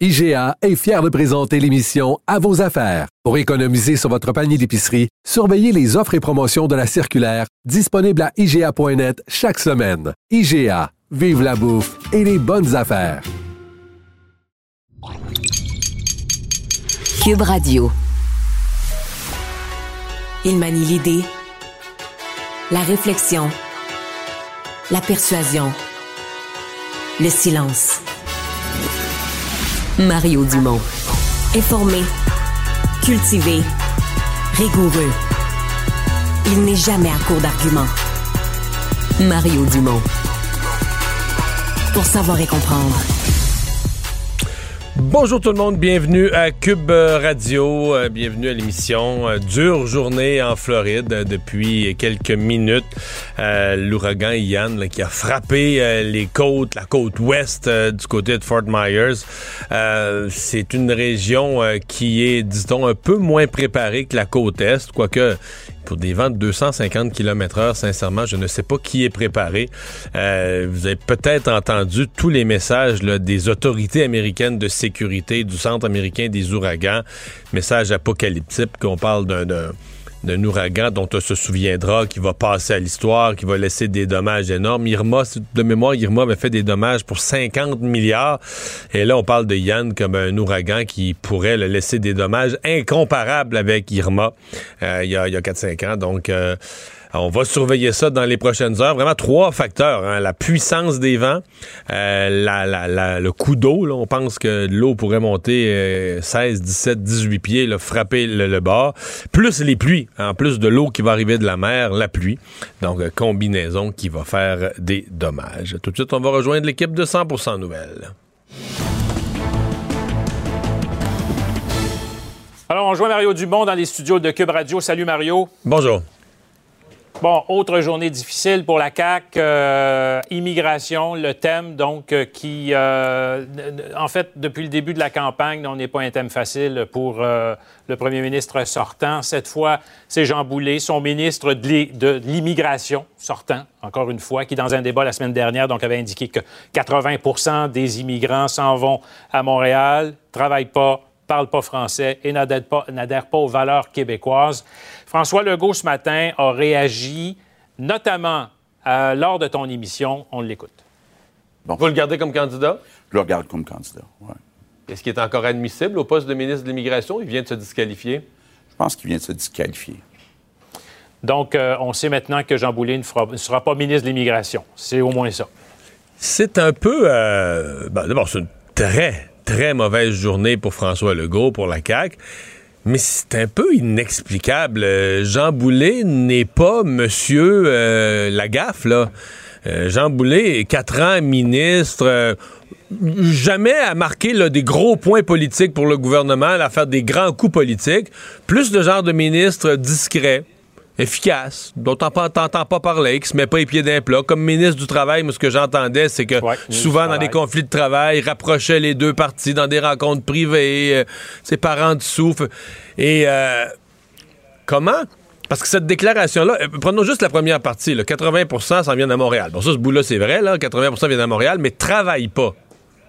IGA est fier de présenter l'émission À vos affaires. Pour économiser sur votre panier d'épicerie, surveillez les offres et promotions de la circulaire disponible à IGA.net chaque semaine. IGA, vive la bouffe et les bonnes affaires. Cube Radio. Il manie l'idée, la réflexion, la persuasion, le silence. Mario Dumont. Informé, cultivé, rigoureux. Il n'est jamais à court d'arguments. Mario Dumont. Pour savoir et comprendre. Bonjour tout le monde, bienvenue à Cube Radio, euh, bienvenue à l'émission. Euh, dure journée en Floride euh, depuis quelques minutes. L'ouragan Ian qui a frappé les côtes, la côte ouest du côté de Fort Myers. C'est une région qui est, dit-on, un peu moins préparée que la côte est, quoique pour des vents de 250 km heure, sincèrement, je ne sais pas qui est préparé. Euh, vous avez peut-être entendu tous les messages des autorités américaines de sécurité, du Centre américain des ouragans, messages apocalyptiques qu'on parle d'un d'un ouragan dont on se souviendra, qui va passer à l'histoire, qui va laisser des dommages énormes. Irma, de mémoire, Irma avait fait des dommages pour 50 milliards. Et là, on parle de Yann comme un ouragan qui pourrait le laisser des dommages incomparables avec Irma euh, il y a, a 4-5 ans. Donc, euh, on va surveiller ça dans les prochaines heures. Vraiment trois facteurs. Hein. La puissance des vents, euh, le coup d'eau. On pense que l'eau pourrait monter 16, 17, 18 pieds, là, frapper le, bord. Plus les pluies. En plus de l'eau qui va arriver de la mer, la pluie. Donc, euh, combinaison qui va faire des dommages. Tout de suite, on va rejoindre l'équipe de 100% Nouvelles. Alors, on rejoint Mario Dumont dans les studios de Cube Radio. Salut Mario. Bonjour. Bon, autre journée difficile pour la CAQ, euh, immigration, le thème, donc, euh, qui, euh, en fait, depuis le début de la campagne, on n'est pas un thème facile pour le premier ministre sortant. Cette fois, c'est Jean Boulet, son ministre de l'immigration sortant, encore une fois, qui, dans un débat la semaine dernière, donc, avait indiqué que 80% des immigrants s'en vont à Montréal, travaillent pas, parlent pas français et n'adhèrent pas, pas aux valeurs québécoises. François Legault, ce matin, a réagi, notamment euh, lors de ton émission. On l'écoute. Bon. Vous le gardez comme candidat? Je le regarde comme candidat, oui. Est-ce qu'il est encore admissible au poste de ministre de l'Immigration? Il vient de se disqualifier? Je pense qu'il vient de se disqualifier. Donc, euh, on sait maintenant que Jean Boulet ne, sera pas ministre de l'Immigration. C'est au moins ça. C'est un peu... Euh, ben, D'abord, c'est une très, très mauvaise journée pour François Legault, pour la CAQ. Mais c'est un peu inexplicable. Euh, Jean Boulet n'est pas monsieur euh, Lagaffe, là. Euh, Jean Boulet, quatre ans ministre, jamais à marquer là, des gros points politiques pour le gouvernement, à faire des grands coups politiques. Plus de genre de ministre discret efficace, dont t'entends pas parler, qui se met pas les pieds d'un plat. Comme ministre du Travail, moi, ce que j'entendais, c'est que souvent, dans des conflits de travail, il rapprochait les deux parties dans des rencontres privées, euh, ses parents dessous. Et euh, comment? Parce que cette déclaration-là, euh, prenons juste la première partie, là, 80% ça vient de Montréal. Bon, ça, ce bout-là, c'est vrai, là, 80% vient de Montréal, mais travaille pas.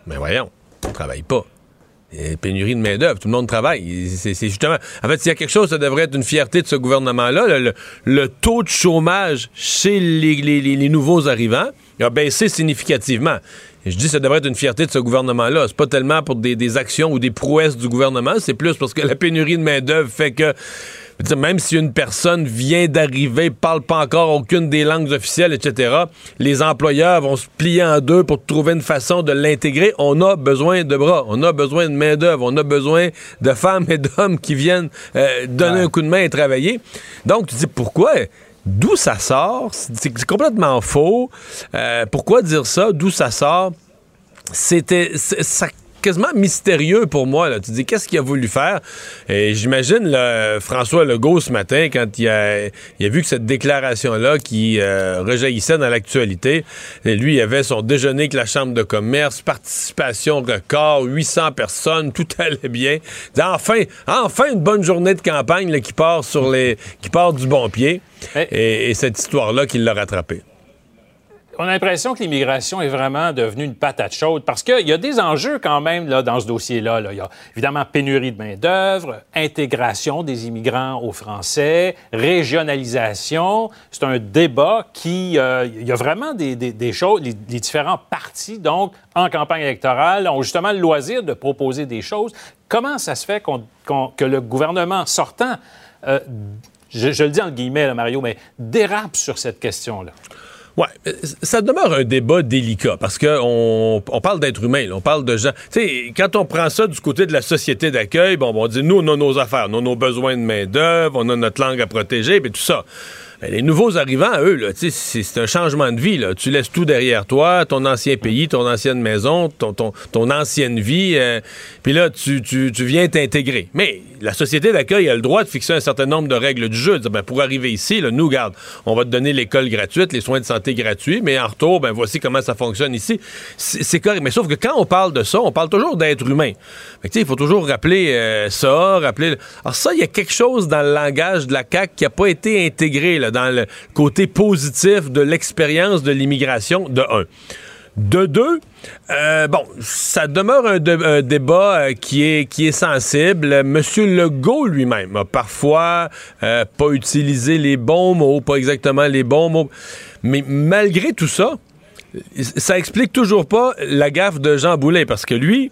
Mais voyons, travaille pas pénurie de main-d'œuvre, tout le monde travaille. C'est justement. En fait, s'il y a quelque chose, ça devrait être une fierté de ce gouvernement-là. Le, taux de chômage chez les, nouveaux arrivants a baissé significativement. Je dis ça devrait être une fierté de ce gouvernement-là. C'est pas tellement pour des, des, actions ou des prouesses du gouvernement, c'est plus parce que la pénurie de main-d'œuvre fait que même si une personne vient d'arriver, parle pas encore aucune des langues officielles, etc., les employeurs vont se plier en deux pour trouver une façon de l'intégrer. On a besoin de bras, on a besoin de main-d'œuvre, on a besoin de femmes et d'hommes qui viennent euh, donner un coup de main et travailler. Donc, tu dis pourquoi? D'où ça sort? C'est complètement faux. Euh, pourquoi dire ça? D'où ça sort? C'était. Ça quasiment mystérieux pour moi. Là. Tu dis, qu'est-ce qu'il a voulu faire? Et j'imagine François Legault ce matin, quand il a, il a vu que cette déclaration-là qui euh, rejaillissait dans l'actualité, lui, il avait son déjeuner avec la Chambre de commerce, participation record, 800 personnes, tout allait bien. Enfin, enfin une bonne journée de campagne qui part sur les, qui part du bon pied. Et, et cette histoire-là qui l'a rattrapé on a l'impression que l'immigration est vraiment devenue une patate chaude parce qu'il y a des enjeux quand même là, dans ce dossier-là. Il y a évidemment pénurie de main-d'œuvre, intégration des immigrants aux Français, régionalisation. C'est un débat qui. Euh, il y a vraiment des, choses. Les, différents partis, donc, en campagne électorale, ont justement le loisir de proposer des choses. Comment ça se fait que le gouvernement sortant. Euh, je, le dis en guillemets, Mario, mais dérape sur cette question-là? Ouais, euh, ça demeure un débat délicat parce que on, parle d'être humain, on parle de gens. Tu sais, quand on prend ça du côté de la société d'accueil, bon, on dit nous on a nos affaires, on a nos besoins de main d'œuvre, on a notre langue à protéger, puis tout ça. Ben, les nouveaux arrivants, eux, c'est un changement de vie. Tu laisses tout derrière toi, ton ancien pays, ton ancienne maison, ton, ancienne vie, euh, puis là, tu, viens t'intégrer. Mais la société d'accueil a le droit de fixer un certain nombre de règles du jeu. ben, pour arriver ici, nous, garde, on va te donner l'école gratuite, les soins de santé gratuits, mais en retour, ben, voici comment ça fonctionne ici. C'est correct. Mais sauf que quand on parle de ça, on parle toujours d'être humain. Il faut toujours rappeler euh, ça, rappeler... Alors ça, il y a quelque chose dans le langage de la CAQ qui n'a pas été intégré dans le côté positif de l'expérience de l'immigration, de un. De deux, euh, bon, ça demeure un, débat euh, qui, est, qui est sensible. Monsieur Legault lui-même a parfois euh, pas utilisé les bons mots, pas exactement les bons mots. Mais malgré tout ça, ça explique toujours pas la gaffe de Jean Boulet, parce que lui,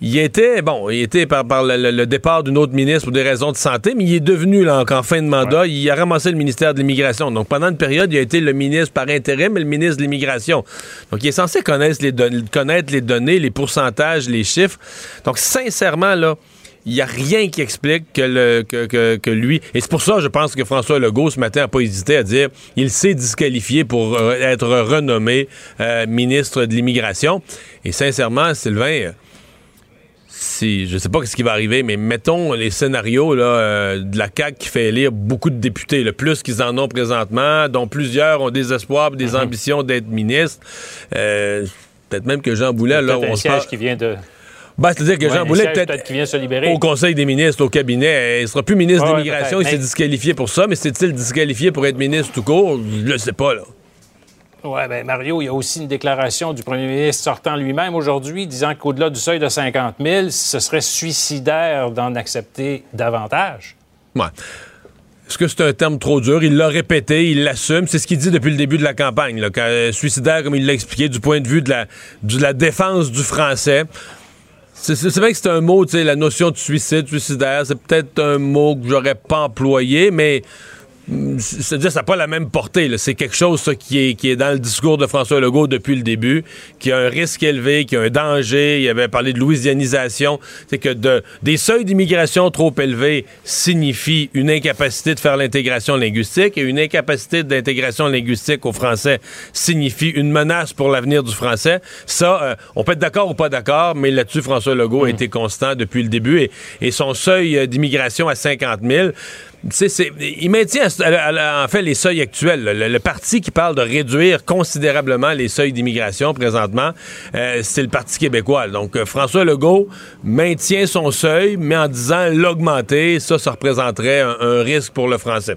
il était, bon, il était par, le, départ d'une autre ministre pour des raisons de santé, mais il est devenu, là, en, fin de mandat, il a ramassé le ministère de l'Immigration. Donc, pendant une période, il a été le ministre par intérim, mais le ministre de l'Immigration. Donc, il est censé connaître les, connaître les données, les pourcentages, les chiffres. Donc, sincèrement, là, il n'y a rien qui explique que, le, que, que, lui. Et c'est pour ça, je pense que François Legault, ce matin, n'a pas hésité à dire il s'est disqualifié pour euh, être renommé euh, ministre de l'Immigration. Et sincèrement, Sylvain si je sais pas ce qui va arriver, mais mettons les scénarios là, euh, de la CAQ qui fait élire beaucoup de députés, le plus qu'ils en ont présentement, dont plusieurs ont des espoirs, des mhm. ambitions d'être ministres. Euh, peut-être même que Jean Boulet, là, on se qui vient de. Ben, c'est-à-dire que Jean Boulet, peut-être au Conseil des ministres, au cabinet, il sera plus ministre de l'immigration, il s'est disqualifié pour ça, mais c'est-il disqualifié pour être ministre tout court? Je le sais pas, là. Oui, bien, Mario, il y a aussi une déclaration du premier ministre sortant lui-même aujourd'hui disant qu'au-delà du seuil de 50 000, ce serait suicidaire d'en accepter davantage. Ouais. Est-ce que c'est un terme trop dur? Il l'a répété, il l'assume. C'est ce qu'il dit depuis le début de la campagne. Euh, suicidaire, comme il l'a expliqué, du point de vue de la, de la défense du français. C'est vrai que c'est un mot, tu sais, la notion de suicide, suicidaire, c'est peut-être un mot que j'aurais pas employé, mais c'est-à-dire ça n'a pas la même portée. C'est quelque chose qui, est, qui est dans le discours de François Legault depuis le début, qui a un risque élevé, qui a un danger. Il avait parlé de louisianisation. C'est que de, des seuils d'immigration trop élevés signifient une incapacité de faire l'intégration linguistique et une incapacité d'intégration linguistique au français signifie une menace pour l'avenir du français. Ça, euh, on peut être d'accord ou pas d'accord, mais là-dessus, François Legault a mmh. été constant depuis le début et, et son seuil euh, d'immigration à 50 000 il maintient en fait les seuils actuels. Le, parti qui parle de réduire considérablement les seuils d'immigration présentement, euh, c'est le Parti québécois. Donc euh, François Legault maintient son seuil, mais en disant l'augmenter, ça, ça représenterait un, risque pour le français.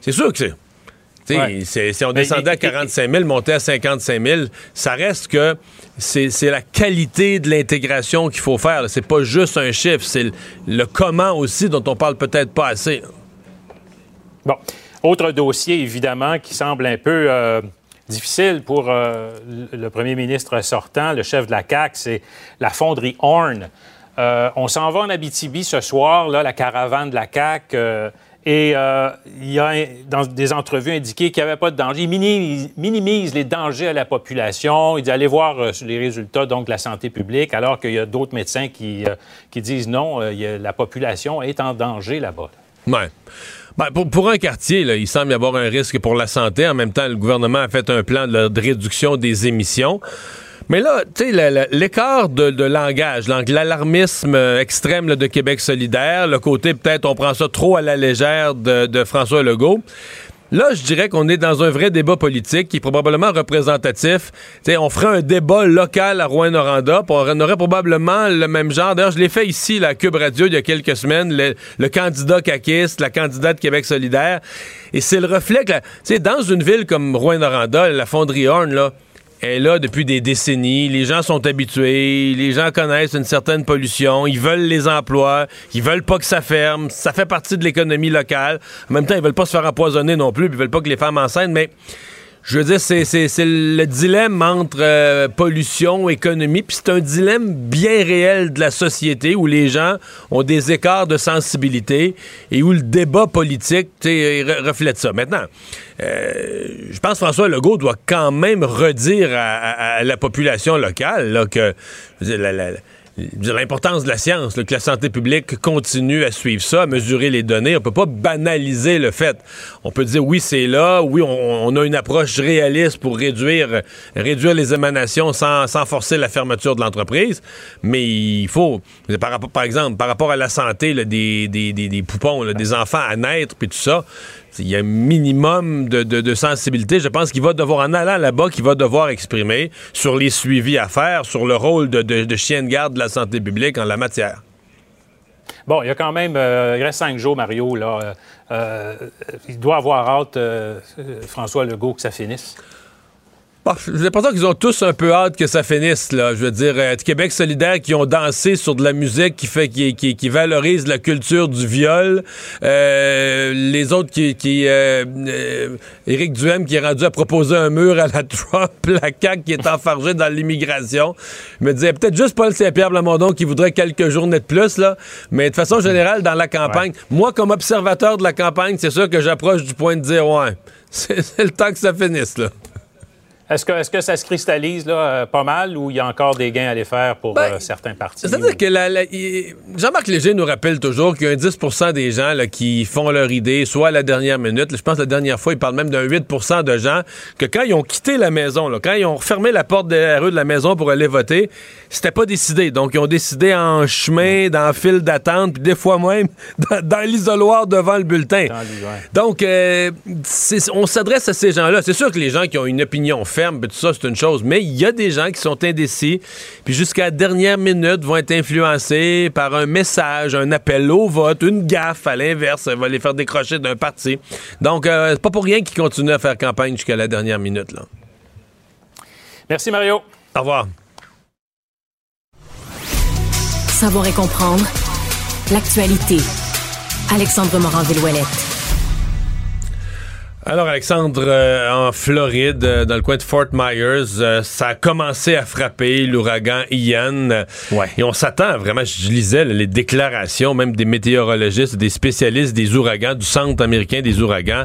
C'est sûr que c'est. Si on descendait à 45 000, montait à 55 000, ça reste que c'est la qualité de l'intégration qu'il faut faire. C'est pas juste un chiffre, c'est le, le, comment aussi dont on parle peut-être pas assez. Bon. Autre dossier, évidemment, qui semble un peu euh, difficile pour euh, le premier ministre sortant, le chef de la CAQ, c'est la fonderie Horn. Euh, on s'en va en Abitibi ce soir, la caravane de la CAQ. et il y a dans des entrevues indiqué qu'il n'y avait pas de danger. Il minimise, les dangers à la population. Il dit allez voir les résultats donc de la santé publique, alors qu'il y a d'autres médecins qui, qui disent non, la population est en danger là-bas. Ouais. Ben, pour, un quartier, il semble y avoir un risque pour la santé. En même temps, le gouvernement a fait un plan de, réduction des émissions. Mais là, tu sais, l'écart de, de, langage, l'alarmisme extrême de Québec solidaire, le côté peut-être on prend ça trop à la légère de François Legault, Là, je dirais qu'on est dans un vrai débat politique qui est probablement représentatif. On ferait un débat local à Rouen-Noranda, on aurait probablement le même genre. D'ailleurs, je l'ai fait ici, la Cube Radio, il y a quelques semaines, le, candidat caquiste, la candidate Québec solidaire. Et c'est le reflet que, dans une ville comme Rouen-Noranda, la fonderie Horn, là, est là depuis des décennies. Les gens sont habitués, les gens connaissent une certaine pollution, ils veulent les emplois, ils veulent pas que ça ferme, ça fait partie de l'économie locale. En même temps, ils veulent pas se faire empoisonner non plus, puis ils veulent pas que les femmes enceintes, mais je veux dire, c'est, le dilemme entre euh, pollution, économie, puis c'est un dilemme bien réel de la société où les gens ont des écarts de sensibilité et où le débat politique reflète ça. Maintenant, euh, je pense que François Legault doit quand même redire à, la population locale que la, l'importance de la science, que la santé publique continue à suivre ça, à mesurer les données. On peut pas banaliser le fait. On peut dire oui, c'est là, oui, on, a une approche réaliste pour réduire, réduire les émanations sans, forcer la fermeture de l'entreprise, mais il faut, par, par exemple, par rapport à la santé des, des, des, poupons, des enfants à naître, puis tout ça, il y a un minimum de, sensibilité. Je pense qu'il va devoir, en allant là-bas, qu'il va devoir exprimer sur les suivis à faire, sur le rôle de, chien de garde de la santé publique en la matière. Bon, il y a quand même, euh, il reste cinq jours, Mario. Là, euh, euh, il doit avoir hâte, François Legault, que ça finisse. Bah, j'ai l'impression qu'ils ont tous un peu hâte que ça finisse, là. Je veux dire, euh, Québec solidaire qui ont dansé sur de la musique qui fait qui, qui, qui valorise la culture du viol. Euh, les autres qui, qui euh, euh, Éric Duhem qui est rendu à proposer un mur à la Trump, la CAQ qui est enfargée dans l'immigration. Je me disais peut-être juste Paul Saint-Pierre Blamondon qui voudrait quelques journées de plus, là. Mais de façon générale, dans la campagne, moi, comme observateur de la campagne, c'est sûr que j'approche du point de dire ouais, c'est le temps que ça finisse, là. Est-ce que, est que, ça se cristallise là, euh, pas mal ou il y a encore des gains à aller faire pour ben, euh, certains partis? C'est-à-dire que Jean-Marc Léger nous rappelle toujours qu'il y a un 10% des gens là, qui font leur idée soit à la dernière minute. je pense que la dernière fois, il parle même d'un 8% de gens que quand ils ont quitté la maison, là, quand ils ont fermé la porte derrière eux de la maison pour aller voter, c'était pas décidé. Donc, ils ont décidé en chemin, dans le fil d'attente, puis des fois même dans, l'isoloir devant le bulletin. Donc, euh, on s'adresse à ces gens-là. C'est sûr que les gens qui ont une opinion ferme, tout ça, c'est une chose. Mais il y a des gens qui sont indécis, puis jusqu'à la dernière minute vont être influencés par un message, un appel au vote, une gaffe à l'inverse, ça va les faire décrocher d'un parti. Donc, euh, c'est pas pour rien qu'ils continuent à faire campagne jusqu'à la dernière minute. Là. Merci, Mario. Au revoir. Savoir et comprendre l'actualité. Alexandre Morin-Villouellette. Alors Alexandre, euh, en Floride, euh, dans le coin de Fort Myers, euh, ça a commencé à frapper l'ouragan Ian. Ouais. Et on s'attend vraiment, je lisais les déclarations même des météorologistes, des spécialistes des ouragans, du Centre américain des ouragans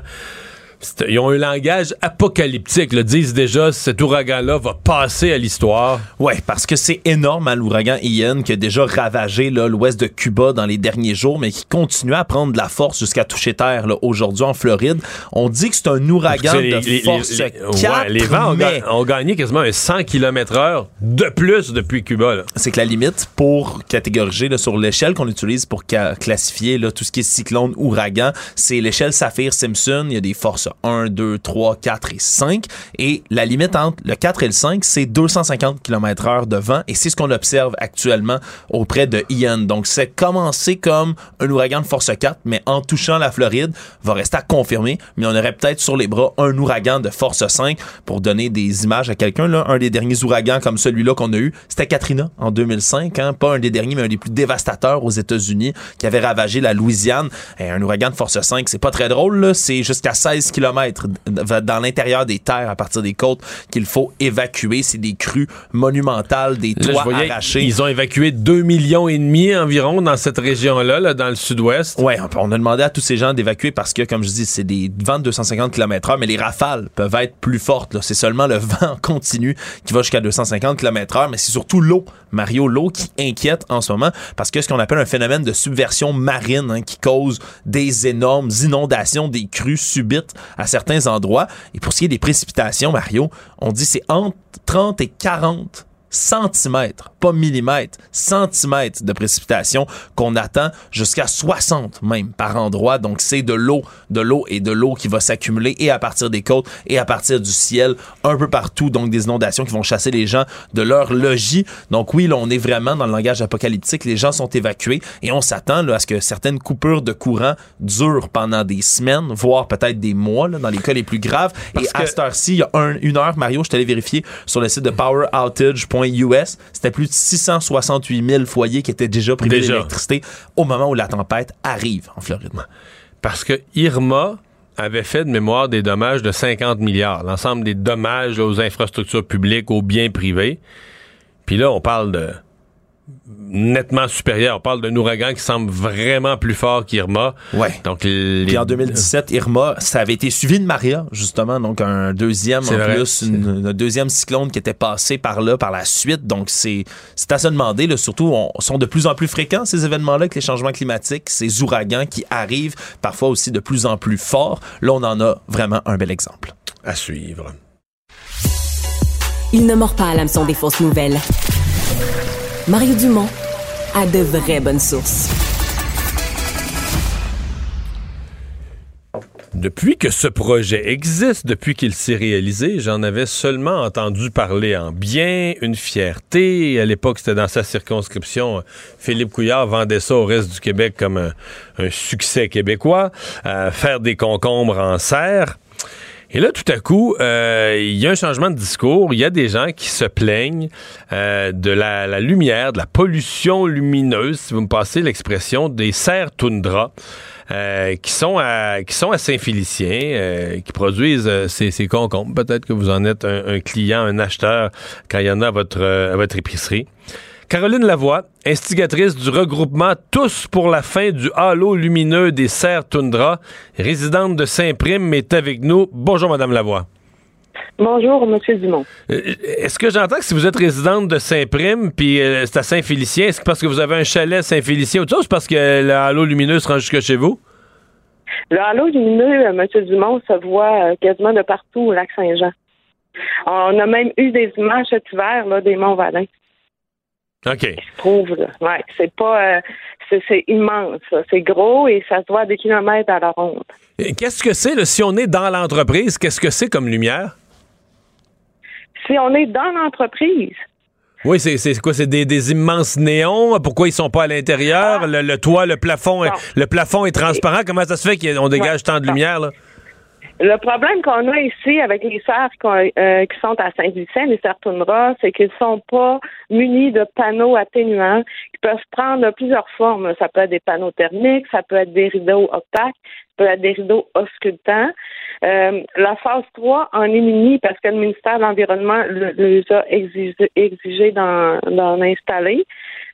ils ont un langage apocalyptique. Le disent déjà, cet ouragan-là va passer à l'histoire. Ouais, parce que c'est énorme, hein, l'ouragan Ian, qui a déjà ravagé l'ouest de Cuba dans les derniers jours, mais qui continue à prendre de la force jusqu'à toucher terre aujourd'hui en Floride. On dit que c'est un ouragan de force 4, les vents ont, gagné quasiment un 100 km/h de plus depuis Cuba. C'est que la limite pour catégoriser sur l'échelle qu'on utilise pour classifier tout ce qui est cyclone, ouragan, c'est l'échelle Saphir-Simpson. Il y a des forces 1, 2, 3, 4 et 5. Et la limite entre le 4 et le 5, c'est 250 km heure de vent. Et c'est ce qu'on observe actuellement auprès de Ian. Donc, c'est commencé comme un ouragan de force 4, mais en touchant la Floride, va rester à confirmer. Mais on aurait peut-être sur les bras un ouragan de force 5 pour donner des images à quelqu'un. Un des derniers ouragans comme celui-là qu'on a eu, c'était Katrina en 2005. Hein? Pas un des derniers, mais un des plus dévastateurs aux États-Unis qui avait ravagé la Louisiane. Un ouragan de force 5, c'est pas très drôle. C'est jusqu'à 16 kilomètres dans l'intérieur des terres à partir des côtes qu'il faut évacuer. C'est des crues monumentales, des toits arrachés. Ils ont évacué 2 millions et demi environ dans cette région-là, là, dans le sud-ouest. Ouais, on a demandé à tous ces gens d'évacuer parce que, comme je dis, c'est des vents de 250 km h mais les rafales peuvent être plus fortes. C'est seulement le vent continu qui va jusqu'à 250 km h mais c'est surtout l'eau, Mario, l'eau qui inquiète en ce moment parce que ce qu'on appelle un phénomène de subversion marine hein, qui cause des énormes inondations, des crues subites à certains endroits. Et pour ce qui est des précipitations, Mario, on dit c'est entre 30 et 40 centimètres, pas millimètres, centimètres de précipitation qu'on attend jusqu'à 60 même par endroit. Donc c'est de l'eau, de l'eau et de l'eau qui va s'accumuler et à partir des côtes et à partir du ciel un peu partout. Donc des inondations qui vont chasser les gens de leur logis. Donc oui, là on est vraiment dans le langage apocalyptique. Les gens sont évacués et on s'attend à ce que certaines coupures de courant durent pendant des semaines, voire peut-être des mois là, dans les cas les plus graves. et à cette heure-ci, il y a une heure, Mario, je t'allais vérifier sur le site de poweroutage.com US, c'était plus de 668 000 foyers qui étaient déjà privés d'électricité au moment où la tempête arrive en Floride. Parce que Irma avait fait de mémoire des dommages de 50 milliards, l'ensemble des dommages aux infrastructures publiques, aux biens privés. Puis là, on parle de nettement supérieur. On parle d'un ouragan qui semble vraiment plus fort qu'Irma. Ouais. Donc, Puis en 2017, Irma, ça avait été suivi de Maria, justement. Donc, un deuxième, en plus, un deuxième cyclone qui était passé par là par la suite. Donc, c'est, c'est à se demander, là, surtout, on, sont de plus en plus fréquents, ces événements-là, avec les changements climatiques, ces ouragans qui arrivent, parfois aussi de plus en plus forts. Là, on en a vraiment un bel exemple. À suivre. Il ne mord pas à l'hameçon des fausses nouvelles. Mario Dumont a de vraies bonnes sources. Depuis que ce projet existe, depuis qu'il s'est réalisé, j'en avais seulement entendu parler en bien, une fierté. À l'époque, c'était dans sa circonscription. Philippe Couillard vendait ça au reste du Québec comme un, succès québécois. Euh, faire des concombres en serre. Et là, tout à coup, euh, il y a un changement de discours. Il y a des gens qui se plaignent euh, de la, lumière, de la pollution lumineuse, si vous me passez l'expression, des serres toundra. Euh, qui sont à qui sont à Saint-Félicien, qui produisent ces, concombres. Peut-être que vous en êtes un, client, un acheteur quand il y en a à votre, à votre épicerie. Caroline Lavoie, instigatrice du regroupement Tous pour la fin du halo lumineux des serres toundra, résidente de Saint-Prime, est avec nous. Bonjour, Madame Lavoie. Bonjour, Monsieur Dumont. Euh, est-ce que j'entends que si vous êtes résidente de Saint-Prime, puis euh, c'est à Saint-Félicien, est-ce que parce que vous avez un chalet Saint-Félicien ou tout ça, c'est parce que le halo lumineux se rend jusque chez vous? Le halo lumineux, euh, Monsieur Dumont, se voit quasiment de partout au lac Saint-Jean. On a même eu des images cet hiver là, des Monts-Valin. OK. trouve, ouais, c'est pas, euh, c'est immense, c'est gros et ça se voit des kilomètres à la ronde. Qu'est-ce que c'est, si on est dans l'entreprise, qu'est-ce que c'est comme lumière? Si on est dans l'entreprise. Oui, c'est quoi? C'est des, immenses néons? Pourquoi ils sont pas à l'intérieur? Ah. Le, toit, le plafond, le plafond est transparent. Comment ça se fait qu'on dégage tant de lumière, là? Le problème qu'on a ici avec les serres euh, qui sont à Saint-Lucien, les serres Toundra, c'est qu'ils ne sont pas munis de panneaux atténuants qui peuvent prendre plusieurs formes. Ça peut être des panneaux thermiques, ça peut être des rideaux opaques, ça peut être des rideaux auscultants. Euh, la phase 3 en est munie parce que le ministère de l'Environnement les a exigé, exigé d'en installer.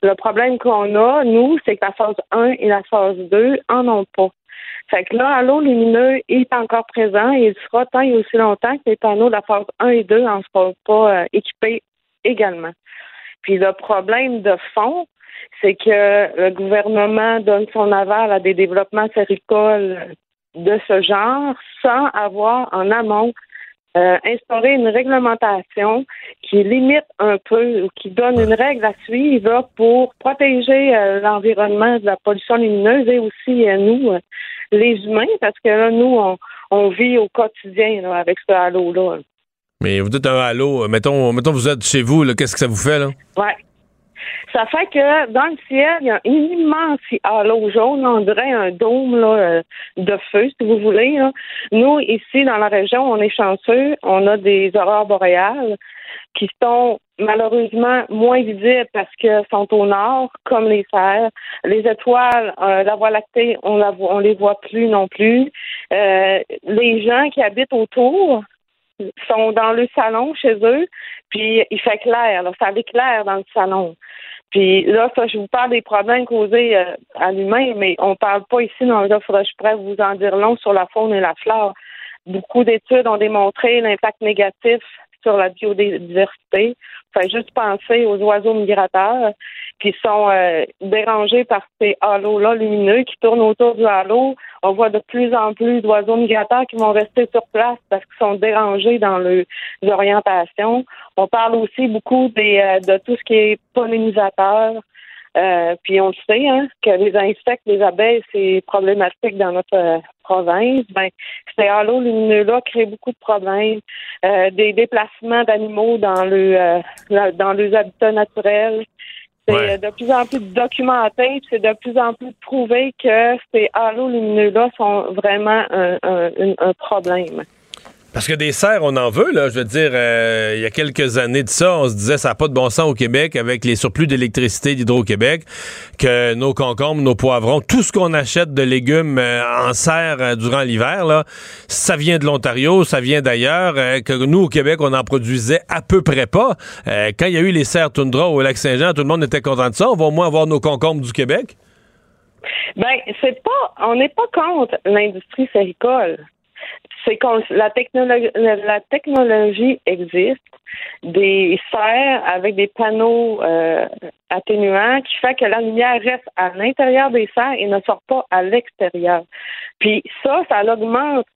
Le problème qu'on a, nous, c'est que la phase 1 et la phase 2 en ont pas. Fait que là, l'eau lumineux est encore présent et il sera tant et aussi longtemps que les panneaux de la phase 1 et 2 n'en seront pas euh, équipés également. Puis le problème de fond, c'est que le gouvernement donne son aval à des développements séricoles de ce genre sans avoir en amont euh, instaurer une réglementation qui limite un peu ou qui donne une règle à suivre pour protéger euh, l'environnement de la pollution lumineuse et aussi euh, nous, les humains, parce que là, nous, on, vit au quotidien avec ce halo-là. Mais vous dites un halo, mettons, mettons vous êtes chez vous, qu'est-ce que ça vous fait là? Ouais. Ça fait que dans le ciel, il y a un immense halo jaune, on dirait un dôme là, euh, de feu, si vous voulez. Nous, ici, dans la région, on est chanceux. On a des aurores boréales qui sont malheureusement moins visibles parce qu'elles sont au nord, comme les serres. Les étoiles, euh, la Voie lactée, on la on les voit plus non plus. Euh, les gens qui habitent autour sont dans le salon chez eux, puis il fait clair, là, ça éclaire dans le salon. Puis là, ça, je vous parle des problèmes causés euh, à l'humain, mais on parle pas ici, là, faudrait, je pourrais vous en dire long sur la faune et la flore. Beaucoup d'études ont démontré l'impact négatif sur la biodiversité. Faut juste penser aux oiseaux migrateurs qui sont euh, dérangés par ces halos-là lumineux qui tournent autour du halo. On voit de plus en plus d'oiseaux migrateurs qui vont rester sur place parce qu'ils sont dérangés dans leurs orientations. On parle aussi beaucoup des, euh, de tout ce qui est pollinisateur. Euh, puis on le sait, hein, que les insectes, les abeilles, c'est problématique dans notre euh, province. Ben, ces halos lumineux-là créent beaucoup de problèmes. Euh, des déplacements d'animaux dans le dans les habitats naturels. C'est de plus en plus documenté, c'est de plus en plus prouvé que ces halos lumineux-là sont vraiment un, un problème. Parce que des serres, on en veut, là. Je veux dire, euh, il y a quelques années de ça, on se disait ça n'a pas de bon sens au Québec avec les surplus d'électricité d'Hydro-Québec, que nos concombres, nos poivrons, tout ce qu'on achète de légumes euh, en serre euh, durant l'hiver, là, ça vient de l'Ontario, ça vient d'ailleurs, que nous, au Québec, on en produisait à peu près pas. quand il y a eu les serres Toundra au Lac-Saint-Jean, tout le monde était content de ça. On va au moins avoir nos concombres du Québec. Ben, c'est pas, on n'est pas contre l'industrie séricole c'est que la technologie, la technologie existe, des serres avec des panneaux euh, atténuants qui fait que la lumière reste à l'intérieur des serres et ne sort pas à l'extérieur. Puis ça, ça augmente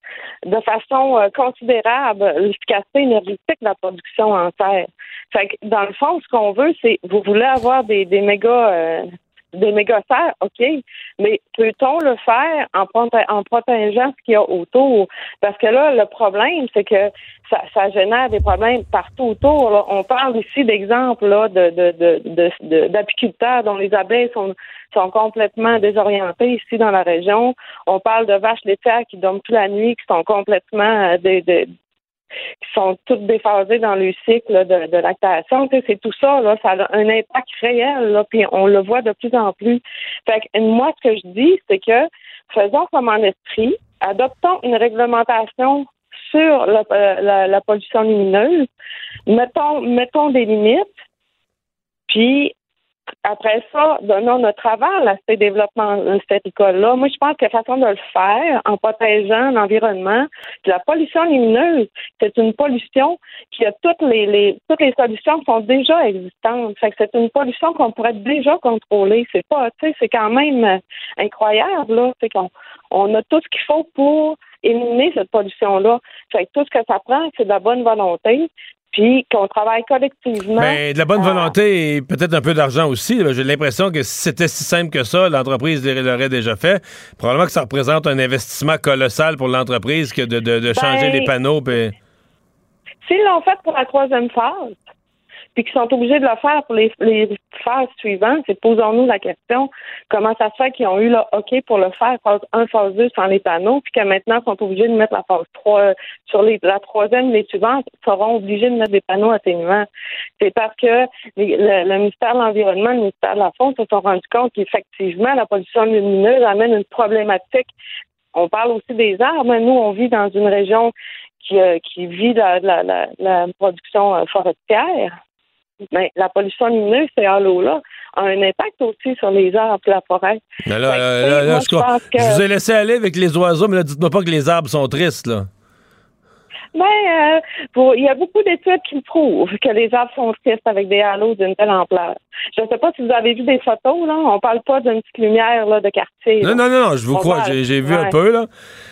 de façon euh, considérable l'efficacité énergétique de la production en serre. Fait que dans le fond, ce qu'on veut, c'est vous voulez avoir des, des méga euh, des méga OK, mais peut-on le faire en, en protégeant ce qu'il y a autour? Parce que là, le problème, c'est que ça, génère des problèmes partout autour. On parle ici d'exemples là, de, d'apiculteurs dont les abeilles sont, sont complètement désorientées ici dans la région. On parle de vaches laitières qui dorment toute la nuit, qui sont complètement euh, des, sont toutes déphasées dans le cycle de, de lactation. c'est tout ça, là, ça a un impact réel, puis on le voit de plus en plus. Fait que moi, ce que je dis, c'est que faisons comme en esprit, adoptons une réglementation sur la, la, la pollution lumineuse, mettons, mettons des limites, puis après ça, donnons notre aval à ce développement, cette école-là. Moi, je pense que la façon de le faire, en protégeant l'environnement, la pollution lumineuse, c'est une pollution qui a toutes les, toutes les solutions sont déjà existantes. Fait que c'est une pollution qu'on pourrait déjà contrôler. C'est pas, tu sais, c'est quand même incroyable, là. C'est qu'on on a tout ce qu'il faut pour éliminer cette pollution-là. Fait que tout ce que ça prend, c'est de la bonne volonté, puis qu'on travaille collectivement. Mais de la bonne volonté et peut-être un peu d'argent aussi. J'ai l'impression que si c'était si simple que ça, l'entreprise l'aurait déjà fait. Probablement que ça représente un investissement colossal pour l'entreprise que de, de, changer ben, les panneaux. Pis... S'ils l'ont fait pour la troisième phase, puis qu'ils sont obligés de le faire pour les, les phases suivantes, c'est posons-nous la question comment ça se fait qu'ils ont eu le OK pour le faire phase 1, phase 2 sans les panneaux, puis que maintenant sont obligés de mettre la phase 3 sur les, la troisième, les suivantes seront obligés de mettre des panneaux atténuants. C'est parce que le, ministère de l'Environnement, le ministère de la Faune se sont rendus compte qu'effectivement, la pollution lumineuse amène une problématique on parle aussi des arbres. Nous, on vit dans une région qui, euh, qui vit la, la, la, la production euh, forestière. Mais la pollution lumineuse, ces halos-là, a un impact aussi sur les arbres et la forêt. Mais là, là, je, je, vous ai laissé aller avec les oiseaux, mais là, dites-moi pas que les arbres sont tristes, là. Ben, euh, il y a beaucoup d'études qui prouvent que les arbres sont tristes avec des halos d'une telle ampleur. Je ne sais pas si vous avez vu des photos, là. On parle pas d'une petite lumière là, de quartier. Non, non, non, je vous crois. J'ai vu un peu, là.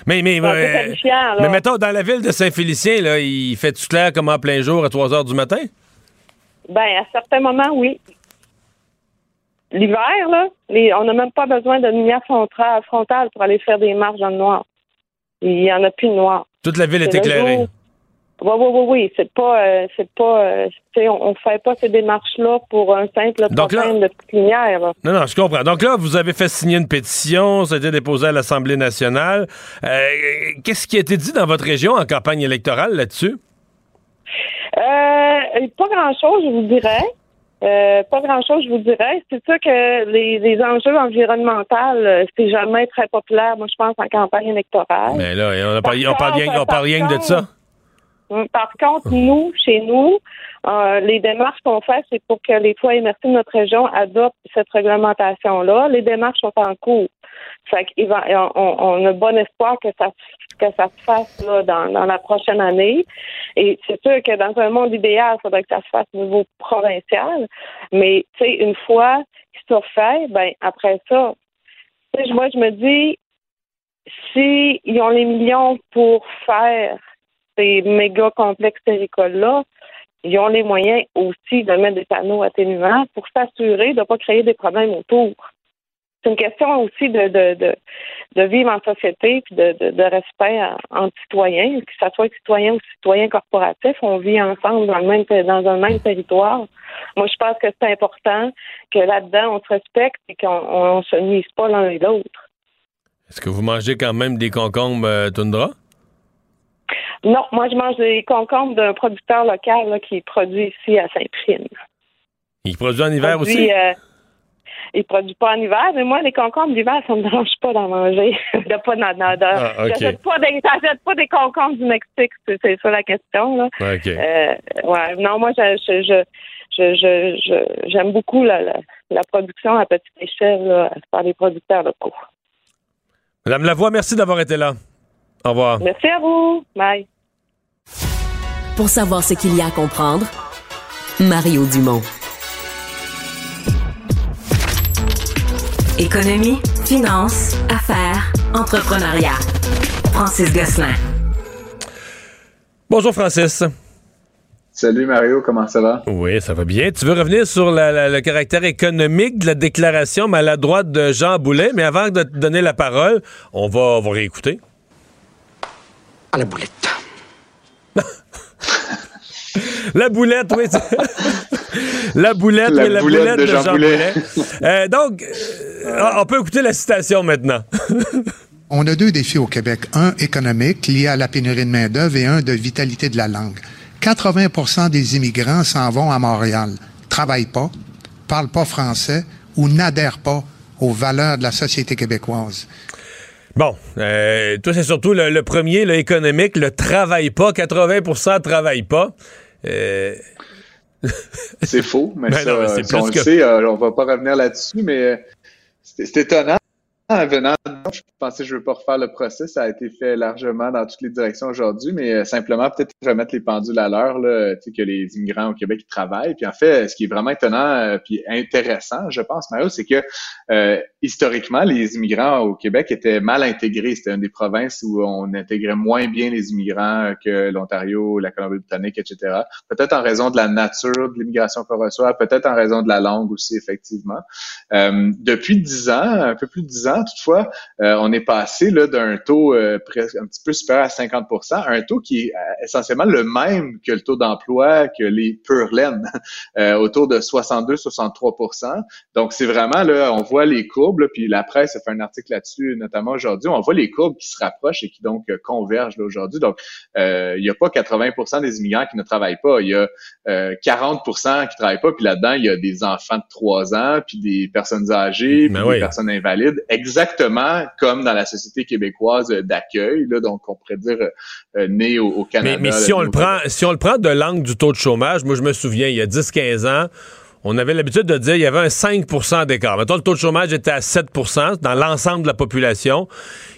Mais, mais, mais, mais, mettons, dans la ville de Saint-Félicien, là, il fait tout clair comme en plein jour à 3 heures du matin? Ben, à certains moments, oui. L'hiver, là, on n'a même pas besoin de lumière frontale pour aller faire des marches dans le noir. Il n'y en a plus de noir. Toute la ville est, éclairée. Oui, oui, oui, oui. C'est pas, euh, c'est pas, euh, on, ne fait pas ces démarches-là pour un simple problème de petite lumière. Non, non, je comprends. Donc là, vous avez fait signer une pétition, ça a été déposé à l'Assemblée nationale. Euh, qu'est-ce qui a été dit dans votre région en campagne électorale là-dessus? Euh, pas grand-chose, je vous dirais. Euh, pas grand-chose, je vous dirais. C'est sûr que les, enjeux environnementaux, euh, c'est jamais très populaire, moi, je pense, en campagne électorale. Mais là, on, parle, rien, de ça. Hum, par contre, nous, chez nous, les démarches qu'on fait, c'est pour que les toits immersifs de notre région adoptent cette réglementation-là. Les démarches sont en cours. Fait on, on a bon espoir que ça que ça se fasse là, dans, dans la prochaine année. Et c'est sûr que dans un monde idéal, il faudrait que ça se fasse au niveau provincial. Mais tu sais, une fois que ça fait, ben après ça, moi je me dis, si ils ont les millions pour faire ces méga complexes téricoles-là, ils ont les moyens aussi de mettre des panneaux atténuants pour s'assurer de ne pas créer des problèmes autour. C'est une question aussi de, de, de, de vivre en société puis de, de, de respect entre citoyens, que ce soit citoyen ou citoyen corporatif, on vit ensemble dans, le même, dans un même territoire. Moi, je pense que c'est important que là-dedans, on se respecte et qu'on ne se nuise pas l'un et l'autre. Est-ce que vous mangez quand même des concombres euh, toundra? Non, moi, je mange des concombres d'un producteur local qui produit ici à Saint-Prime. Il produit en hiver aussi? Euh, il produit pas en hiver, mais moi, les concombres d'hiver, ça me dérange pas d'en manger. de pas dans, ah, J'achète pas, des, pas des concombres du Mexique, c'est ça la question. Là. Euh, ouais, non, moi, je, je, je, j'aime beaucoup la, la, production à petite échelle là, par les producteurs locaux. Madame Lavoie, merci d'avoir été là. Au revoir. Merci à vous. Bye. Pour savoir ce qu'il y a à comprendre, Mario Dumont. Économie, finance, affaires, entrepreneuriat. Francis Gosselin. Bonjour Francis. Salut Mario, comment ça va? Oui, ça va bien. Tu veux revenir sur le caractère économique de la déclaration maladroite de Jean Boulet, mais avant de te donner la parole, on va, on va réécouter. À la boulette. la boulette, oui. la boulette, la, la boulette, de, Jean, Boulet. Euh, donc, euh, on peut écouter la citation maintenant. on a deux défis au Québec. Un économique, lié à la pénurie de main-d'œuvre, et un de vitalité de la langue. 80% des immigrants s'en vont à Montréal, travaillent pas, parlent pas français ou n'adhèrent pas aux valeurs de la société québécoise. Bon, euh, toi, c'est surtout le, premier, le économique, le travaille pas. 80% travaillent pas. Euh, c'est faux, mais, ben c'est on le sait, euh, on va pas revenir là-dessus, mais c'est étonnant venant, je pensais que je ne veux pas refaire le procès. Ça a été fait largement dans toutes les directions aujourd'hui, mais euh, simplement peut-être remettre les pendules à l'heure, sais, que les immigrants au Québec travaillent. Puis en fait, ce qui est vraiment étonnant euh, puis intéressant, je pense, Mario, c'est que euh, historiquement, les immigrants au Québec étaient mal intégrés. C'était une des provinces où on intégrait moins bien les immigrants que l'Ontario, la Colombie-Britannique, etc. Peut-être en raison de la nature de l'immigration qu'on reçoit, peut-être en raison de la langue aussi, effectivement. depuis dix ans, un peu plus de dix ans, toutefois, euh, on est passé là d'un taux euh, presque un petit peu supérieur à 50 à un taux qui est euh, essentiellement le même que le taux d'emploi que les pure laine, autour de 62-63% Donc, c'est vraiment, là, on voit les courbes, puis la presse a fait un article là-dessus, notamment aujourd'hui, on voit les courbes qui se rapprochent et qui donc convergent aujourd'hui. Donc, il n'y a pas 80% des immigrants qui ne travaillent pas, il y a 40% qui travaillent pas, puis là-dedans, il y a des enfants de 3 ans, puis des personnes âgées, ben puis des personnes invalides, exactement comme dans la société québécoise d'accueil, donc on pourrait dire euh, né au, Canada. Mais, si on le prend, si on le prend de l'angle du taux de chômage, moi je me souviens, il y a 10-15 ans, on avait l'habitude de dire qu'il y avait un 5% d'écart. Maintenant, le taux de chômage était à 7% dans l'ensemble de la population.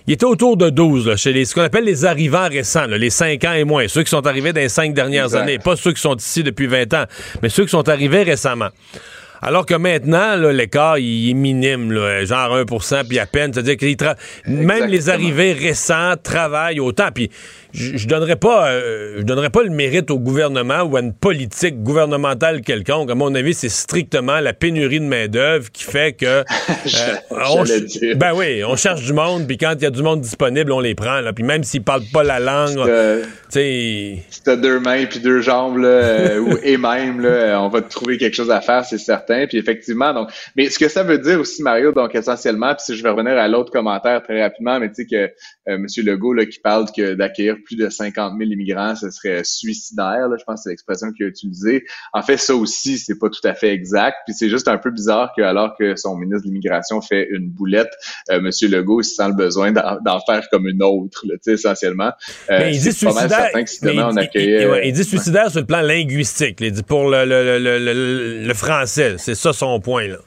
Il était autour de 12 chez les, ce qu'on appelle les arrivants récents, les 5 ans et moins. Ceux qui sont arrivés dans les 5 dernières années. Pas ceux qui sont ici depuis 20 ans, mais ceux qui sont arrivés récemment. Alors que maintenant, l'écart, il est minime, genre 1% puis à peine. C'est-à-dire que même les arrivées récentes travaillent autant. Puis je, je donnerais pas euh, je donnerais pas le mérite au gouvernement ou à une politique gouvernementale quelconque. À mon avis, c'est strictement la pénurie de main-d'œuvre qui fait que euh, ben oui, on cherche du monde, puis quand il y a du monde disponible, on les prend. Là. Puis même s'ils parlent pas la langue, tu sais. T'as deux mains puis deux jambes là, euh, ou, et même là, on va te trouver quelque chose à faire, c'est certain. Puis effectivement, donc, mais ce que ça veut dire aussi, Mario, donc essentiellement, puis si je vais revenir à l'autre commentaire très rapidement, mais tu sais que M. Legault là, qui parle que d'accueillir plus de 50 000 immigrants, ce serait suicidaire. Là, je pense que c'est l'expression qu'il a utilisée. En fait, ça aussi, c'est pas tout à fait exact. Puis c'est juste un peu bizarre que, alors que son ministre de l'immigration fait une boulette, euh, M. Legault il sent le besoin d'en faire comme une autre, là, essentiellement. Euh, mais il dit suicidaire. il, dit suicidaire sur le plan linguistique. Il dit pour le, le, le, le français. C'est ça son point là.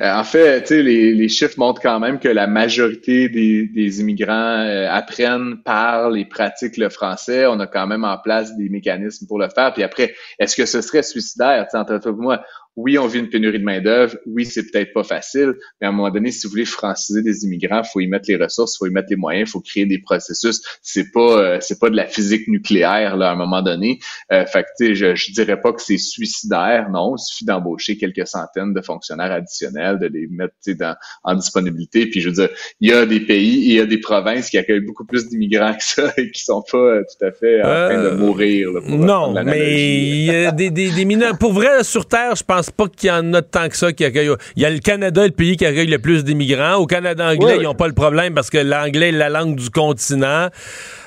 Euh, en fait, les, les chiffres montrent quand même que la majorité des, immigrants euh, apprennent, parlent et pratiquent le français. On a quand même en place des mécanismes pour le faire. Puis après, est-ce que ce serait suicidaire? Entre toi et moi, oui, on vit une pénurie de main-d'œuvre. Oui, c'est peut-être pas facile, mais à un moment donné, si vous voulez franciser des immigrants, il faut y mettre les ressources, il faut y mettre les moyens, il faut créer des processus. C'est pas euh, c'est pas de la physique nucléaire là à un moment donné. Euh, fait que je je dirais pas que c'est suicidaire, non. Il suffit d'embaucher quelques centaines de fonctionnaires additionnels, de les mettre dans, en disponibilité. Puis je veux dire, il y a des pays, il y a des provinces qui accueillent beaucoup plus d'immigrants que ça et qui sont pas euh, tout à fait en train de euh, mourir. non, mais il y a des, des, des mineurs. Pour vrai, sur Terre, je pense pas qu'il y en a tant que ça qui accueille. Il y a le Canada, le pays qui accueille le plus d'immigrants. Au Canada anglais, ils n'ont pas le problème parce que l'anglais est la langue du continent.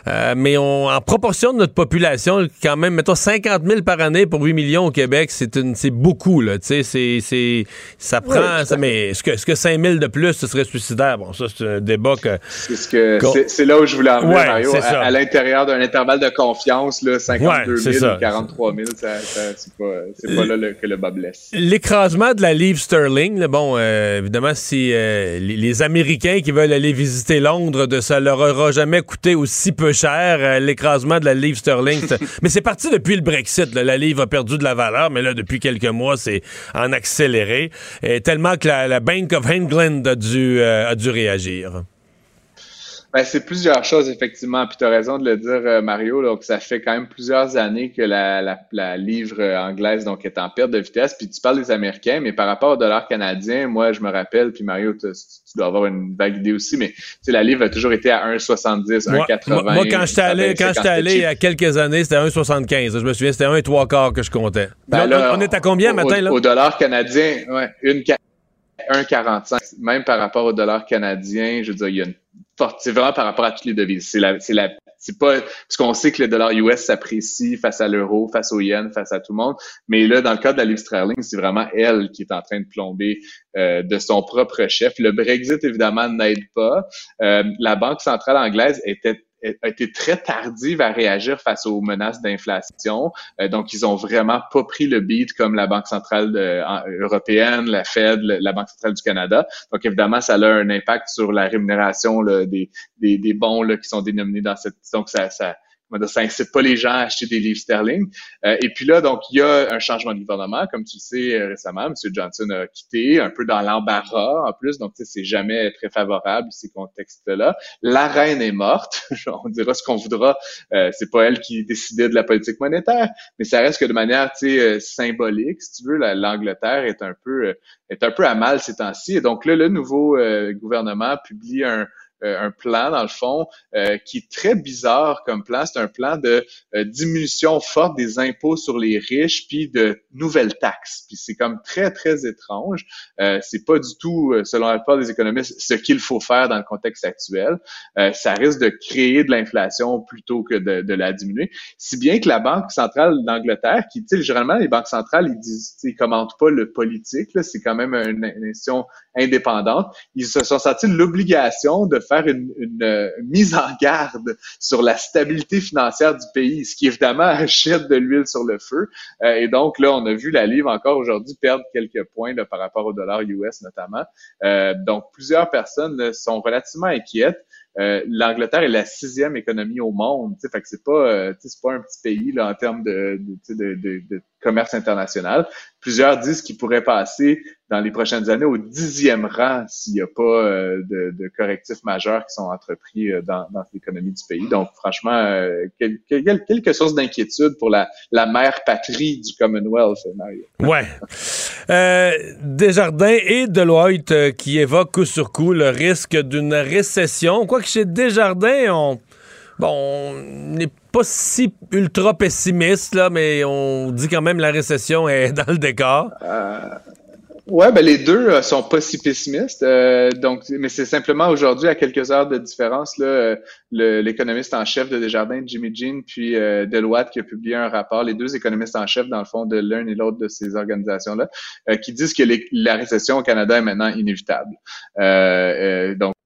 Euh, mais on, en proportion de notre population, quand même, mettons 50 000 par année pour 8 millions au Québec, c'est c'est beaucoup, là. Tu sais, c'est, ça prend. ça, mais est-ce que, est-ce que 5 000 de plus, ce serait suicidaire? Bon, ça, c'est un débat que. C'est, ce que, c'est, là où je voulais en venir, Mario. À, l'intérieur d'un intervalle de confiance, là, 52 000 43 000, ça, c'est pas, c'est pas là que le bas blesse. L'écrasement de la livre sterling, là, bon, euh, évidemment, si euh, les, les, Américains qui veulent aller visiter Londres, de, ça leur aura jamais coûté aussi peu cher, euh, l'écrasement de la livre sterling. mais c'est parti depuis le Brexit. La livre a perdu de la valeur, mais là, depuis quelques mois, c'est en accéléré. Et tellement que la, Bank of England a dû, euh, a dû réagir. Ben, c'est plusieurs choses, effectivement. Puis tu as raison de le dire, euh, Mario. Donc, ça fait quand même plusieurs années que la, la, la, livre anglaise donc, est en perte de vitesse. Puis tu parles des Américains, mais par rapport au dollar canadien, moi, je me rappelle, puis Mario, tu, dois avoir une vague idée aussi, mais la livre a toujours été à 1,70, 1,80. Moi, quand j'étais allé, quand j'étais allé il y a quelques années, c'était 1,75. Je me souviens, c'était 1,3 quarts que je comptais. Ben on est à combien matin, là? Au dollar canadien, ouais, une 1,45. Même par rapport au dollar canadien, je veux dire, il y a une c'est vraiment par rapport à toutes les devises. C'est la, c'est la, c'est pas parce qu'on sait que le dollar US s'apprécie face à l'euro, face au yen, face à tout le monde. Mais là, dans le cas de la livre sterling, c'est vraiment elle qui est en train de plomber euh, de son propre chef. Le Brexit évidemment n'aide pas. Euh, la banque centrale anglaise était a été très tardive à réagir face aux menaces d'inflation. Euh, donc, ils ont vraiment pas pris le beat comme la Banque centrale européenne, la Fed, la Banque centrale du Canada. Donc, évidemment, ça a un impact sur la rémunération des, des, des, bons là, qui sont dénominés dans cette... Donc, ça, ça ça incite pas les gens à acheter des livres sterling. Euh, et puis là, donc, il y a un changement de gouvernement. Comme tu le sais euh, récemment, M. Johnson a quitté, un peu dans l'embarras en plus. Donc, tu sais, c'est jamais très favorable, ces contextes-là. La reine est morte. On dira ce qu'on voudra. Euh, c'est pas elle qui décidait de la politique monétaire, mais ça reste que de manière, tu sais, euh, symbolique, si tu veux, l'Angleterre est un peu est un peu à mal ces temps-ci. Et donc là, le nouveau gouvernement publie un un plan, dans le fond, euh, qui est très bizarre comme plan. C'est un plan de euh, diminution forte des impôts sur les riches, puis de nouvelles taxes. Puis c'est comme très, très étrange. c'est pas du tout, selon la plupart des économistes, ce qu'il faut faire dans le contexte actuel. ça risque de créer de l'inflation plutôt que de, de, la diminuer. Si bien que la Banque centrale d'Angleterre, qui, tu sais, généralement, les banques centrales, ils disent, ils commentent pas le politique, c'est quand même une, une institution indépendante. Ils se sont sentis l'obligation de faire une, euh, mise en garde sur la stabilité financière du pays, ce qui évidemment achète de l'huile sur le feu. Euh, et donc là, on a vu la livre encore aujourd'hui perdre quelques points par rapport au dollar US notamment. Euh, donc plusieurs personnes sont relativement inquiètes. L'Angleterre est la sixième économie au monde. Fait que c'est pas, c'est pas un petit pays là en termes de, de, de, de commerce international. Plusieurs disent qu'il pourrait passer dans les prochaines années au dixième rang s'il n'y a pas euh, de, de, correctifs majeurs qui sont entrepris euh, dans, dans l'économie du pays. Donc, franchement, euh, quelques, quelques sources d'inquiétude pour la, la mère patrie du Commonwealth, Mario. Ouais. Euh, Desjardins et Deloitte qui évoquent coup sur coup le risque d'une récession. Quoique chez Desjardins, on bon, on n'est pas si ultra pessimiste, mais on dit quand même la récession est dans le décor. Euh, ouais, ben les deux euh, sont pas si pessimistes. Euh, donc, mais c'est simplement aujourd'hui, à quelques heures de différence, là, l'économiste en chef de Desjardins, Jimmy Jean, puis Deloitte, qui a publié un rapport, les deux économistes en chef, dans le fond, de l'un et l'autre de ces organisations-là, qui disent que la récession au Canada est maintenant inévitable. donc,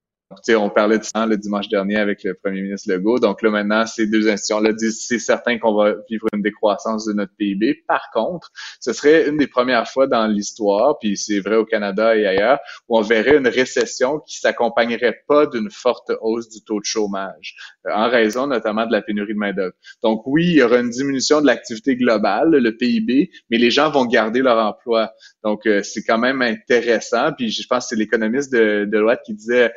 on parlait de ça le dimanche dernier avec le premier ministre Legault. Donc là, maintenant, ces deux institutions-là disent c'est certain qu'on va vivre une décroissance de notre PIB. Par contre, ce serait une des premières fois dans l'histoire, puis c'est vrai au Canada et ailleurs, où on verrait une récession qui s'accompagnerait pas d'une forte hausse du taux de chômage, euh, en raison notamment de la pénurie de main-d'œuvre. Donc oui, il y aura une diminution de l'activité globale, le PIB, mais les gens vont garder leur emploi. Donc euh, c'est quand même intéressant. Puis je pense que c'est l'économiste de, de qui disait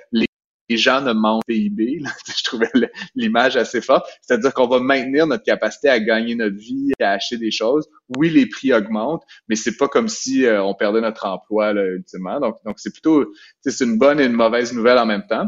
les gens ne mentent PIB. Je trouvais l'image assez forte. C'est-à-dire qu'on va maintenir notre capacité à gagner notre vie, à acheter des choses. Oui, les prix augmentent, mais c'est pas comme si euh, on perdait notre emploi là, ultimement. Donc, donc c'est plutôt c'est une bonne et une mauvaise nouvelle en même temps.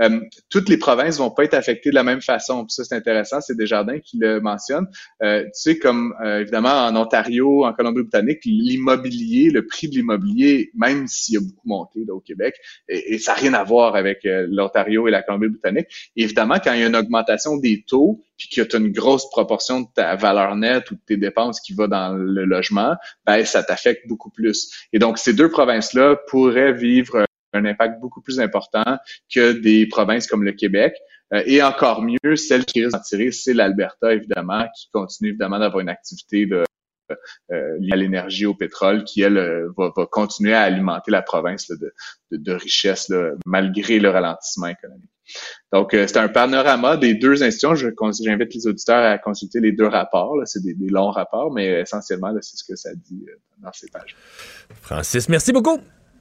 Euh, toutes les provinces vont pas être affectées de la même façon. Ça, c'est intéressant, c'est Desjardins qui le mentionne. Euh, tu sais, comme euh, évidemment en Ontario, en Colombie-Britannique, l'immobilier, le prix de l'immobilier, même s'il a beaucoup monté là, au Québec, et, ça n'a rien à voir avec l'Ontario et la Colombie-Britannique. Évidemment, quand il y a une augmentation des taux, puis que tu as une grosse proportion de ta valeur nette ou de tes dépenses qui va dans le logement, ben ça t'affecte beaucoup plus. Et donc, ces deux provinces-là pourraient vivre un impact beaucoup plus important que des provinces comme le Québec. Euh, et encore mieux, celle qui risque d'en tirer, c'est l'Alberta, évidemment, qui continue évidemment d'avoir une activité de, euh, liée à l'énergie, au pétrole, qui, elle, euh, va, continuer à alimenter la province de, de, richesse malgré le ralentissement économique. Donc, c'est un panorama des deux institutions. J'invite les auditeurs à consulter les deux rapports. C'est des, des, longs rapports, mais essentiellement, c'est ce que ça dit dans ces pages. Francis, merci beaucoup.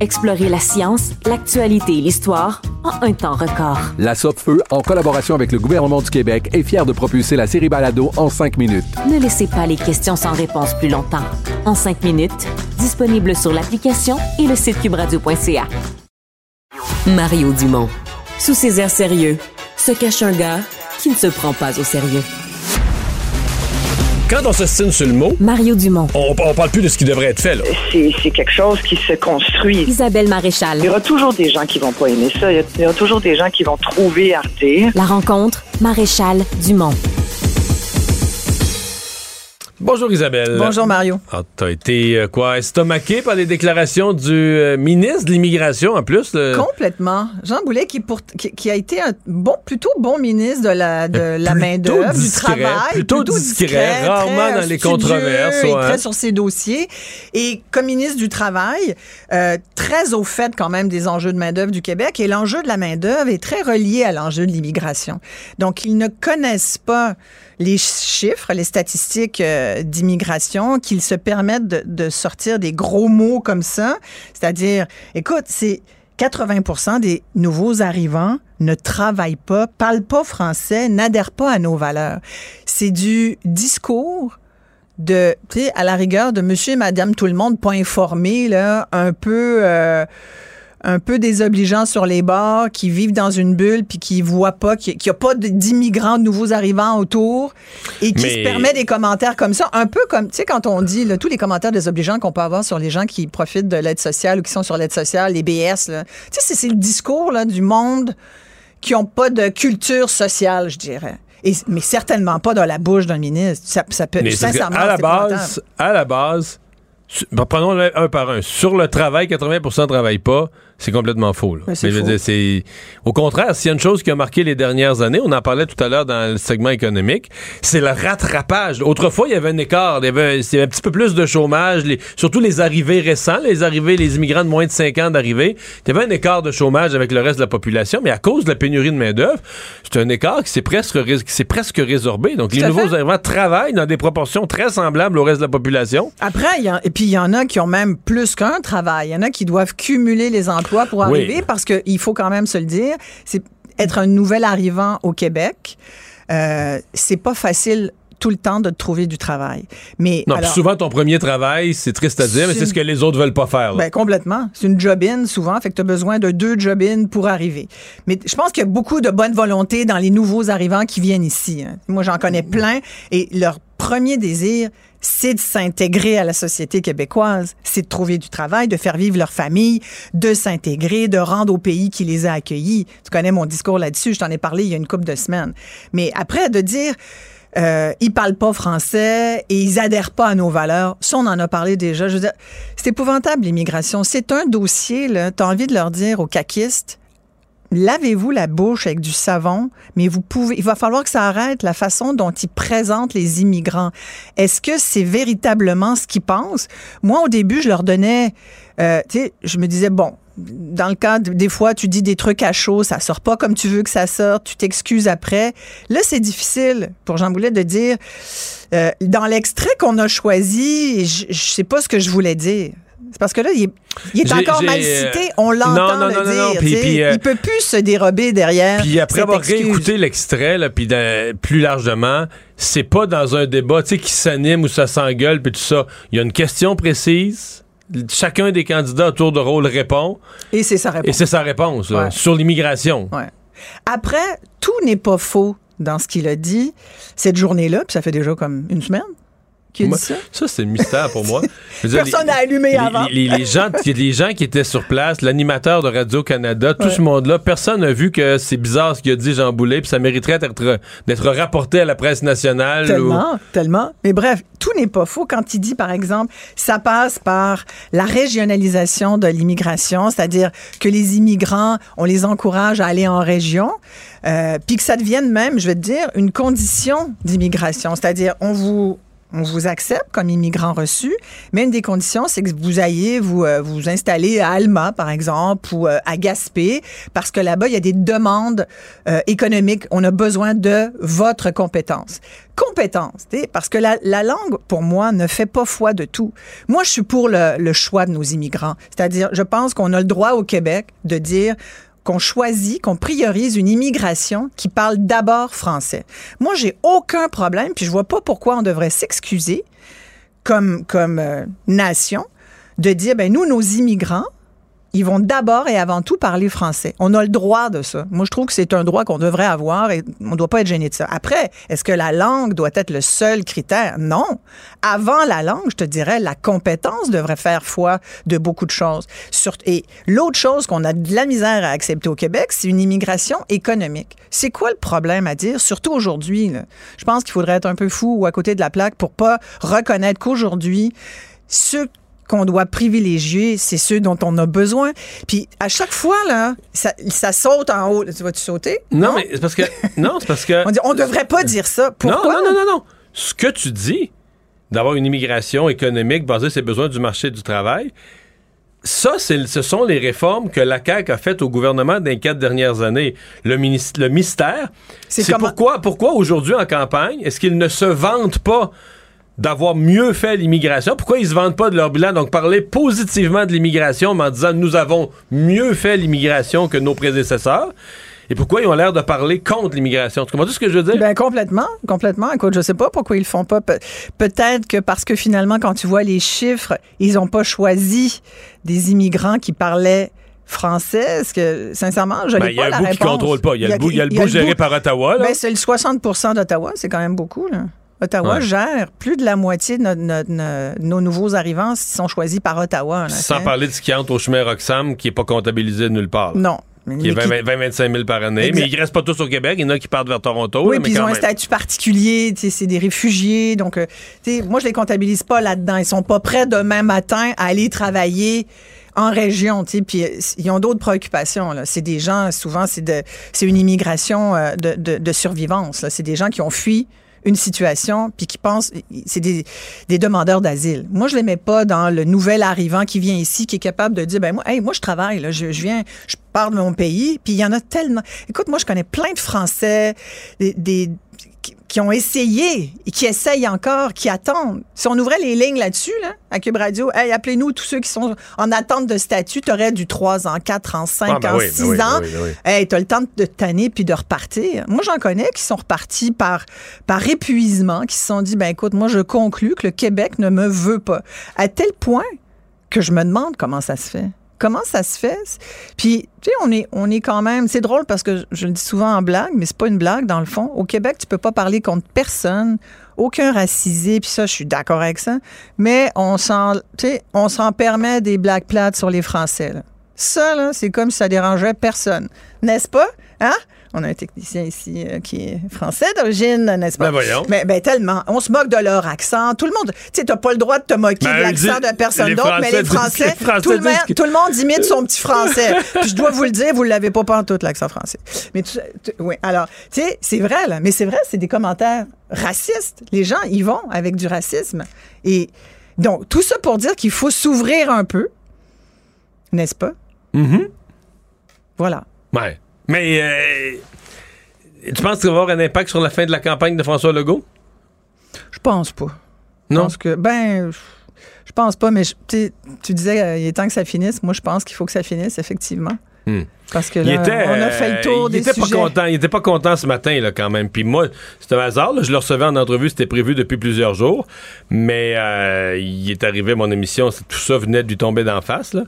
Explorez la science, l'actualité et l'histoire en un temps record. La Feu, en collaboration avec le gouvernement du Québec, est fière de propulser la série Balado en cinq minutes. Ne laissez pas les questions sans réponse plus longtemps. En cinq minutes, disponible sur l'application et le site cubradio.ca. Mario Dumont. Sous ses airs sérieux, se cache un gars qui ne se prend pas au sérieux. Quand on se signe sur le mot, Mario Dumont. On, on parle plus de ce qui devrait être fait. Là. C'est, quelque chose qui se construit. Isabelle Maréchal. Il y aura toujours des gens qui vont pas aimer ça. Il y, aura toujours des gens qui vont trouver Arte. La rencontre, Maréchal Dumont. Bonjour Isabelle. Bonjour Mario. Ah, t'as été euh, quoi estomaqué par les déclarations du euh, ministre de l'immigration en plus. Complètement. Jean Boulet qui, pour, qui, a été un bon, plutôt bon ministre de la de la main d'œuvre, du travail, plutôt, discret, rarement dans les controverses, et très sur ses dossiers. Et comme ministre du travail, euh, très au fait quand même des enjeux de main d'œuvre du Québec. Et l'enjeu de la main d'œuvre est très relié à l'enjeu de l'immigration. Donc ils ne connaissent pas les chiffres, les statistiques euh, d'immigration, qu'ils se permettent de, sortir des gros mots comme ça. C'est-à-dire, écoute, c'est 80% des nouveaux arrivants ne travaillent pas, parlent pas français, n'adhèrent pas à nos valeurs. C'est du discours de, tu sais, à la rigueur de monsieur et madame tout le monde pas informés, là, un peu... Euh, un peu désobligeants sur les bords, qui vivent dans une bulle puis qui voient pas qu'il n'y a, pas d'immigrants de nouveaux arrivants autour et qui se permet des commentaires comme ça, un peu comme, tu sais, quand on dit tous les commentaires désobligeants qu'on peut avoir sur les gens qui profitent de l'aide sociale ou qui sont sur l'aide sociale, les BS, tu sais, c'est le discours là, du monde qui n'ont pas de culture sociale, je dirais. Et, mais certainement pas dans la bouche d'un ministre. Ça, ça peut, sincèrement, à la base, à la base, prenons un par un. Sur le travail, 80 ne travaillent pas c'est complètement faux. Mais, je veux dire, c'est au contraire, s'il y a une chose qui a marqué les dernières années, on en parlait tout à l'heure dans le segment économique, c'est le rattrapage. Autrefois, il y avait un écart, il y avait, un petit peu plus de chômage, surtout les arrivées récents, les arrivées, les immigrants de moins de 5 ans d'arrivée, il y avait un écart de chômage avec le reste de la population, mais à cause de la pénurie de main d'œuvre, c'est un écart qui s'est presque, presque résorbé. Donc les nouveaux arrivants travaillent dans des proportions très semblables au reste de la population. Après, y a, et puis il y en a qui ont même plus qu'un travail. Il y en a qui doivent cumuler les emplois pour arriver parce qu'il faut quand même se le dire, c'est être un nouvel arrivant au Québec. Euh, c'est pas facile tout le temps de trouver du travail. Mais non, souvent ton premier travail, c'est triste à dire, mais c'est ce que les autres veulent pas faire. Ben, complètement. C'est une job-in souvent, fait que tu as besoin de deux job-in pour arriver. Mais je pense qu'il y a beaucoup de bonne volonté dans les nouveaux arrivants qui viennent ici. Hein. Moi, j'en connais plein et leur premier désir, c'est de s'intégrer à la société québécoise, c'est de trouver du travail, de faire vivre leur famille, de s'intégrer, de rendre au pays qui les a accueillis. Tu connais mon discours là-dessus, je t'en ai parlé il y a une couple de semaines. Mais après, de dire... Euh, ils parlent pas français et ils adhèrent pas à nos valeurs. Ça, on en a parlé déjà. Je veux dire, c'est épouvantable, l'immigration. C'est un dossier, là. T'as envie de leur dire aux caquistes, lavez-vous la bouche avec du savon, mais vous pouvez, il va falloir que ça arrête la façon dont ils présentent les immigrants. Est-ce que c'est véritablement ce qu'ils pensent? Moi, au début, je leur donnais, euh, tu sais, je me disais, bon, dans le cas, des fois, tu dis des trucs à chaud, ça sort pas comme tu veux que ça sorte, tu t'excuses après. Là, c'est difficile pour Jean Boulet de dire, euh, dans l'extrait qu'on a choisi, je, je sais pas ce que je voulais dire. C'est parce que là, il est, encore mal euh, cité. On l'entend le dire. Il euh, il peut plus se dérober derrière. Puis après avoir réécouté l'extrait, puis plus largement, c'est pas dans un débat qui s'anime ou ça s'engueule, puis tout ça. Il y a une question précise. Chacun des candidats autour de rôle répond. Et c'est sa réponse. Et c'est sa réponse sur l'immigration. Après, tout n'est pas faux dans ce qu'il a dit cette journée-là, puis ça fait déjà comme une semaine ça? Ça, c'est mystère pour moi. Personne n'a allumé avant. Les, gens, les gens qui étaient sur place, l'animateur de Radio-Canada, tout ce monde-là, personne n'a vu que c'est bizarre ce qu'il a dit Jean Boulet, puis ça mériterait d'être rapporté à la presse nationale. Tellement, tellement. Mais bref, tout n'est pas faux quand il dit, par exemple, ça passe par la régionalisation de l'immigration, c'est-à-dire que les immigrants, on les encourage à aller en région, euh, puis que ça devienne même, je vais te dire, une condition d'immigration, c'est-à-dire on vous on vous accepte comme immigrant reçu, mais une des conditions, c'est que vous ayez vous, euh, vous installer à Alma, par exemple, ou euh, à Gaspé, parce que là-bas, il y a des demandes euh, économiques. On a besoin de votre compétence. Compétence, parce que la, la, langue, pour moi, ne fait pas foi de tout. Moi, je suis pour le, le choix de nos immigrants. C'est-à-dire, je pense qu'on a le droit au Québec de dire qu'on choisit, qu'on priorise une immigration qui parle d'abord français. Moi, j'ai aucun problème, puis je vois pas pourquoi on devrait s'excuser comme, comme euh, nation de dire, ben nous, nos immigrants, ils vont d'abord et avant tout parler français. On a le droit de ça. Moi, je trouve que c'est un droit qu'on devrait avoir et on ne doit pas être gêné de ça. Après, est-ce que la langue doit être le seul critère? Non. Avant la langue, je te dirais, la compétence devrait faire foi de beaucoup de choses. Et l'autre chose qu'on a de la misère à accepter au Québec, c'est une immigration économique. C'est quoi le problème à dire, surtout aujourd'hui? Je pense qu'il faudrait être un peu fou ou à côté de la plaque pour pas reconnaître qu'aujourd'hui, ceux qu'on doit privilégier, c'est ceux dont on a besoin. Puis à chaque fois, là, ça, saute en haut. Tu vas-tu sauter? Non, mais c'est parce que. Non, c'est parce que. on, dit, on devrait pas dire ça. Pourquoi? Non, non, non, non, non. Ce que tu dis, d'avoir une immigration économique basée sur les besoins du marché du travail, ça, ce sont les réformes que la CAQ a faites au gouvernement dans les quatre dernières années. Le, le mystère, c'est pourquoi, pourquoi aujourd'hui en campagne, est-ce qu'ils ne se vantent pas d'avoir mieux fait l'immigration. Pourquoi ils se vendent pas de leur bilan? Donc, parler positivement de l'immigration, en disant nous avons mieux fait l'immigration que nos prédécesseurs. Et pourquoi ils ont l'air de parler contre l'immigration? Tu comprends ce que je veux dire? Ben, complètement, complètement. Écoute, je sais pas pourquoi ils le font pas. peut-être que parce que finalement, quand tu vois les chiffres, ils ont pas choisi des immigrants qui parlaient français? Est-ce que, sincèrement, je n'ai ben, pas la réponse. Il y a un bout qui contrôle pas. Il y a, le bout, le bout géré par Ottawa. Ben, c'est le 60% d'Ottawa. C'est quand même beaucoup. Là. Ottawa gère plus de la moitié de nos nouveaux arrivants qui sont choisis par Ottawa. Sans parler de ce qui entre au chemin Roxham, qui n'est pas comptabilisé nulle part. Non. Qui est 20-25 000 par année. Mais ils ne restent pas tous au Québec. Il y en a qui partent vers Toronto. Oui, puis ils ont un statut particulier. C'est des réfugiés. Donc, euh, moi, je les comptabilise pas là-dedans. Ils sont pas prêts demain matin à aller travailler en région, tu puis euh, ils ont d'autres préoccupations. C'est des gens, souvent, c'est une immigration euh, de, de, de survivance. C'est des gens qui ont fui une situation, puis qui pensent, c'est des, des demandeurs d'asile. Moi, je les mets pas dans le nouvel arrivant qui vient ici, qui est capable de dire, ben moi, moi je travaille, là, je, je viens, je pars de mon pays, puis il y en a tellement. Écoute, moi, je connais plein de Français, des, des qui ont essayé et qui essayent encore, qui attendent. Si on ouvrait les lignes là-dessus, là, à Cube Radio, hey, appelez-nous tous ceux qui sont en attente de statut. Tu aurais du 3 ans, 4 ans, 5 Ah, ben ans, oui, ben 6 oui, ben ans. oui, ben oui. Hey, t'as le temps de tanner puis de repartir. Moi, j'en connais qui sont repartis par, par épuisement, qui se sont dit, ben écoute, moi, je conclus que le Québec ne me veut pas. À tel point que je me demande comment ça se fait. Comment ça se fait? Puis, tu sais, on est, on est quand même. C'est drôle parce que je le dis souvent en blague, mais c'est pas une blague dans le fond. Au Québec, tu peux pas parler contre personne, aucun racisé, puis ça, je suis d'accord avec ça. Mais on s'en, tu sais, on s'en permet des blagues plates sur les Français. Ça, c'est comme si ça dérangeait personne. N'est-ce pas? Hein? On a un technicien ici euh, qui est français d'origine, n'est-ce pas? Ben voyons. Mais ben, tellement. On se moque de leur accent. Tout le monde. Tu sais, t'as pas le droit de te moquer Ben, de l'accent de personne d'autre, mais les Français les tout, le que- tout le monde imite son petit français. Puis je dois vous le dire, vous l'avez pas pantoute, l'accent français. Mais tu, tu- oui, alors, tu sais, c'est vrai, là. Mais c'est vrai, c'est des commentaires racistes. Les gens y vont avec du racisme. Et donc, tout ça pour dire qu'il faut s'ouvrir un peu. N'est-ce pas? Mhm. Voilà. Ouais. Mais euh, tu penses qu'il va avoir un impact sur la fin de la campagne de François Legault? Je pense pas. Je Non? pense que, ben, je- je pense pas, mais je- tu sais, tu disais, euh, il est temps que ça finisse. Moi, je pense qu'il faut que ça finisse, effectivement. Hmm. Parce que Il là, était, on a fait le tour euh, il des était sujets. pas content. Il était pas content ce matin là quand même. Puis moi, c'était un hasard. là. je le recevais en entrevue. C'était prévu depuis plusieurs jours. Mais euh, il est arrivé à mon émission. Tout ça venait de lui tomber d'en face. Là.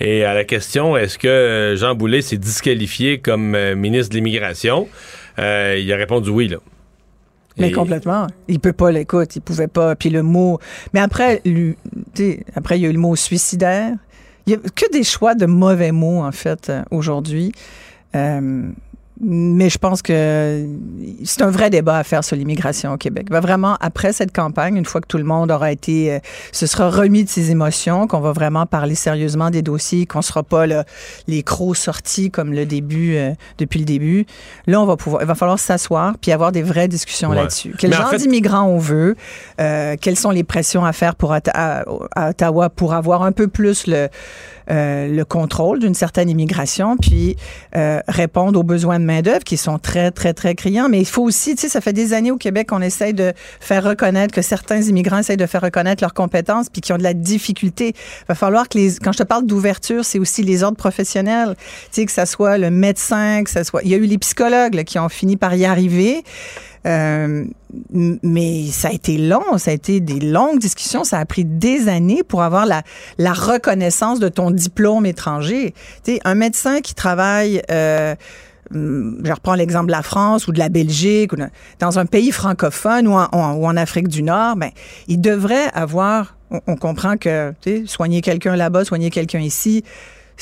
Et à la question, est-ce que euh, Jean Boulet s'est disqualifié comme euh, ministre de l'immigration? Euh, Il a répondu oui. Là. Mais complètement. Il peut pas l'écouter, il pouvait pas. Puis le mot. Mais après, lui, après il y a eu le mot suicidaire. Il y a que des choix de mauvais mots en fait aujourd'hui. Euh, mais je pense que c'est un vrai débat à faire sur l'immigration au Québec. Va vraiment après cette campagne, une fois que tout le monde aura été, euh, se sera remis de ses émotions, qu'on va vraiment parler sérieusement des dossiers, qu'on sera pas là, les crocs sortis comme le début euh, depuis le début. Là, on va pouvoir, il va falloir s'asseoir puis avoir des vraies discussions Ouais. là-dessus. Quel Mais en genre fait- d'immigrants on veut euh, Quelles sont les pressions à faire pour à, à Ottawa pour avoir un peu plus le euh, le contrôle d'une certaine immigration, puis euh, répondre aux besoins de main-d'œuvre qui sont très, très, très criants. Mais il faut aussi, tu sais, ça fait des années au Québec qu'on essaye de faire reconnaître, que certains immigrants essayent de faire reconnaître leurs compétences, puis qui ont de la difficulté. Il va falloir que les. Quand je te parle d'ouverture, c'est aussi les ordres professionnels. Tu sais, que ça soit le médecin, que ça soit. Il y a eu les psychologues là, qui ont fini par y arriver. Euh, mais ça a été long, ça a été des longues discussions, ça a pris des années pour avoir la, la reconnaissance de ton diplôme étranger. Tu sais, un médecin qui travaille, euh, je reprends l'exemple de la France ou de la Belgique, dans un pays francophone ou en, en- ou en Afrique du Nord, ben, il devrait avoir, on, on comprend que tu sais, soigner quelqu'un là-bas, soigner quelqu'un ici,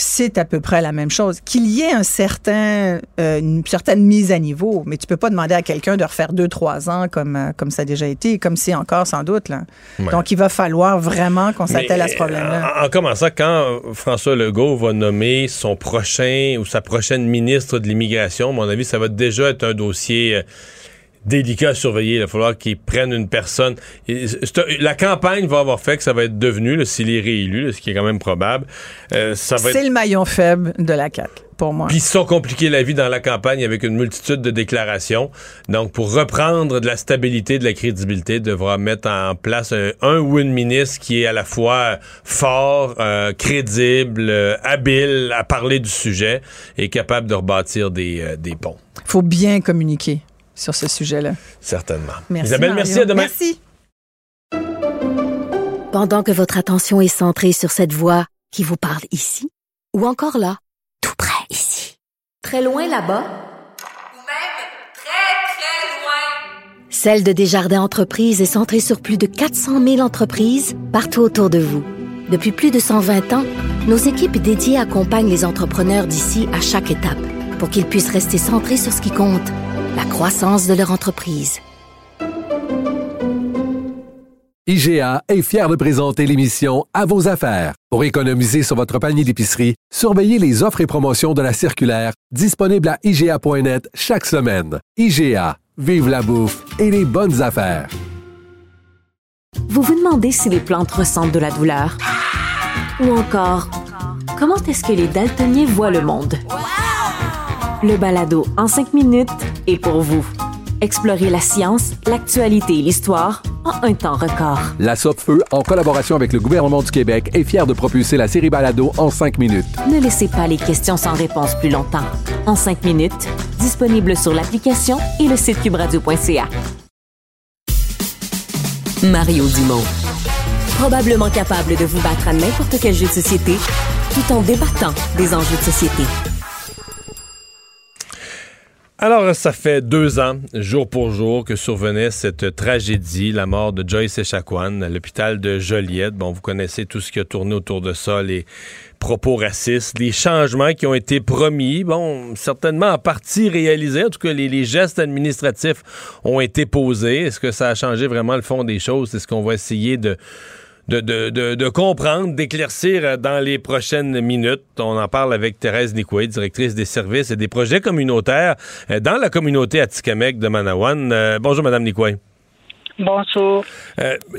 c'est à peu près la même chose. Qu'il y ait un certain, euh, une certaine mise à niveau, mais tu peux pas demander à quelqu'un de refaire deux, trois ans comme, euh, comme ça a déjà été, comme c'est encore sans doute. Là. Ouais. Donc, il va falloir vraiment qu'on s'attelle à ce problème-là. En, en commençant, quand François Legault va nommer son prochain ou sa prochaine ministre de l'immigration, à mon avis, ça va déjà être un dossier euh, délicat à surveiller. Il va falloir qu'il prenne une personne. Et La campagne va avoir fait que ça va être devenu, s'il est réélu, là, ce qui est quand même probable, euh, ça va C'est être... le maillon faible de la CAQ, pour moi. Puis ils sont compliqués la vie dans la campagne avec une multitude de déclarations. Donc, pour reprendre de la stabilité, de la crédibilité, devra mettre en place un, un ou une ministre qui est à la fois fort, euh, crédible, euh, habile à parler du sujet et capable de rebâtir des, euh, des ponts. Il faut bien communiquer sur ce sujet-là. Certainement. Merci, Isabelle, Mario. merci. À demain. Merci. Pendant que votre attention est centrée sur cette voix qui vous parle ici, ou encore là, tout près ici, très loin là-bas, Celle de Desjardins Entreprises est centrée sur plus de 400 000 entreprises partout autour de vous. Depuis plus de 120 ans, nos équipes dédiées accompagnent les entrepreneurs d'ici à chaque étape pour qu'ils puissent rester centrés sur ce qui compte, la croissance de leur entreprise. IGA est fier de présenter l'émission À vos affaires. Pour économiser sur votre panier d'épicerie, surveillez les offres et promotions de la circulaire disponible à IGA.net chaque semaine. IGA, vive la bouffe et les bonnes affaires. Vous vous demandez si les plantes ressentent de la douleur? Ou encore, comment est-ce que les daltoniens voient le monde? Le balado en cinq minutes est pour vous. Explorez la science, l'actualité et l'histoire en un temps record. La Feu, en collaboration avec le gouvernement du Québec, est fière de propulser la série Balado en cinq minutes. Ne laissez pas les questions sans réponse plus longtemps. En cinq minutes, disponible sur l'application et le site cubradio.ca. Mario Dumont. Probablement capable de vous battre à n'importe quel jeu de société tout en débattant des enjeux de société. Alors, ça fait deux ans, jour pour jour, que survenait cette tragédie, la mort de Joyce Echaquan à l'hôpital de Joliette. Bon, vous connaissez tout ce qui a tourné autour de ça, les propos racistes, les changements qui ont été promis, bon, certainement en partie réalisés. En tout cas, les, gestes administratifs ont été posés. Est-ce que ça a changé vraiment le fond des choses? Est-ce qu'on va essayer de de, de, de, comprendre, d'éclaircir euh, dans les prochaines minutes. On en parle avec Thérèse Nicoué, directrice des services et des projets communautaires euh, dans la communauté Atikamek de Manawan. Euh, bonjour, Madame Nicoué. Bonjour.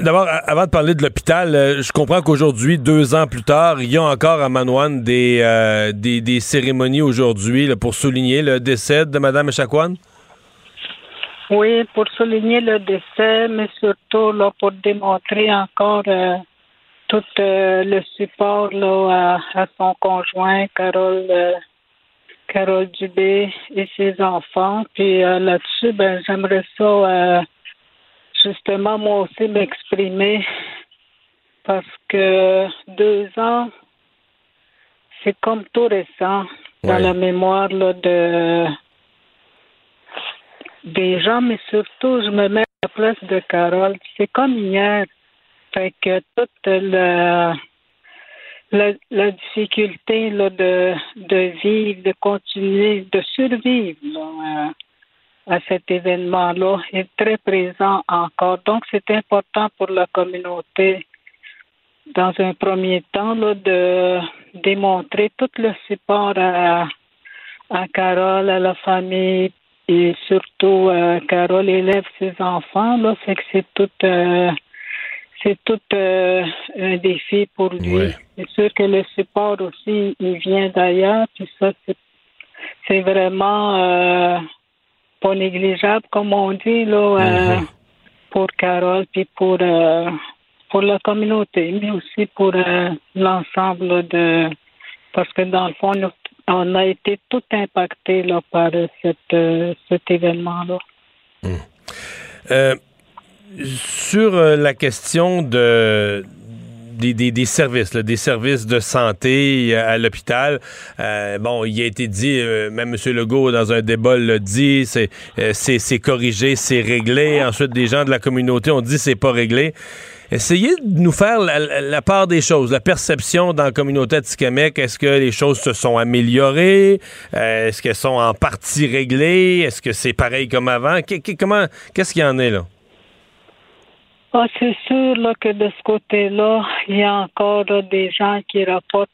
D'abord, avant de parler de l'hôpital, je comprends qu'aujourd'hui, deux ans plus tard, il y a encore à Manawan des, des, des, cérémonies aujourd'hui pour souligner le décès de Mme Echaquan. Oui, pour souligner le décès, mais surtout là, pour démontrer encore euh, tout euh, le support là, à, son conjoint, Carole, euh, Carole Dubé et ses enfants. Puis là-dessus, ben, j'aimerais ça justement moi aussi m'exprimer parce que deux ans, c'est comme tout récent dans la mémoire là, de des gens, mais surtout, je me mets à la place de Carole. C'est comme hier. Fait que toute la, la, difficulté là, de, de vivre, de continuer, de survivre là, à cet événement-là est très présent encore. Donc, c'est important pour la communauté, dans un premier temps, là, de démontrer tout le support à Carole, à la famille, et surtout, euh, Carole élève ses enfants, là, c'est que c'est tout, euh, c'est tout euh, un défi pour lui. C'est sûr que le support aussi, il vient d'ailleurs, puis ça, c'est, c'est vraiment pas négligeable, comme on dit, là, mm-hmm. pour Carole, puis pour, pour la communauté, mais aussi pour l'ensemble de. Parce que dans le fond, nous, on a été tout impacté là, par cette, euh, cet événement-là. Hmm. Euh, sur euh, la question de des, des, services, des services de santé à l'hôpital. bon, il a été dit, même M. Legault, dans un débat, l'a dit, c'est, c'est, corrigé, c'est réglé. Ensuite, des gens de la communauté ont dit c'est pas réglé. Essayez de nous faire la, part des choses, la perception dans la communauté Atikamek. Est-ce que les choses se sont améliorées? Euh, est-ce qu'elles sont en partie réglées? Est-ce que c'est pareil comme avant? comment, qu'est-ce qu'il y en est là? Ah, c'est sûr là, que de ce côté-là, il y a encore des gens qui rapportent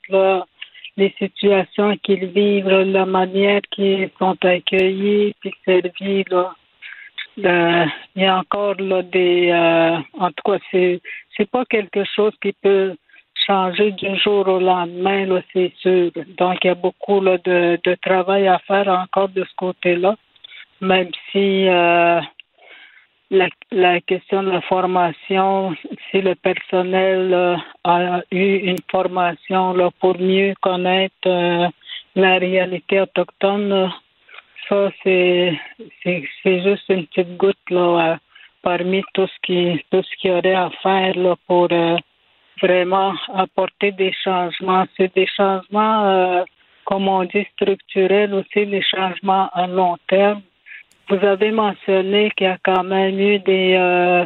les situations qu'ils vivent, la manière qu'ils sont accueillis puis servis. Là. Ben, il y a encore là, des. Euh, en tout cas, c'est c'est pas quelque chose qui peut changer du jour au lendemain, là, c'est sûr. Donc, il y a beaucoup là, de, de travail à faire encore de ce côté-là, même si euh, la, la question de la formation, si le personnel euh, a eu une formation là, pour mieux connaître la réalité autochtone, ça, c'est, c'est, juste une petite goutte là, parmi tout ce qui tout ce qu'il y aurait à faire là, pour euh, vraiment apporter des changements. C'est des changements, euh, comme on dit, structurels aussi, des changements à long terme. Vous avez mentionné qu'il y a quand même eu des, euh,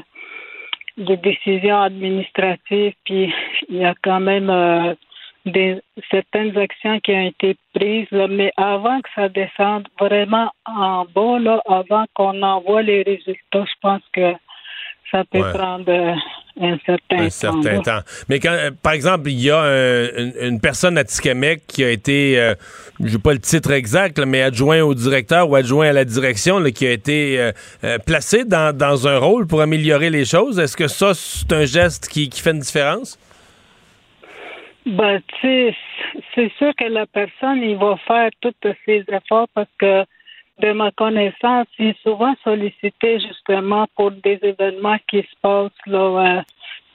des décisions administratives, puis il y a quand même des certaines actions qui ont été prises, mais avant que ça descende vraiment en bas, là, avant qu'on envoie les résultats, je pense que ça peut prendre un certain, un certain temps. Mais quand, euh, par exemple, il y a une, personne à Tikamek qui a été, euh, je n'ai pas le titre exact, mais adjoint au directeur ou adjoint à la direction, qui a été euh, placé dans, dans, un rôle pour améliorer les choses. Est-ce que ça, c'est un geste qui, qui fait une différence? Ben, c'est sûr que la personne, il va faire tous ses efforts parce que de ma connaissance, il est souvent sollicité justement pour des événements qui se passent là.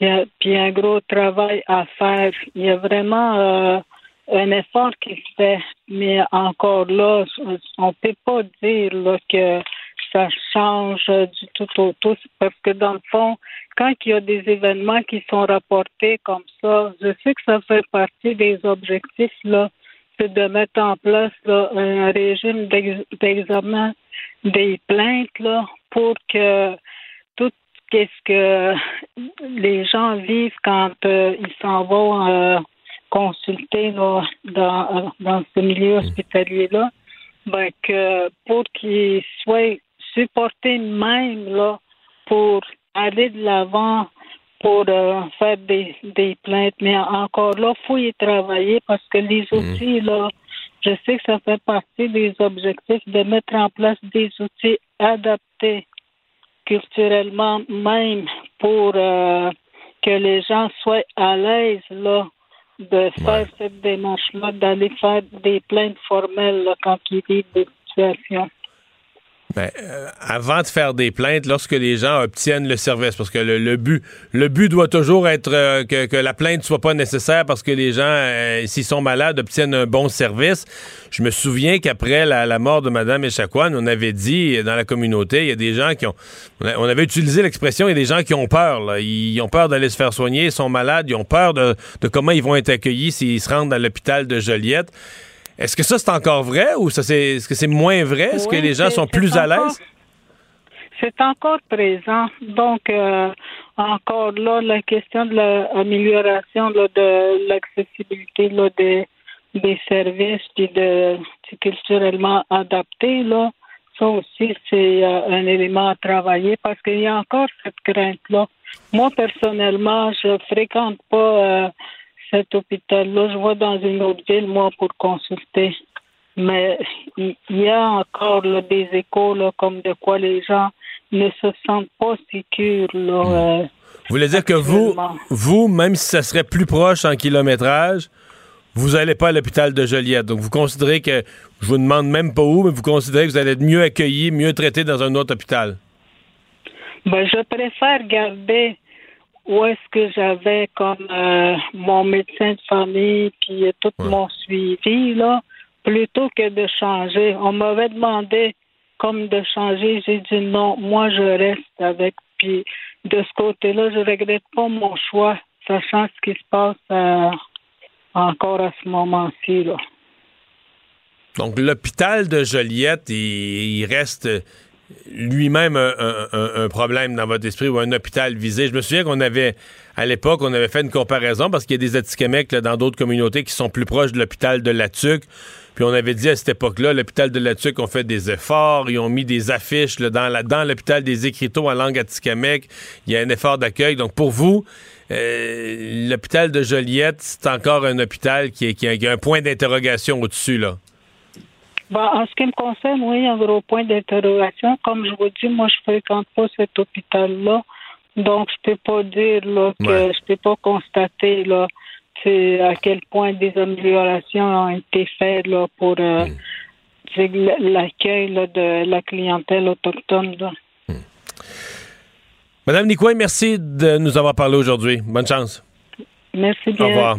il y a, puis un gros travail à faire. Il y a vraiment euh, un effort qui se fait, mais encore là, on peut pas dire que ça change du tout au tout, parce que dans le fond, quand il y a des événements qui sont rapportés comme ça, je sais que ça fait partie des objectifs là c'est de mettre en place un régime d'examen des plaintes là, pour que tout ce que les gens vivent quand euh, ils s'en vont euh, consulter dans, dans ce milieu hospitalier-là, ben, que pour qu'ils soient supportés même là, pour aller de l'avant pour euh, faire des, des plaintes. Mais encore là, il faut y travailler parce que les mhm. outils, là, je sais que ça fait partie des objectifs de mettre en place des outils adaptés culturellement même pour euh, que les gens soient à l'aise là de faire cette démarche-là, d'aller faire des plaintes formelles quand ils vivent des situations. Ben, euh, avant de faire des plaintes, lorsque les gens obtiennent le service, parce que le, but, le but doit toujours être euh, que, que, la plainte soit pas nécessaire parce que les gens, euh, s'ils sont malades, obtiennent un bon service. Je me souviens qu'après la, mort de Mme Echaquan, on avait dit dans la communauté, il y a des gens qui ont, on avait utilisé l'expression, il y a des gens qui ont peur. Ils ont peur d'aller se faire soigner, ils sont malades, ils ont peur de, de comment ils vont être accueillis s'ils se rendent à l'hôpital de Joliette. Est-ce que ça, c'est encore vrai ou ça, c'est, est-ce que c'est moins vrai? Est-ce que les gens sont plus à l'aise? C'est encore présent. Donc, euh, encore là, la question de l'amélioration de l'accessibilité des, des services puis de culturellement adapté, là, ça aussi, c'est euh, un élément à travailler parce qu'il y a encore cette crainte-là. Moi, personnellement, je fréquente pas euh, cet hôpital-là. Je vais dans une autre ville, moi, pour consulter. Mais il y a encore des échos comme de quoi les gens ne se sentent pas sécures. Là, hmm. euh, vous voulez dire que vous, vous, même si ça serait plus proche en kilométrage, vous n'allez pas à l'hôpital de Joliette. Donc, vous considérez que, je vous demande même pas où, mais vous considérez que vous allez être mieux accueilli, mieux traité dans un autre hôpital? Ben, je préfère garder où est-ce que j'avais comme euh, mon médecin de famille puis tout mon suivi là, plutôt que de changer. On m'avait demandé comme de changer, j'ai dit non, moi je reste avec. Puis de ce côté-là, je regrette pas mon choix, sachant ce qui se passe euh, encore à ce moment-ci là. Donc l'hôpital de Joliette, il reste lui-même un, problème dans votre esprit ou un hôpital visé. Je me souviens qu'on avait, à l'époque, on avait fait une comparaison parce qu'il y a des Atikamekw dans d'autres communautés qui sont plus proches de l'hôpital de la Puis on avait dit à cette époque-là, l'hôpital de la ont fait des efforts, ils ont mis des affiches dans, l'hôpital des écriteaux en langue Atikamekw. Il y a un effort d'accueil. Donc pour vous, euh, l'hôpital de Joliette, c'est encore un hôpital qui, a un point d'interrogation au-dessus. Bah, en ce qui me concerne, oui, il y a un gros point d'interrogation. Comme je vous dis, moi, je fréquente pas cet hôpital-là. Donc, je peux pas dire là, que je peux pas constater là, à quel point des améliorations ont été faites là, pour euh, mm. l'accueil de la clientèle autochtone. Mm. Madame Nicouin, merci de nous avoir parlé aujourd'hui. Bonne chance. Merci bien. Au revoir.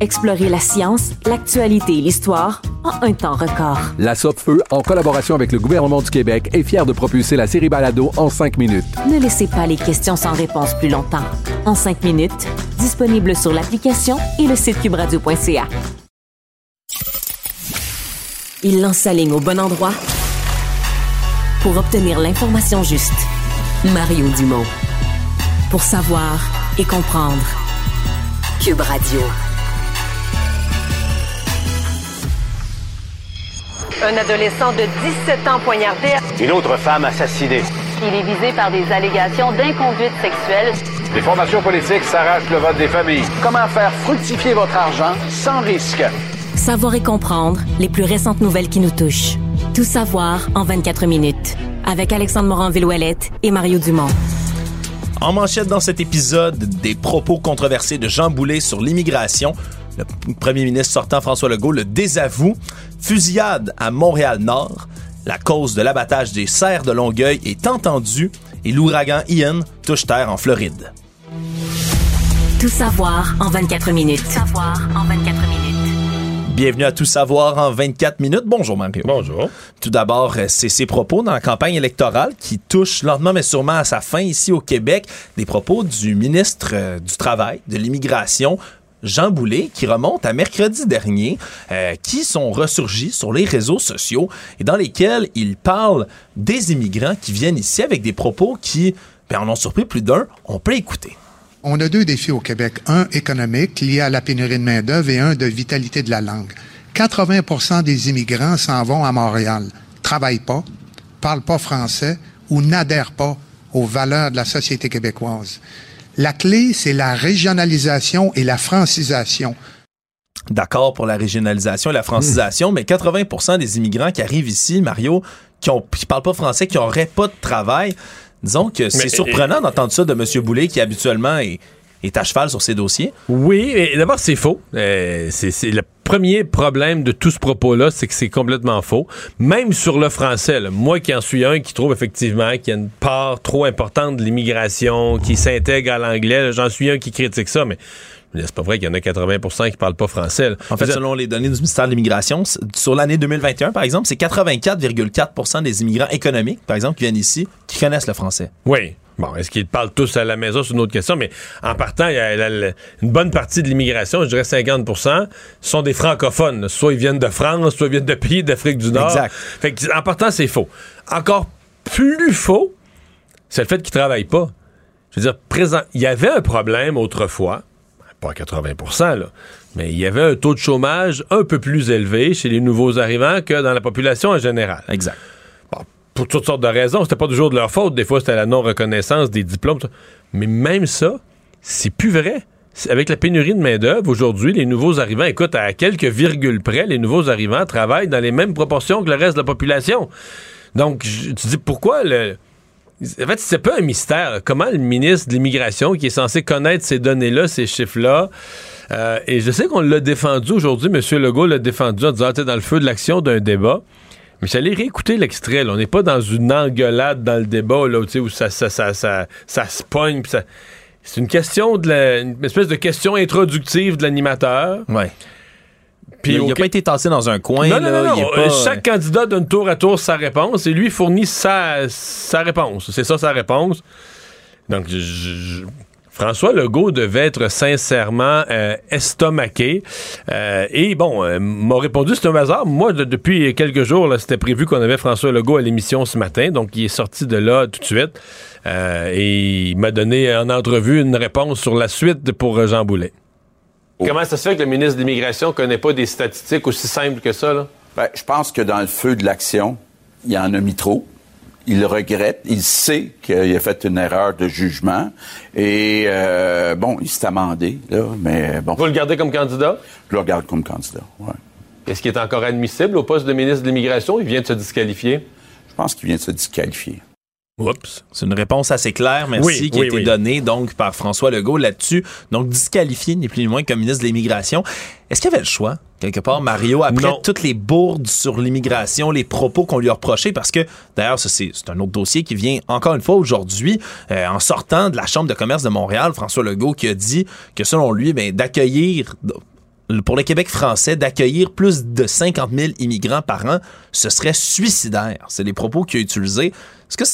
Explorez la science, l'actualité et l'histoire en un temps record. La Feu, en collaboration avec le gouvernement du Québec, est fière de propulser la série Balado en cinq minutes. Ne laissez pas les questions sans réponse plus longtemps. En cinq minutes, disponible sur l'application et le site cubradio.ca. Il lance sa ligne au bon endroit pour obtenir l'information juste. Mario Dumont. Pour savoir et comprendre. Cube Radio. Un adolescent de 17 ans poignardé. Une autre femme assassinée. Il est visé par des allégations d'inconduite sexuelle. Les formations politiques s'arrachent le vote des familles. Comment faire fructifier votre argent sans risque? Savoir et comprendre les plus récentes nouvelles qui nous touchent. Tout savoir en 24 minutes. Avec Alexandre Morin-Villouellette et Mario Dumont. En manchette dans cet épisode, des propos controversés de Jean Boulet sur l'immigration. Le premier ministre sortant François Legault le désavoue. Fusillade à Montréal-Nord. La cause de l'abattage des cerfs de Longueuil est entendue et l'ouragan Ian touche terre en Floride. Tout savoir en 24 minutes. Tout savoir en 24 minutes. Bienvenue à Tout savoir en 24 minutes. Bonjour Mario. Bonjour. Tout d'abord, euh, c'est ses propos dans la campagne électorale qui touchent lentement mais sûrement à sa fin ici au Québec. Des propos du ministre euh, du Travail, de l'Immigration, Jean Boulet, qui remonte à mercredi dernier, euh, qui sont ressurgis sur les réseaux sociaux et dans lesquels il parle des immigrants qui viennent ici avec des propos qui ben, en ont surpris plus d'un. On peut écouter. On a deux défis au Québec. Un économique, lié à la pénurie de main-d'œuvre, et un de vitalité de la langue. 80% des immigrants s'en vont à Montréal, travaillent pas, parlent pas français ou n'adhèrent pas aux valeurs de la société québécoise. La clé, c'est la régionalisation et la francisation. D'accord pour la régionalisation et la francisation, mais 80% des immigrants qui arrivent ici, Mario, qui ne parlent pas français, qui n'auraient pas de travail, Disons que c'est surprenant d'entendre ça de M. Boulay qui habituellement est, à cheval sur ces dossiers. Oui, d'abord, c'est faux. Euh, c'est le premier problème de tout ce propos-là, c'est que c'est complètement faux. Même sur le français, moi qui en suis un, qui trouve effectivement qu'il y a une part trop importante de l'immigration qui s'intègre à l'anglais, j'en suis un qui critique ça, mais c'est pas vrai qu'il y en a 80% qui parlent pas français. En fait, selon les données du ministère de l'Immigration, sur l'année 2021, par exemple, c'est 84,4 des immigrants économiques, par exemple, qui viennent ici, qui connaissent le français. Oui. Bon, est-ce qu'ils parlent tous à la maison? C'est une autre question, mais en partant, il y a une bonne partie de l'immigration, je dirais 50% sont des francophones. Soit ils viennent de France, soit ils viennent de pays d'Afrique du Nord. Exact. Fait en partant, c'est faux. Encore plus faux, c'est le fait qu'ils travaillent pas. Je veux dire, présent, il y avait un problème autrefois pas à 80 là, mais il y avait un taux de chômage un peu plus élevé chez les nouveaux arrivants que dans la population en général. Exact. Pour toutes sortes de raisons, c'était pas toujours de leur faute. Des fois, c'était la non-reconnaissance des diplômes. Mais même ça, c'est plus vrai. Avec la pénurie de main-d'œuvre, aujourd'hui, les nouveaux arrivants, écoute, à quelques virgules près, les nouveaux arrivants travaillent dans les mêmes proportions que le reste de la population. Donc, tu dis pourquoi le en fait, c'est pas un mystère. Comment le ministre de l'Immigration, qui est censé connaître ces données-là, ces chiffres-là, euh, et je sais qu'on l'a défendu aujourd'hui, M. Legault l'a défendu en disant, dans le feu de l'action d'un débat. Mais j'allais réécouter l'extrait. On n'est pas dans une engueulade dans le débat là, où ça, ça, ça, ça, ça se pogne. C'est une question de la, une espèce de question introductive de l'animateur. Ouais il n'a pas été tassé dans un coin. Non, non, non. non. Chaque candidat donne tour à tour sa réponse et lui fournit sa, sa réponse. C'est ça sa réponse. Donc, François Legault devait être sincèrement euh, estomaqué. Euh, et bon, euh, m'a répondu, c'est un hasard. Moi, depuis quelques jours, c'était prévu qu'on avait François Legault à l'émission ce matin. Donc, il est sorti de là tout de suite. et il m'a donné en entrevue une réponse sur la suite pour Jean Boulet. Oh. Comment ça se fait que le ministre de l'Immigration ne connaît pas des statistiques aussi simples que ça? Là? Ben, je pense que dans le feu de l'action, il en a mis trop. Il le regrette. Il sait qu'il a fait une erreur de jugement. Et euh, bon, il s'est amendé, là, mais bon. Vous le gardez comme candidat? Je le regarde comme candidat, oui. Est-ce qu'il est encore admissible au poste de ministre de l'Immigration? Il vient de se disqualifier? Je pense qu'il vient de se disqualifier. Oups. C'est une réponse assez claire, merci, qui a été donnée donc par François Legault là-dessus. Donc disqualifié, ni plus ni moins, comme ministre de l'Immigration. Est-ce qu'il y avait le choix, quelque part, Mario, après toutes les bourdes sur l'immigration, les propos qu'on lui a reprochés? Parce que, d'ailleurs, c'est un autre dossier qui vient encore une fois aujourd'hui, euh, en sortant de la Chambre de commerce de Montréal, François Legault qui a dit que selon lui, ben, d'accueillir pour le Québec français, d'accueillir plus de 50 000 immigrants par an, ce serait suicidaire. C'est les propos qu'il a utilisés. Est-ce que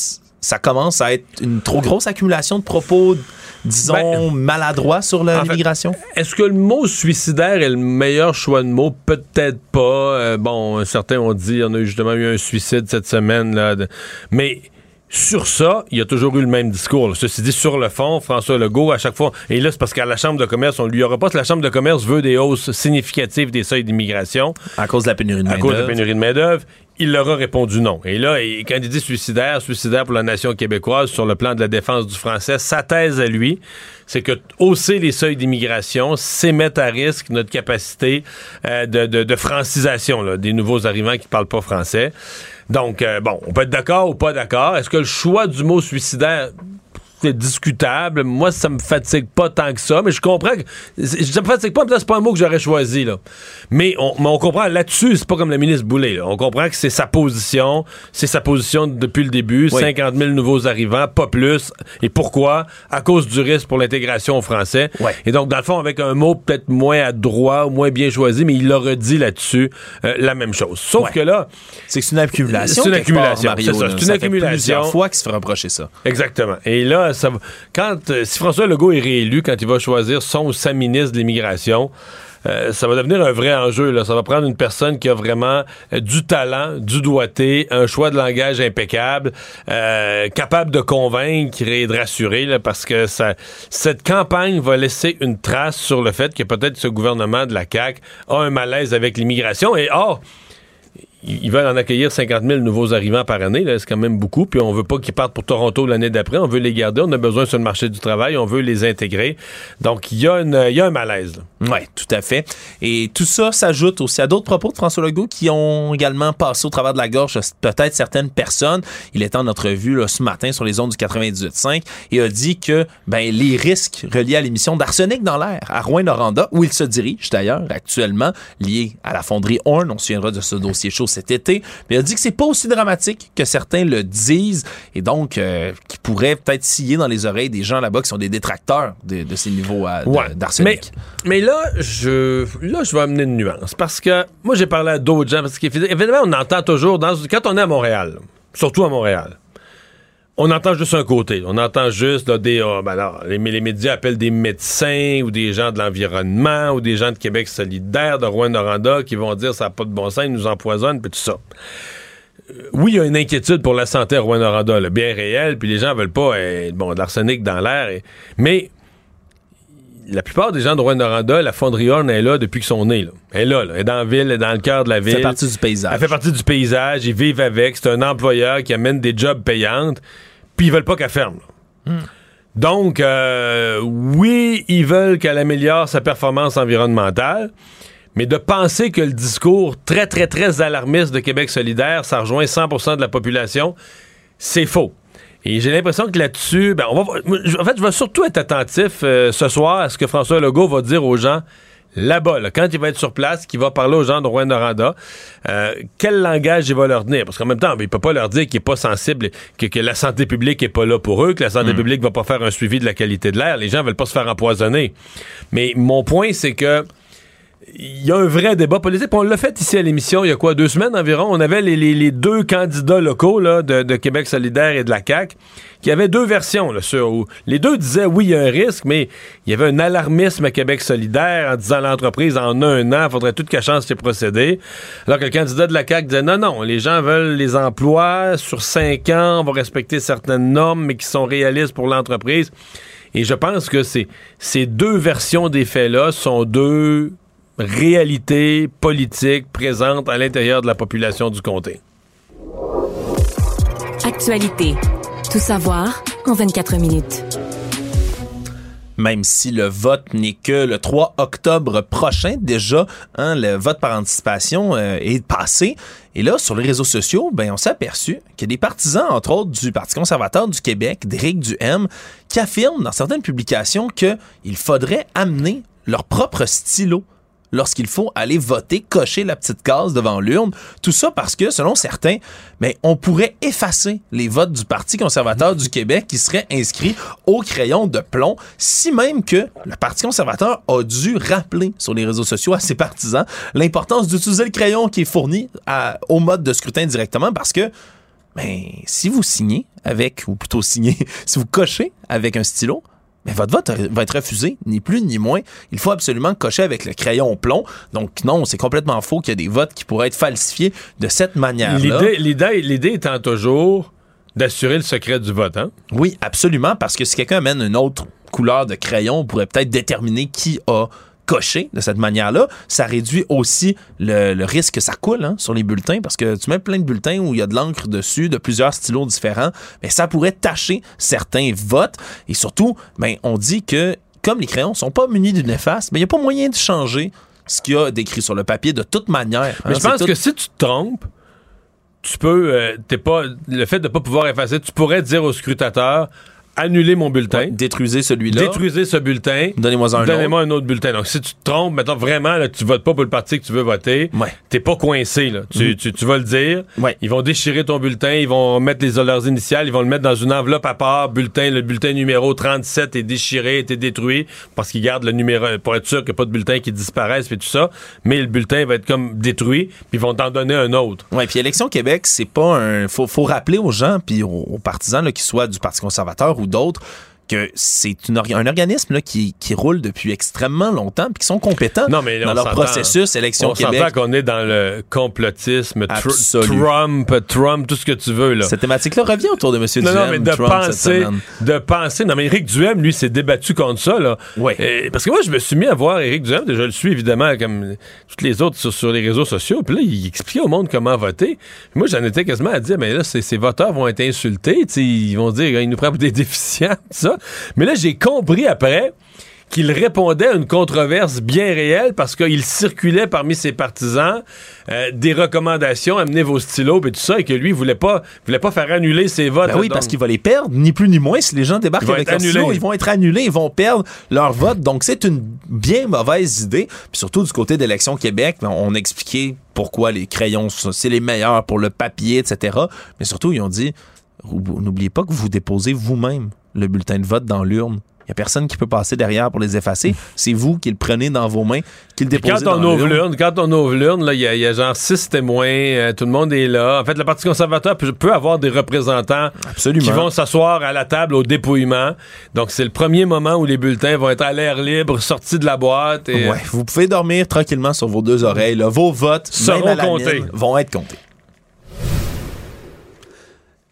ça commence à être une trop grosse accumulation de propos, disons, ben, maladroits sur l'immigration? Est-ce que le mot suicidaire est le meilleur choix de mots? Peut-être pas. Euh, bon, certains ont dit, on a justement eu un suicide cette semaine, là. mais sur ça, il y a toujours eu le même discours. Ceci dit, sur le fond, François Legault, à chaque fois, et là, c'est parce qu'à la Chambre de commerce, on lui aura pas, la Chambre de commerce veut des hausses significatives des seuils d'immigration. À cause de la pénurie de main-d'œuvre. À cause de la pénurie de main-d'œuvre. Il leur a répondu non. Et là, quand il dit suicidaire, suicidaire pour la nation québécoise sur le plan de la défense du français, sa thèse à lui, c'est que hausser les seuils d'immigration, c'est mettre à risque notre capacité euh, de, francisation là, des nouveaux arrivants qui parlent pas français. Donc, euh, bon, on peut être d'accord ou pas d'accord. Est-ce que le choix du mot suicidaire c'est discutable. Moi, ça me fatigue pas tant que ça, mais je comprends que. Ça me fatigue pas, mais c'est pas un mot que j'aurais choisi, là. Mais on, on comprend là-dessus, c'est pas comme la ministre Boulay, On comprend que c'est sa position. C'est sa position depuis le début. 50 000 nouveaux arrivants, pas plus. Et pourquoi? À cause du risque pour l'intégration au français. Et donc, dans le fond, avec un mot peut-être moins adroit ou moins bien choisi, mais il leur dit là-dessus euh, la même chose. Sauf que là. C'est une accumulation. C'est une accumulation. C'est ça. C'est une accumulation. plusieurs fois qu'il se fait reprocher ça. Exactement. Et là, quand, euh, si François Legault est réélu, quand il va choisir son ou sa ministre de l'immigration, euh, ça va devenir un vrai enjeu. Ça va prendre une personne qui a vraiment euh, du talent, du doigté, un choix de langage impeccable, capable de convaincre et de rassurer, parce que ça, cette campagne va laisser une trace sur le fait que peut-être ce gouvernement de la CAQ a un malaise avec l'immigration. Et or, ils veulent en accueillir 50 000 nouveaux arrivants par année. C'est quand même beaucoup. Puis on veut pas qu'ils partent pour Toronto l'année d'après. On veut les garder. On a besoin sur le marché du travail. On veut les intégrer. Donc, il y, a un malaise. Oui, tout à fait. Et tout ça s'ajoute aussi à d'autres propos de François Legault qui ont également passé au travers de la gorge peut-être certaines personnes. Il est en entrevue là, ce matin sur les ondes du 98.5 et a dit que ben, les risques reliés à l'émission d'arsenic dans l'air à Rouen-Noranda, où il se dirige d'ailleurs actuellement, lié à la fonderie Horn, on se souviendra de ce dossier chaud cet été, mais il a dit que c'est pas aussi dramatique que certains le disent et donc euh, qui pourrait peut-être scier dans les oreilles des gens là-bas qui sont des détracteurs de, ces niveaux euh, d'arsenic. Mais, là, je là, je vais amener une nuance parce que moi, j'ai parlé à d'autres gens parce qu'évidemment, on entend toujours, dans, quand on est à Montréal, surtout à Montréal, on entend juste un côté. On entend juste des. Oh, ben les, médias appellent des médecins ou des gens de l'environnement ou des gens de Québec solidaire, de Rouen-Noranda, qui vont dire ça n'a pas de bon sens, ils nous empoisonnent, puis tout ça. Euh, oui, il y a une inquiétude pour la santé à Rouen-Noranda, bien réel, puis les gens veulent pas eh, bon, de l'arsenic dans l'air. mais la plupart des gens de Rouen-Noranda, la fonderie Horn est là depuis qu'ils sont nés. Elle est là, elle est dans la ville, elle est dans le cœur de la ville. Elle fait partie du paysage. Elle fait partie du paysage, ils vivent avec. C'est un employeur qui amène des jobs payantes, puis ils veulent pas qu'elle ferme. Hmm. Donc, euh, oui, ils veulent qu'elle améliore sa performance environnementale, mais de penser que le discours très, très, très alarmiste de Québec solidaire, ça rejoint 100% de la population, c'est faux. Et j'ai l'impression que là-dessus, ben, on va, en fait, je vais surtout être attentif euh, ce soir à ce que François Legault va dire aux gens là-bas, quand il va être sur place, qu'il va parler aux gens de Rouen-Noranda, euh, quel langage il va leur tenir? Parce qu'en même temps, il peut pas leur dire qu'il est pas sensible, que, que, la santé publique est pas là pour eux, que la santé hmm. publique va pas faire un suivi de la qualité de l'air. Les gens veulent pas se faire empoisonner. Mais mon point, c'est que il y a un vrai débat politique. on l'a fait ici à l'émission il y a quoi, deux semaines environ. On avait les, deux candidats locaux là, de, Québec solidaire et de la CAQ qui avaient deux versions. Là, sur, où les deux disaient oui, il y a un risque, mais il y avait un alarmisme à Québec solidaire en disant l'entreprise en un an, il faudrait toute qu'à chance de procéder. Alors que le candidat de la CAQ disait non, non, les gens veulent les emplois sur cinq ans, on va respecter certaines normes, mais qui sont réalistes pour l'entreprise. Et je pense que ces deux versions des faits-là sont deux réalité politique présente à l'intérieur de la population du comté. Actualité. Tout savoir en 24 minutes. même si le vote n'est que le 3 octobre prochain. Déjà, hein, le vote par anticipation euh, est passé. Et là, sur les réseaux sociaux, ben, on s'est aperçu qu'il y a des partisans, entre autres, du Parti conservateur du Québec, d'Éric Duhem, qui affirment dans certaines publications qu'il faudrait amener leur propre stylo lorsqu'il faut aller voter, cocher la petite case devant l'urne. Tout ça parce que, selon certains, mais on pourrait effacer les votes du Parti conservateur du Québec qui seraient inscrits au crayon de plomb, si même que le Parti conservateur a dû rappeler sur les réseaux sociaux à ses partisans l'importance d'utiliser le crayon qui est fourni au mode de scrutin directement parce que ben, si vous signez avec, ou plutôt signez, si vous cochez avec un stylo, mais votre vote va être refusé, ni plus ni moins. Il faut absolument cocher avec le crayon plomb. Donc non, c'est complètement faux qu'il y a des votes qui pourraient être falsifiés de cette manière-là. L'idée étant toujours d'assurer le secret du vote, hein? Oui, absolument, parce que si quelqu'un amène une autre couleur de crayon, on pourrait peut-être déterminer qui a coché de cette manière-là, ça réduit aussi le, risque que ça coule hein, sur les bulletins parce que tu mets plein de bulletins où il y a de l'encre dessus, de plusieurs stylos différents, mais ça pourrait tacher certains votes et surtout, ben, on dit que comme les crayons sont pas munis d'une efface, mais il n'y a pas moyen de changer ce qu'il y a décrit sur le papier de toute manière. mais hein, je pense que si tu te trompes, tu peux, euh, t'es pas, le fait de ne pas pouvoir effacer, tu pourrais dire au scrutateur, annuler mon bulletin. détruisez celui-là. Détruisez ce bulletin. Donnez-moi un Donnez-moi un autre bulletin. Donc, si tu te trompes, maintenant vraiment, là, tu votes pas pour le parti que tu veux voter, ouais. t'es pas coincé. Là. Tu, mhm. tu, tu, vas le dire. Ouais. Ils vont déchirer ton bulletin, ils vont mettre les, leurs initiales, ils vont le mettre dans une enveloppe à part. Bulletin, le bulletin numéro 37 est déchiré, est détruit, parce qu'ils gardent le numéro, pour être sûr qu'il n'y a pas de bulletin qui disparaisse, et tout ça. Mais le bulletin va être comme détruit, puis ils vont t'en donner un autre. Ouais, puis Élection Québec, c'est pas un. Faut, faut rappeler aux gens, puis aux, aux partisans, qu'ils soient du Parti conservateur ou d'autres, que c'est un organisme qui, roule depuis extrêmement longtemps et qui sont compétents dans leur processus élection on Québec. On qu'on est dans le complotisme, Trump, Trump, tout ce que tu veux. Là. Cette thématique-là revient autour de M. Duhem. Non, mais de penser, de penser. Non, mais Éric Duhem, lui, s'est débattu contre ça. Là. parce que moi, je me suis mis à voir Éric Duhem. Je le suis évidemment comme toutes les autres sur, les réseaux sociaux. Puis là, il expliquait au monde comment voter. moi, j'en étais quasiment à dire, mais là, ces, voteurs vont être insultés. Ils vont dire, ils nous prennent pour des déficients. Ça. Mais là, j'ai compris après qu'il répondait à une controverse bien réelle parce qu'il circulait parmi ses partisans euh, des recommandations, amenez vos stylos et tout ça, et que lui, voulait pas, voulait pas faire annuler ses votes. Ben oui, parce qu'il va les perdre, ni plus ni moins. Si les gens débarquent avec leurs stylos, ils vont être annulés, ils vont perdre leur vote. Donc, c'est une bien mauvaise idée. Puis surtout, du côté d'Élection Québec, ben, on expliquait pourquoi les crayons, c'est les meilleurs pour le papier, etc. Mais surtout, ils ont dit, n'oubliez pas que vous déposez vous-même le bulletin de vote dans l'urne. Il n'y a personne qui peut passer derrière pour les effacer. C'est vous qui le prenez dans vos mains, qui le déposez quand on ouvre l'urne. Quand on ouvre l'urne, il y, a genre six témoins, euh, tout le monde est là. En fait, le Parti conservateur peut, avoir des représentants qui vont s'asseoir à la table au dépouillement. Donc, c'est le premier moment où les bulletins vont être à l'air libre, sortis de la boîte. Et... vous pouvez dormir tranquillement sur vos deux oreilles. Vos votes, Seront comptés. vont être comptés.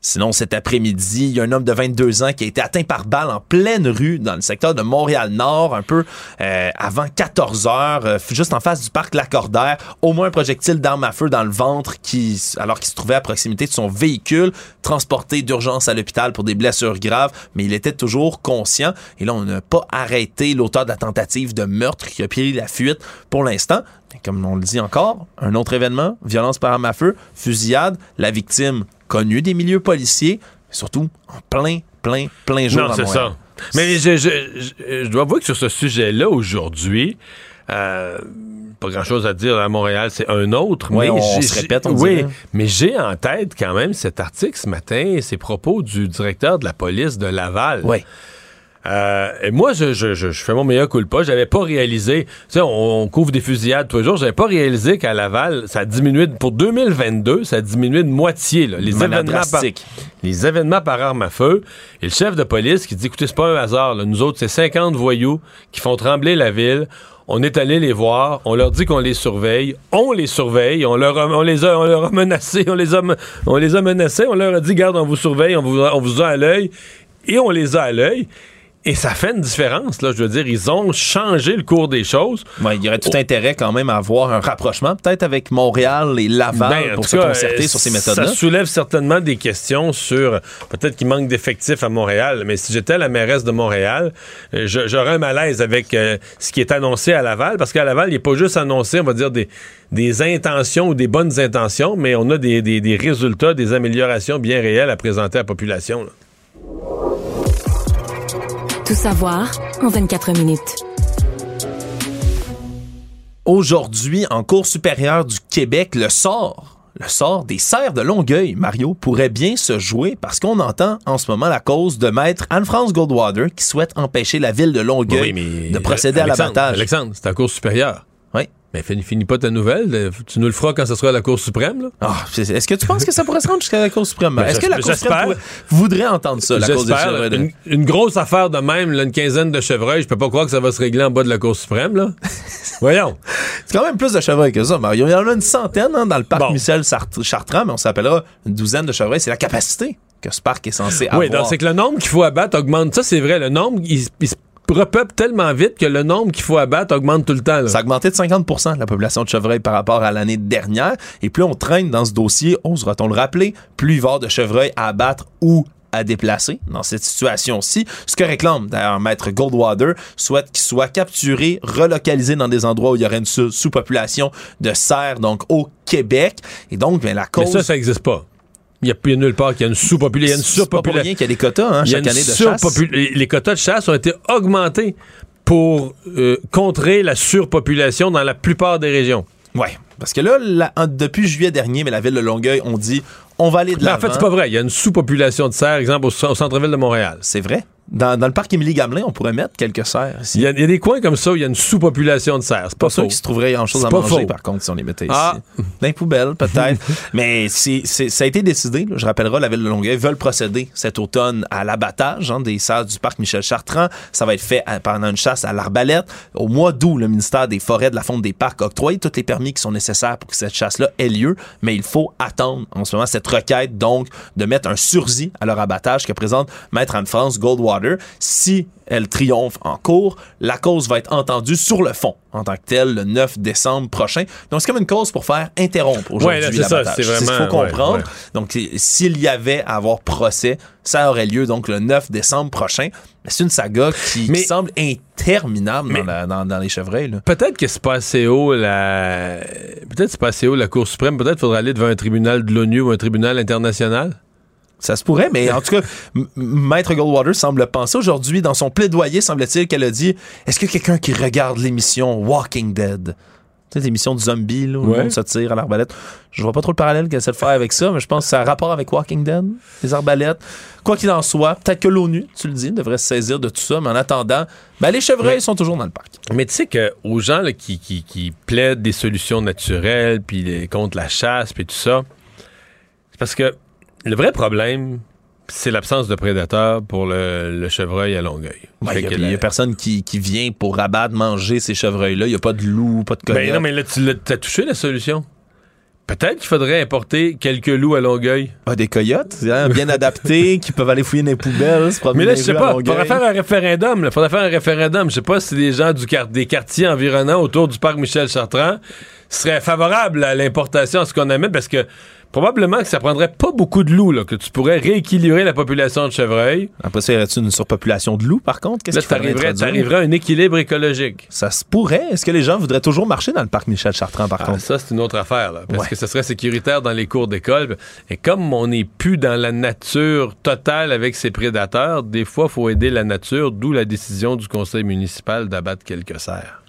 Sinon, cet après-midi, il y a un homme de 22 ans qui a été atteint par balle en pleine rue dans le secteur de Montréal-Nord, un peu euh, avant 14 heures, euh, juste en face du parc Lacordaire. Au moins un projectile d'arme à feu dans le ventre qui, alors qu'il se trouvait à proximité de son véhicule, transporté d'urgence à l'hôpital pour des blessures graves, mais il était toujours conscient. Et là, on n'a pas arrêté l'auteur de la tentative de meurtre qui a pris la fuite pour l'instant. Comme on le dit encore, un autre événement, violence par arme à feu, fusillade, la victime connu des milieux policiers, surtout en plein, plein, plein jour. Non, c'est ça. Mais je, je, dois avouer que sur ce sujet-là, aujourd'hui, euh, pas grand-chose à dire à Montréal, c'est un autre. mais on se répète, on Oui, mais j'ai en tête quand même cet article ce matin ces propos du directeur de la police de Laval. Oui. Euh, et moi, je, je, je, fais mon meilleur coup pas. J'avais pas réalisé. Tu sais, on, couvre des fusillades tous les jours. J'avais pas réalisé qu'à Laval, ça a diminué pour 2022, ça a diminué de moitié. Là, les événements par, les événements par arme à feu. Et le chef de police qui dit, écoutez, c'est pas un hasard. Là. Nous autres, c'est 50 voyous qui font trembler la ville. On est allé les voir, on leur dit qu'on les surveille, on les surveille, on leur a, on les a, on leur a menacés, on les a, on les a menacés, on leur a dit, garde, on vous surveille, on vous, on vous a à l'œil, et on les a à l'œil. Et ça fait une différence, là. Je veux dire, ils ont changé le cours des choses. il y aurait tout intérêt quand même à avoir un rapprochement, peut-être avec Montréal et Laval Ben, en pour se cas, concerter euh, sur ces méthodes-là. Ça soulève certainement des questions sur peut-être qu'il manque d'effectifs à Montréal, mais si j'étais la mairesse de Montréal, euh, j'aurais un malaise avec euh, ce qui est annoncé à Laval, parce qu'à Laval, il n'est pas juste annoncé, on va dire, des, des intentions ou des bonnes intentions, mais on a des, des- des résultats, des améliorations bien réelles à présenter à la population. là. Tout savoir en 24 minutes. Aujourd'hui, en cours supérieure du Québec, le sort, le sort des serres de Longueuil, Mario, pourrait bien se jouer parce qu'on entend en ce moment la cause de maître Anne-France Goldwater qui souhaite empêcher la ville de Longueuil Oui, mais- de procéder à l'abattage. Alexandre, c'est la Cour supérieure. Oui. Mais finis, finis pas ta nouvelle. euh, Tu nous le feras quand ce sera à la Cour suprême, là. Ah, c'est- Est-ce que tu penses que ça pourrait se rendre jusqu'à la Cour suprême? Ben, Est-ce que la Cour suprême pourrait- voudrait entendre ça, la cause des chevreuils? de- Une, une grosse affaire de même, là, une quinzaine de chevreuils, je peux pas croire que ça va se régler en bas de la Cour suprême, là. Voyons. C'est quand même plus de chevreuils que ça, Mario. Il y en a une centaine hein, dans le parc Michel Chartrand, mais on s'appellera une douzaine de chevreuils. C'est la capacité que ce parc est censé avoir. Oui, donc c'est que le nombre qu'il faut abattre augmente. Ça, c'est vrai. Le nombre, il, il se repeuple tellement vite que le nombre qu'il faut abattre augmente tout le temps. là. Ça a augmenté de 50 la population de chevreuils par rapport à l'année dernière. Et plus on traîne dans ce dossier, osera-t-on le rappeler, plus il va y avoir de chevreuils à abattre ou à déplacer dans cette situation-ci. Ce que réclame d'ailleurs Maître Goldwater souhaite qu'ils soient capturés, relocalisés dans des endroits où il y aurait une sous- sous-population de cerfs, donc au Québec. Et donc, ben, la Mais cause... ça, ça n'existe pas. Il n'y a plus nulle part qu'il y a une sous-population. Il y a une surpopulation. qu'il y a des quotas hein, chaque année de chasse. Les quotas de chasse ont été augmentés pour euh, contrer la surpopulation dans la plupart des régions. Ouais, parce que là, la- depuis juillet dernier, mais la ville de Longueuil, on dit on va aller de Mais l'avant. en fait, c'est pas vrai. Il y a une sous-population de cerfs, exemple, au, au centre-ville de Montréal. C'est vrai. Dans, dans le parc Émilie-Gamelin, on pourrait mettre quelques cerfs. ici. Il y, a, il y a des coins comme ça où il y a une sous-population de cerfs. C'est pas Pas sûr faux. qu'il se trouverait grand-chose C'est à pas manger, faux. par contre, si on les mettait ici. Ah. Dans les poubelles, peut-être. Mais ça a été décidé. là. je rappellerai, la ville de Longueuil veulent procéder cet automne à l'abattage hein, des cerfs du parc Michel Chartrand. Ça va être fait à- pendant une chasse à l'arbalète. Au mois d'août, le ministère des Forêts, de la Fonte des Parcs a octroyé tous les permis qui sont nécessaires pour que cette chasse-là ait lieu. Mais il faut attendre en ce moment cette requête, donc, de mettre un sursis à leur abattage que présente Maître Anne-France Goldwater. Si elle triomphe en cours, la cause va être entendue sur le fond en tant que telle le 9 décembre prochain. Donc, c'est comme une cause pour faire interrompre aujourd'hui Ouais, là, c'est ça, l'abattage. c'est ce qu'il faut comprendre. ouais, ouais. Donc, s'il y avait à avoir procès, ça aurait lieu donc le 9 décembre prochain. C'est une saga qui, qui Mais- semble interminable Mais- dans, la- dans- dans les chevreuils. Peut-être que c'est pas assez haut la. Peut-être c'est pas assez haut la Cour suprême. Peut-être qu'il faudrait aller devant un tribunal de l'ONU ou un tribunal international? Ça se pourrait, mais en tout cas, Maître Goldwater semble penser aujourd'hui, dans son plaidoyer, semble-t-il, qu'elle a dit Est-ce que quelqu'un qui regarde l'émission Walking Dead? Tu sais, l'émission du zombie, là, où le Ouais. monde se tire à l'arbalète. Je vois pas trop le parallèle qu'elle essaie de faire avec ça, mais je pense que ça a rapport avec Walking Dead, les arbalètes. Quoi qu'il en soit, peut-être que l'ONU, tu le dis, devrait se saisir de tout ça, mais en attendant, ben, les chevreuils Ouais. sont toujours dans le parc. Mais tu sais qu'aux gens là, qui, qui, qui plaident des solutions naturelles, puis les- contre la chasse, puis tout ça, c'est parce que le vrai problème, c'est l'absence de prédateurs pour le, le chevreuil à Longueuil. Il n'y a, personne qui, qui vient pour abattre, manger ces chevreuils-là. Il n'y a pas de loup, pas de coyote. Ben non, mais là, tu t'as touché la solution. Peut-être qu'il faudrait importer quelques loups à Longueuil. Ah, des coyotes, hein, bien adaptés, qui peuvent aller fouiller dans les poubelles. se Mais là, je sais pas, faudrait faire un référendum. Il faudrait faire un référendum. Je sais pas si les gens du des quartiers environnants autour du parc Michel Chartrand seraient favorables à l'importation, à ce qu'on amène, parce que probablement que ça prendrait pas beaucoup de loups, là, que tu pourrais rééquilibrer la population de chevreuils. Après ça, y aurait-tu une surpopulation de loups, par contre? Qu'est-ce Là, t'arriverais t'arriverais à un équilibre écologique. Ça se pourrait. Est-ce que les gens voudraient toujours marcher dans le parc Michel Chartrand, par Ah, contre? ça, c'est une autre affaire, là, parce Ouais. que ce serait sécuritaire dans les cours d'école. Et comme on n'est plus dans la nature totale avec ses prédateurs, des fois, il faut aider la nature, d'où la décision du conseil municipal d'abattre quelques cerfs.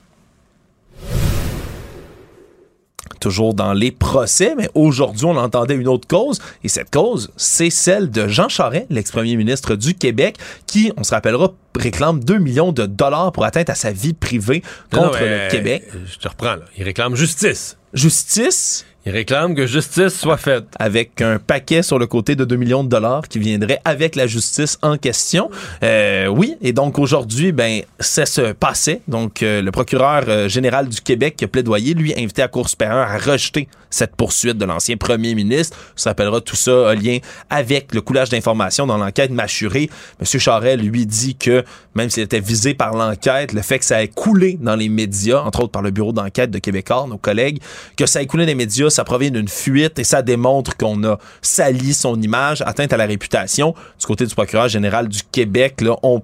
Toujours dans les procès, mais aujourd'hui, on entendait une autre cause. Et cette cause, c'est celle de Jean Charest, l'ex-premier ministre du Québec, qui, on se rappellera, réclame 2 millions de dollars pour atteinte à sa vie privée Non, contre le Québec. Je te reprends, là. Il réclame justice. Justice? Il réclame que justice soit faite. Avec un paquet sur le côté de 2 millions de dollars qui viendrait avec la justice en question. Euh, oui, et donc aujourd'hui, ben, ça se passait. Donc, euh, le procureur euh, général du Québec qui a plaidoyé, lui, invité à Cour supérieure à rejeter cette poursuite de l'ancien premier ministre. Ça s'appellera tout ça un lien avec le coulage d'informations dans l'enquête mâchurée. Monsieur Charest lui dit que même s'il était visé par l'enquête, le fait que ça ait coulé dans les médias, entre autres par le bureau d'enquête de Québécois, nos collègues, que ça ait coulé dans les médias, ça provient d'une fuite et ça démontre qu'on a sali son image, atteinte à la réputation. Du côté du procureur général du Québec, on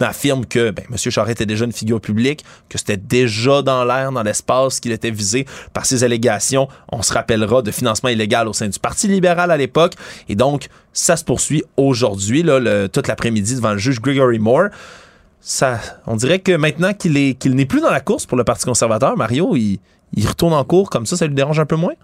affirme que ben, M. Charest était déjà une figure publique, que c'était déjà dans l'air, dans l'espace, qu'il était visé par ces allégations. On se rappellera de financement illégal au sein du Parti libéral à l'époque. Et donc, ça se poursuit aujourd'hui, toute l'après-midi devant le juge Gregory Moore. On dirait que maintenant qu'il qu'il n'est plus dans la course pour le Parti conservateur, Mario, il, il retourne en cours comme ça, ça lui dérange un peu moins?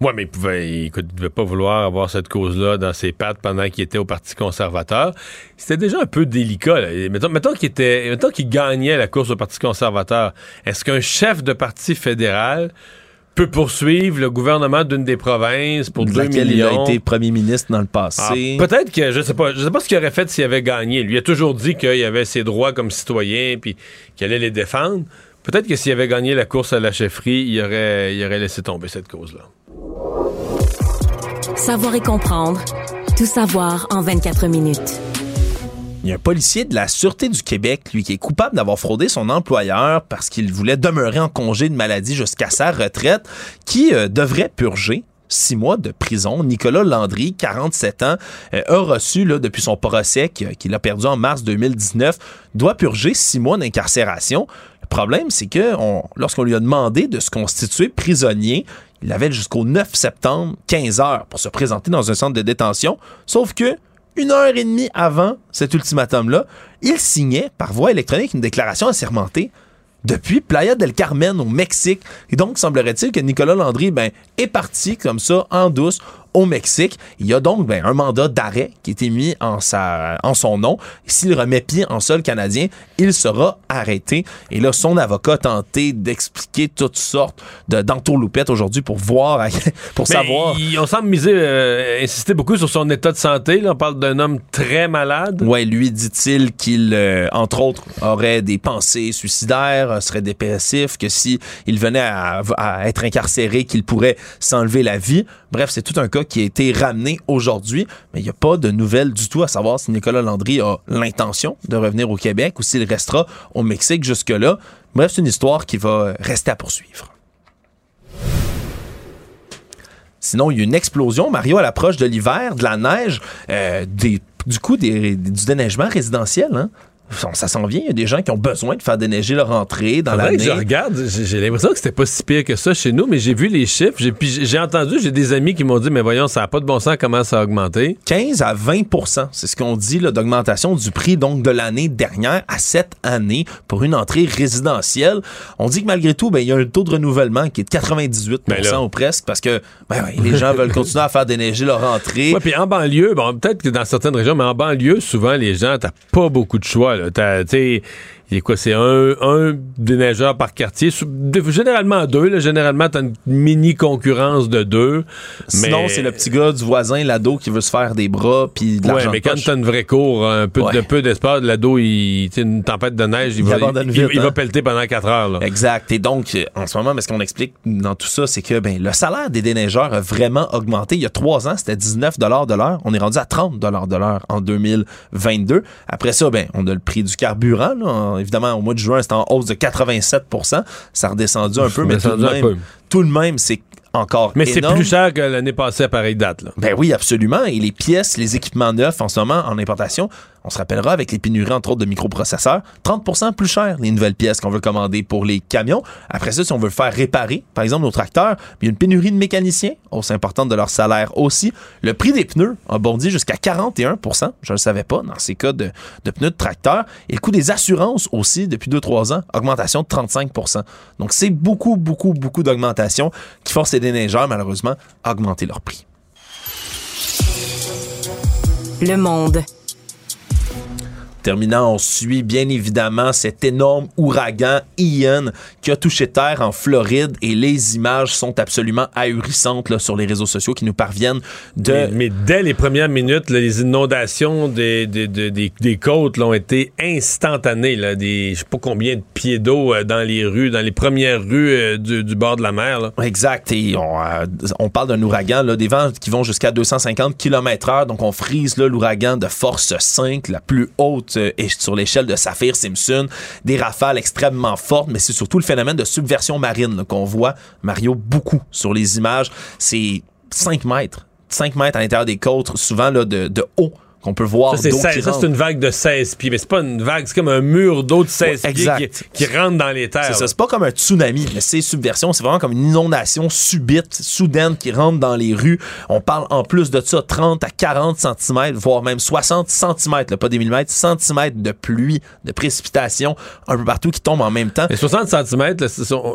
Oui, mais il pouvait, écoute, il devait pas vouloir avoir cette cause-là dans ses pattes pendant qu'il était au Parti conservateur. C'était déjà un peu délicat. Là. Mettons, mettons qu'il était, mettons qu'il gagnait la course au Parti conservateur. Est-ce qu'un chef de parti fédéral peut poursuivre le gouvernement d'une des provinces pour 2 millions. il a été premier ministre dans le passé. Ah, peut-être que je sais pas, je sais pas ce qu'il aurait fait s'il avait gagné. Lui a toujours dit qu'il avait ses droits comme citoyen puis qu'il allait les défendre. Peut-être que s'il avait gagné la course à la chefferie, il aurait, il aurait laissé tomber cette cause-là. Savoir et comprendre. Tout savoir en 24 minutes. Il y a un policier de la Sûreté du Québec, lui, qui est coupable d'avoir fraudé son employeur parce qu'il voulait demeurer en congé de maladie jusqu'à sa retraite, qui euh, devrait purger six mois de prison. Nicolas Landry, 47 ans, euh, a reçu là, depuis son procès qu'il a perdu en mars 2019, doit purger six mois d'incarcération. Le problème, c'est que lorsqu'on lui a demandé de se constituer prisonnier, il avait jusqu'au 9 septembre, 15 heures, pour se présenter dans un centre de détention. Sauf que, une heure et demie avant cet ultimatum-là, il signait par voie électronique une déclaration assermentée depuis Playa del Carmen au Mexique. Et donc, semblerait-il que Nicolas Landry ben, est parti comme ça, en douce, au Mexique. Il y a donc ben, un mandat d'arrêt qui a été mis en, sa, en son nom. S'il remet pied en sol canadien, il sera arrêté. Et là, son avocat a tenté d'expliquer toutes sortes d'entourloupettes aujourd'hui pour voir, pour savoir. on semble miser, euh, insister beaucoup sur son état de santé. Là. On parle d'un homme très malade. Ouais, lui dit-il qu'il, euh, entre autres, aurait des pensées suicidaires, euh, serait dépressif, que si il venait à, à être incarcéré, qu'il pourrait s'enlever la vie. Bref, c'est tout un cas qui a été ramené aujourd'hui, mais il n'y a pas de nouvelles du tout à savoir si Nicolas Landry a l'intention de revenir au Québec ou s'il restera au Mexique jusque-là. Bref, c'est une histoire qui va rester à poursuivre. Sinon, il y a une explosion, Mario, à l'approche de l'hiver, de la neige, euh, du coup, du déneigement résidentiel. Hein? Ça s'en vient. Il y a des gens qui ont besoin de faire déneiger leur entrée dans l'année. Je regarde, j'ai l'impression que c'était pas si pire que ça chez nous, mais j'ai vu les chiffres. J'ai entendu, j'ai des amis qui m'ont dit, mais voyons, ça n'a pas de bon sens, comment ça a augmenté? 15 à 20% c'est ce qu'on dit d'augmentation du prix donc de l'année dernière à cette année pour une entrée résidentielle. On dit que malgré tout, ben, il y a un taux de renouvellement qui est de 98% ben ou presque parce que ben, les gens veulent continuer à faire déneiger leur entrée. puis en banlieue, bon, peut-être que dans certaines régions, mais en banlieue, souvent, les gens, t'as pas beaucoup de choix T'as, il quoi, c'est un, un déneigeur par quartier. Généralement deux, là. Généralement, t'as une mini concurrence de deux. Sinon, c'est le petit gars du voisin, l'ado, qui veut se faire des bras puis de. Ouais, mais quand t'as une vraie cour, un peu de peu d'espace, l'ado, il, une tempête de neige, il, va, il, va hein. pelleter pendant quatre heures, là. Exact. Et donc, en ce moment, ce qu'on explique dans tout ça, c'est que, ben, le salaire des déneigeurs a vraiment augmenté. Il y a trois ans, c'était 19 de l'heure. On est rendu à 30 de l'heure en 2022. Après ça, ben, on a le prix du carburant, là, évidemment, au mois de juin, c'était en hausse de 87% Ça a redescendu un peu, mais tout de, même, tout de même, c'est encore Mais c'est plus cher que l'année passée à pareille date. Là. Ben oui, absolument. Et les pièces, les équipements neufs en ce moment en importation on se rappellera avec les pénuries, entre autres, de microprocesseurs, 30% plus cher les nouvelles pièces qu'on veut commander pour les camions. Après ça, si on veut faire réparer, par exemple, nos tracteurs, il y a une pénurie de mécaniciens, hausse importante de leur salaire aussi. Le prix des pneus a bondi jusqu'à 41% Je ne le savais pas dans ces cas de, pneus de tracteurs. Et le coût des assurances aussi, depuis 2-3 ans, augmentation de 35% Donc, c'est beaucoup, beaucoup, beaucoup d'augmentation qui force les déneigeurs, malheureusement, à augmenter leur prix. Le monde. Terminant, on suit bien évidemment cet énorme ouragan Ian qui a touché terre en Floride et les images sont absolument ahurissantes là, sur les réseaux sociaux qui nous parviennent de... Mais, dès les premières minutes, les inondations des, des, des, des côtes ont été instantanées. Là, des, je sais pas combien de pieds d'eau euh, dans les rues, dans les premières rues euh, du, du, bord de la mer. Là. Exact. Et on, euh, on parle d'un ouragan, là, des vents qui vont jusqu'à 250 km heure. Donc on frise l'ouragan de force 5, la plus haute euh, sur l'échelle de Saphir-Simpson. Des rafales extrêmement fortes, mais c'est surtout le phénomène de subversion marine qu'on voit, Mario, beaucoup sur les images. C'est 5 mètres. 5 mètres à l'intérieur des côtes, souvent là, de haut qu'on peut voir. Ça, c'est une vague de 16 pieds, mais c'est pas une vague, c'est comme un mur d'eau de 16 pieds qui, qui, rentre dans les terres. C'est ça, c'est pas comme un tsunami, mais c'est subversion, c'est vraiment comme une inondation subite, soudaine qui rentre dans les rues. On parle en plus de ça 30 à 40 cm, voire même 60 cm, pas des millimètres, centimètres de pluie, de précipitation un peu partout qui tombent en même temps. Et 60 cm,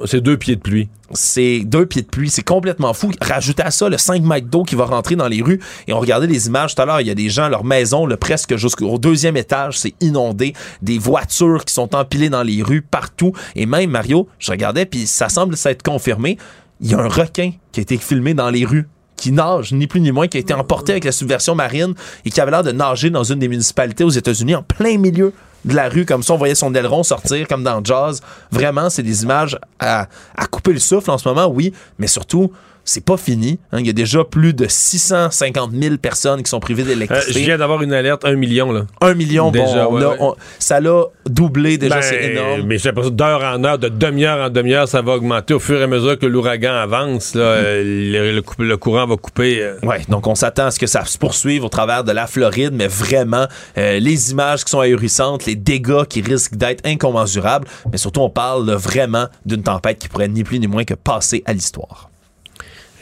c'est deux pieds de pluie. C'est deux pieds de pluie, c'est complètement fou. Rajoutez à ça le 5 mètres d'eau qui va rentrer dans les rues et on regardait les images tout à l'heure, il y a des gens, leur maison, le presque jusqu'au deuxième étage, c'est inondé, des voitures qui sont empilées dans les rues partout. Et même Mario, je regardais puis ça semble s'être confirmé, il y a un requin qui a été filmé dans les rues qui nage, ni plus ni moins, qui a été emporté avec la subversion marine et qui avait l'air de nager dans une des municipalités aux États-Unis en plein milieu de la rue, comme ça, on voyait son aileron sortir comme dans Jazz. Vraiment, c'est des images à couper le souffle en ce moment, oui, mais surtout, c'est pas fini. Hein. Il y a déjà plus de 650 000 personnes qui sont privées d'électricité. Euh, je viens d'avoir une alerte, un million. Là. Un million, déjà, bon, ouais, ouais. On, ça l'a doublé déjà, ben, c'est énorme. Mais j'ai l'impression d'heure en heure, de demi-heure en demi-heure, ça va augmenter au fur et à mesure que l'ouragan avance. Là, euh, le, le, le, courant va couper. Euh. Oui, donc on s'attend à ce que ça se poursuive au travers de la Floride, mais vraiment, euh, les images qui sont ahurissantes, les dégâts qui risquent d'être incommensurables, mais surtout, on parle là, vraiment d'une tempête qui pourrait ni plus ni moins que passer à l'histoire.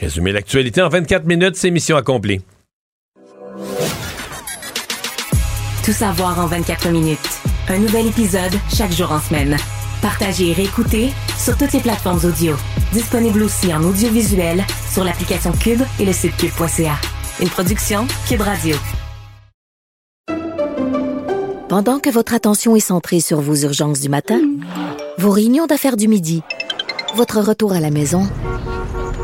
Résumer l'actualité en 24 minutes, c'est mission accomplie. Tout savoir en 24 minutes. Un nouvel épisode chaque jour en semaine. Partagez et réécoutez sur toutes les plateformes audio. Disponible aussi en audiovisuel sur l'application Cube et le site cube.ca. Une production Cube Radio. Pendant que votre attention est centrée sur vos urgences du matin, vos réunions d'affaires du midi, votre retour à la maison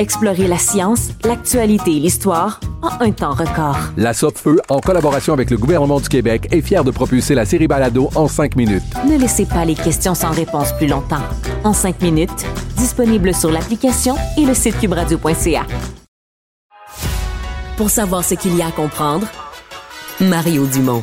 Explorez la science, l'actualité et l'histoire en un temps record. La Feu, en collaboration avec le gouvernement du Québec, est fière de propulser la série Balado en cinq minutes. Ne laissez pas les questions sans réponse plus longtemps. En cinq minutes, disponible sur l'application et le site cubradio.ca. Pour savoir ce qu'il y a à comprendre, Mario Dumont.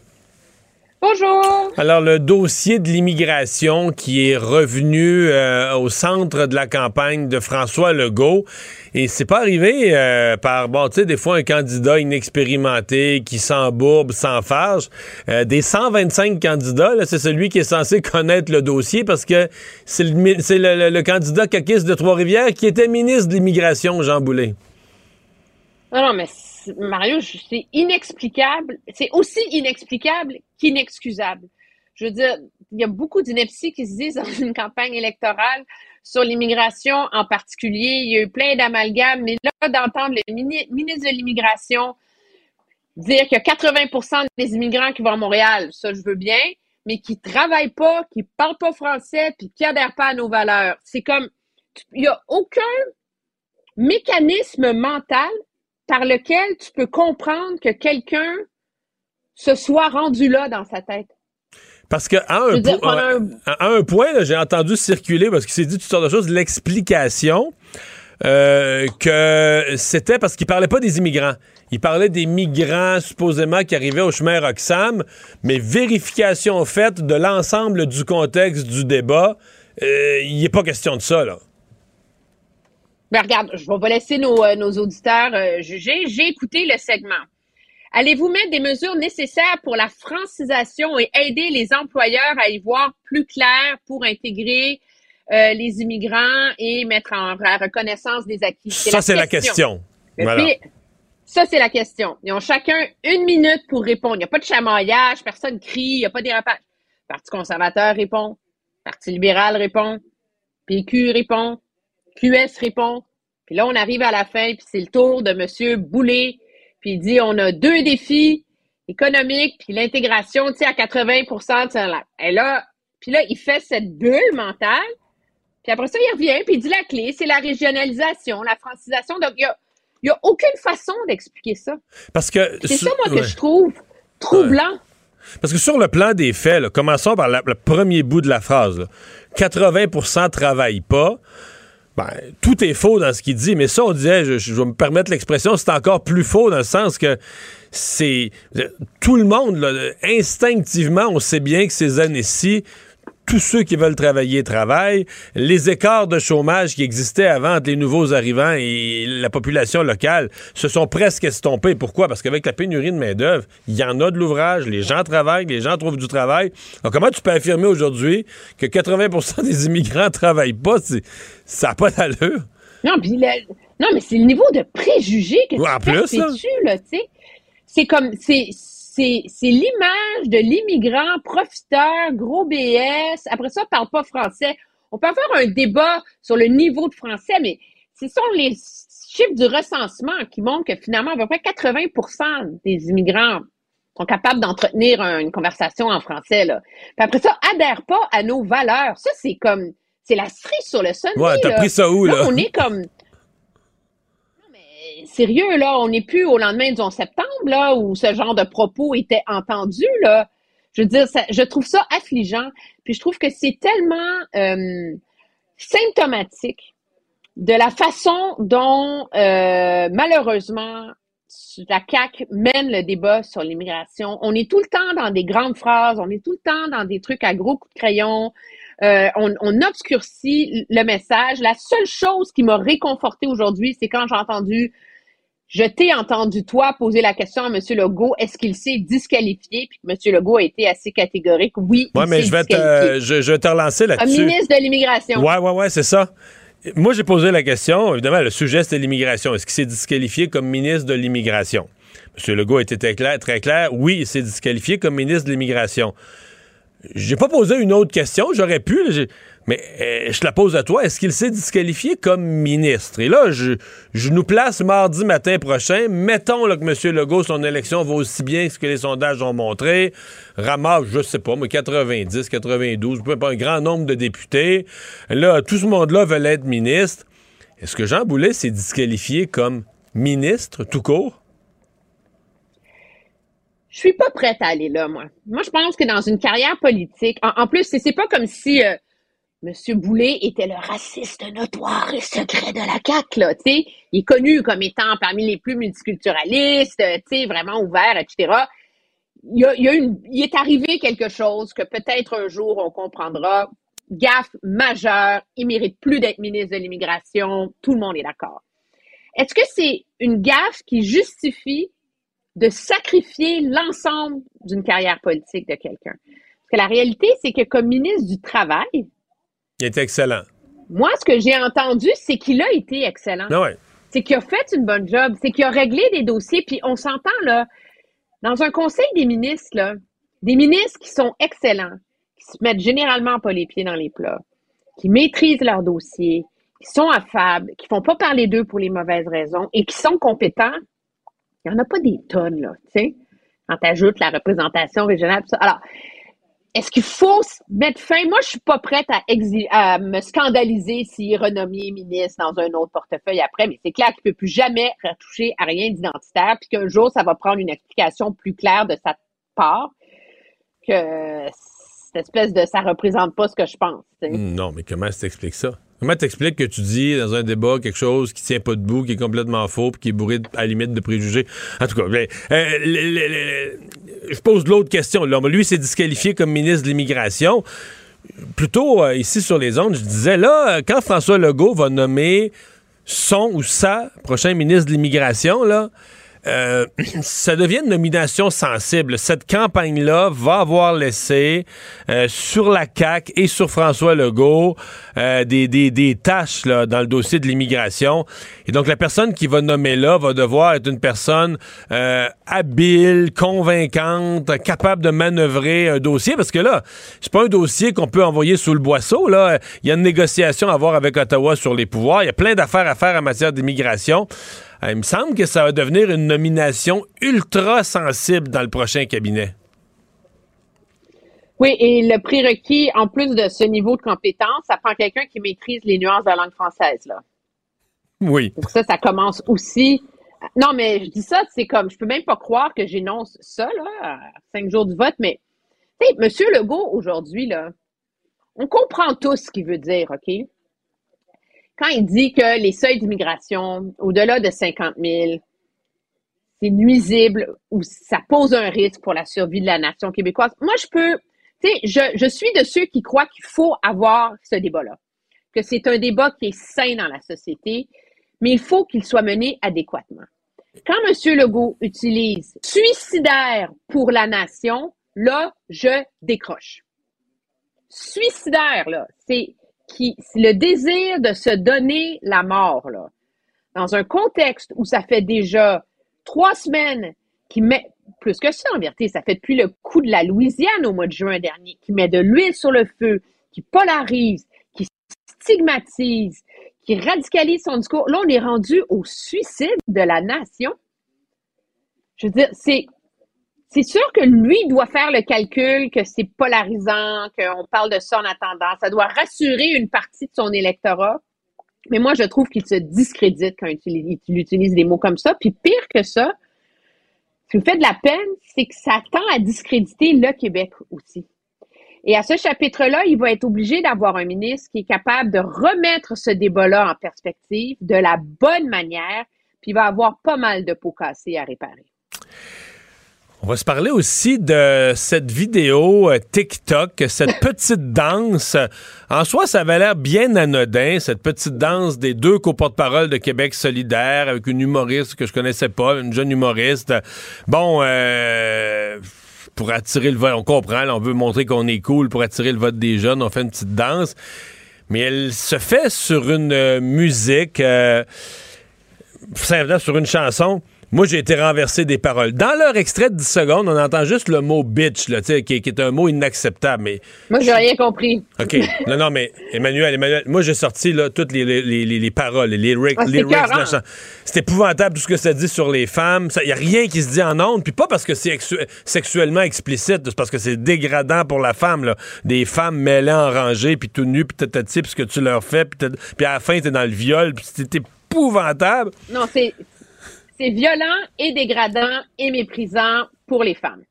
Bonjour. Alors, le dossier de l'immigration qui est revenu euh, au centre de la campagne de François Legault. Et c'est pas arrivé euh, par, bon, tu sais, des fois, un candidat inexpérimenté qui s'embourbe, s'enfarge. Euh, des 125 candidats, c'est celui qui est censé connaître le dossier parce que c'est le, le, le, le, candidat caquiste de Trois-Rivières qui était ministre de l'immigration, Jean Boulet. Non, non, mais Mario, c'est inexplicable. C'est aussi inexplicable qu'inexcusable. Je veux dire, il y a beaucoup d'inepties qui se disent dans une campagne électorale sur l'immigration en particulier. Il y a eu plein d'amalgames, mais là, d'entendre le ministre de l'immigration dire qu'il y a 80% des immigrants qui vont à Montréal, ça, je veux bien, mais qui travaillent pas, qui parlent pas français, puis qui adhèrent pas à nos valeurs. C'est comme, il y a aucun mécanisme mental par lequel tu peux comprendre que quelqu'un se soit rendu là dans sa tête? Parce qu'à un, un... point, j'ai entendu circuler, parce qu'il s'est dit toutes sortes de choses, l'explication euh, que c'était parce qu'il parlait pas des immigrants. Il parlait des migrants supposément qui arrivaient au chemin Roxham, mais vérification faite de l'ensemble du contexte du débat, euh, il n'est pas question de ça, là. Ben regarde, je vais laisser nos, euh, nos auditeurs juger. J'ai écouté le segment. Allez-vous mettre des mesures nécessaires pour la francisation et aider les employeurs à y voir plus clair pour intégrer euh, les immigrants et mettre en reconnaissance des acquis? Ça, c'est la question. Ça, c'est la question. Ils ont chacun une minute pour répondre. Il n'y a pas de chamaillage, personne crie, il n'y a pas dérapage. Parti conservateur répond, Parti libéral répond, PQ répond, QS répond. Puis là, on arrive à la fin, puis c'est le tour de M. Boulay puis il dit on a deux défis économiques, puis l'intégration, tu sais, à 80 de Et là, puis là, il fait cette bulle mentale, puis après ça, il revient, puis il dit la clé, c'est la régionalisation, la francisation. Donc, il n'y a, aucune façon d'expliquer ça. Parce que. C'est ça, moi, que je trouve troublant. Parce que sur le plan des faits, commençons par le premier bout de la phrase. 80 ne travaillent pas. Ben, tout est faux dans ce qu'il dit, mais ça, on disait, je, vais me permettre l'expression, c'est encore plus faux dans le sens que c'est. Tout le monde, instinctivement, on sait bien que ces années-ci, tous ceux qui veulent travailler travaillent. Les écarts de chômage qui existaient avant entre les nouveaux arrivants et la population locale se sont presque estompés. Pourquoi? Parce qu'avec la pénurie de main-d'œuvre, il y en a de l'ouvrage, les gens travaillent, les gens trouvent du travail. Alors, comment tu peux affirmer aujourd'hui que 80% des immigrants ne travaillent pas? Ça n'a pas d'allure. Non, non, mais c'est le niveau de préjugés que tu en plus, là. C'est comme, c'est c'est l'image de l'immigrant profiteur, gros BS. Après ça, parle pas français. On peut avoir un débat sur le niveau de français, mais ce sont les chiffres du recensement qui montrent que finalement, à peu près 80% des immigrants sont capables d'entretenir une conversation en français. Là. Puis après ça, adhèrent pas à nos valeurs. Ça, c'est comme, c'est la cerise sur le sol. Ouais, t'as pris ça où, là? là? On est comme, sérieux, là, on n'est plus au lendemain du 11 septembre, là, où ce genre de propos était entendu, là. Je veux dire, je trouve ça affligeant. Puis je trouve que c'est tellement euh, symptomatique de la façon dont, euh, malheureusement, la CAQ mène le débat sur l'immigration. On est tout le temps dans des grandes phrases, on est tout le temps dans des trucs à gros coups de crayon. Euh, on, on, obscurcit le message. La seule chose qui m'a réconforté aujourd'hui, c'est quand j'ai entendu je t'ai entendu, toi, poser la question à M. Legault, est-ce qu'il s'est disqualifié? Puis M. Legault a été assez catégorique? Oui, ouais, mais je vais, te, je, je, vais te relancer là-dessus. Un ministre de l'Immigration. Oui, oui, oui, c'est ça. Moi, j'ai posé la question. Évidemment, le sujet, c'était l'immigration. Est-ce qu'il s'est disqualifié comme ministre de l'Immigration? M. Legault a été très clair, très clair. Oui, il s'est disqualifié comme ministre de l'Immigration. J'ai pas posé une autre question. J'aurais pu. Mais euh, je la pose à toi. Est-ce qu'il s'est disqualifié comme ministre? Et là, je, nous place mardi matin prochain. Mettons là, que M. Legault, son élection va aussi bien que ce que les sondages ont montré. Ramasse, je sais pas, mais 90, 92, pas un grand nombre de députés. Là, tout ce monde-là veut être ministre. Est-ce que Jean Boulet s'est disqualifié comme ministre tout court? Je suis pas prête à aller là, moi. Moi, je pense que dans une carrière politique, en, plus, c'est pas comme si euh, Monsieur Boulet était le raciste notoire et secret de la CAQ, là, tu sais. Il est connu comme étant parmi les plus multiculturalistes, tu sais, vraiment ouvert, etc. Il, a, a une, il est arrivé quelque chose que peut-être un jour on comprendra. Gaffe majeure, il mérite plus d'être ministre de l'immigration, tout le monde est d'accord. Est-ce que c'est une gaffe qui justifie de sacrifier l'ensemble d'une carrière politique de quelqu'un? Parce que la réalité, c'est que comme ministre du Travail, il est excellent. Moi, ce que j'ai entendu, c'est qu'il a été excellent. Ah c'est qu'il a fait une bonne job. C'est qu'il a réglé des dossiers. Puis on s'entend, là, dans un conseil des ministres, là, des ministres qui sont excellents, qui se mettent généralement pas les pieds dans les plats, qui maîtrisent leurs dossiers, qui sont affables, qui font pas parler d'eux pour les mauvaises raisons et qui sont compétents, il n'y en a pas des tonnes, là, tu sais, quand tu ajoutes la représentation régionale. Ça. Alors, est-ce qu'il faut mettre fin? Moi, je suis pas prête à, me scandaliser s'il est renommé ministre dans un autre portefeuille après, mais c'est clair qu'il peut plus jamais retoucher à rien d'identitaire, puis qu'un jour, ça va prendre une explication plus claire de sa part que cette espèce de ça représente pas ce que je pense. Non, mais comment t'expliques ça? Comment t'expliques que tu dis dans un débat quelque chose qui tient pas debout, qui est complètement faux, puis qui est bourré à la limite de préjugés? En tout cas, ben, euh, je pose l'autre question. Là. Lui, s'est disqualifié comme ministre de l'Immigration. Plutôt, euh, ici sur les ondes, je disais, là, quand François Legault va nommer son ou sa prochain ministre de l'Immigration, là, euh, ça devient une nomination sensible. Cette campagne-là va avoir laissé euh, sur la CAQ et sur François Legault euh, des, des, des, tâches là, dans le dossier de l'immigration. Et donc, la personne qui va nommer là va devoir être une personne habile, convaincante, capable de manœuvrer un dossier. Parce que là, c'est pas un dossier qu'on peut envoyer sous le boisseau. Là. Il y a une négociation à avoir avec Ottawa sur les pouvoirs. Il y a plein d'affaires à faire en matière d'immigration. Euh, il me semble que ça va devenir une nomination ultra sensible dans le prochain cabinet. Oui, et le prérequis, en plus de ce niveau de compétence, ça prend quelqu'un qui maîtrise les nuances de la langue française. Là. Oui. Donc ça, ça commence aussi. Non, mais je dis ça, c'est comme, je peux même pas croire que j'énonce ça, là, à cinq jours du vote, mais, tu sais, M. Legault, aujourd'hui, là, on comprend tous ce qu'il veut dire, OK? Quand il dit que les seuils d'immigration au-delà de 50 000, c'est nuisible ou ça pose un risque pour la survie de la nation québécoise, moi, je peux, tu sais, je, je suis de ceux qui croient qu'il faut avoir ce débat-là, que c'est un débat qui est sain dans la société, mais il faut qu'il soit mené adéquatement. Quand M. Legault utilise suicidaire pour la nation, là, je décroche. Suicidaire, là, c'est qui, le désir de se donner la mort, là, dans un contexte où ça fait déjà trois semaines qui met, plus que ça en vérité, ça fait depuis le coup de la Louisiane au mois de juin dernier, qui met de l'huile sur le feu, qui polarise, qui stigmatise, qui radicalise son discours. Là, on est rendu au suicide de la nation. Je veux dire, c'est c'est sûr que lui doit faire le calcul que c'est polarisant, qu'on parle de ça en attendant. Ça doit rassurer une partie de son électorat. Mais moi, je trouve qu'il se discrédite quand il utilise, des mots comme ça. Puis pire que ça, ce qui me fait de la peine, c'est que ça tend à discréditer le Québec aussi. Et à ce chapitre-là, il va être obligé d'avoir un ministre qui est capable de remettre ce débat-là en perspective de la bonne manière, puis il va avoir pas mal de pots cassés à réparer. On va se parler aussi de cette vidéo euh, TikTok, cette petite danse. En soi, ça avait l'air bien anodin, cette petite danse des deux coporte-parole de Québec solidaire avec une humoriste que je connaissais pas, une jeune humoriste. Bon, euh, pour attirer le vote, on comprend, on veut montrer qu'on est cool pour attirer le vote des jeunes, on fait une petite danse. Mais elle se fait sur une euh, musique, euh, sur une chanson moi, j'ai été renversé des paroles. Dans leur extrait de 10 secondes, on entend juste le mot bitch, là, qui, qui est un mot inacceptable. Mais moi, j'ai rien compris. OK. Non, non, mais Emmanuel, Emmanuel, moi, j'ai sorti là, toutes les, les, les, paroles, les lyrics, ah, C'est épouvantable tout ce que ça dit sur les femmes. Il n'y a rien qui se dit en ondes. Puis pas parce que c'est sexuellement explicite, c'est parce que c'est dégradant pour la femme. Là. Des femmes mêlées en rangée, puis tout nu, puis t'as ce que tu leur fais, puis à la fin, t'es dans le viol, puis c'est épouvantable. Non, c'est c'est violent et dégradant et méprisant pour les femmes.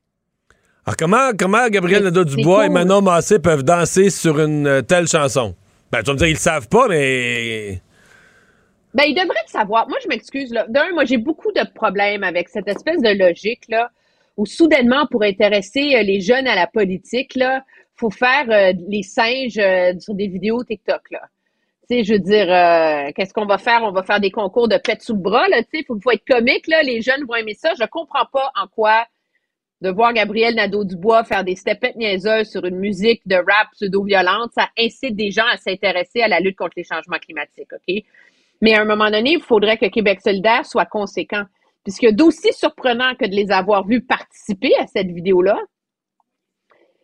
Alors comment, comment Gabriel Nadeau-Dubois et Manon Massé peuvent danser sur une euh, telle chanson? Ben, tu vas me dire, ils le savent pas, mais... Ben, ils devraient le savoir. Moi, je m'excuse. D'un, moi, j'ai beaucoup de problèmes avec cette espèce de logique, là, où soudainement, pour intéresser euh, les jeunes à la politique, là, faut faire euh, les singes sur des vidéos TikTok, là je veux dire, euh, qu'est-ce qu'on va faire? On va faire des concours de pète sous le bras, là, tu sais, faut, faut être comique, là, les jeunes vont aimer ça. Je comprends pas en quoi de voir Gabriel Nadeau-Dubois faire des stepettes niaiseuses sur une musique de rap pseudo-violente, ça incite des gens à s'intéresser à la lutte contre les changements climatiques, OK? Mais à un moment donné, il faudrait que Québec solidaire soit conséquent. Puisque d'aussi surprenant que de les avoir vus participer à cette vidéo-là,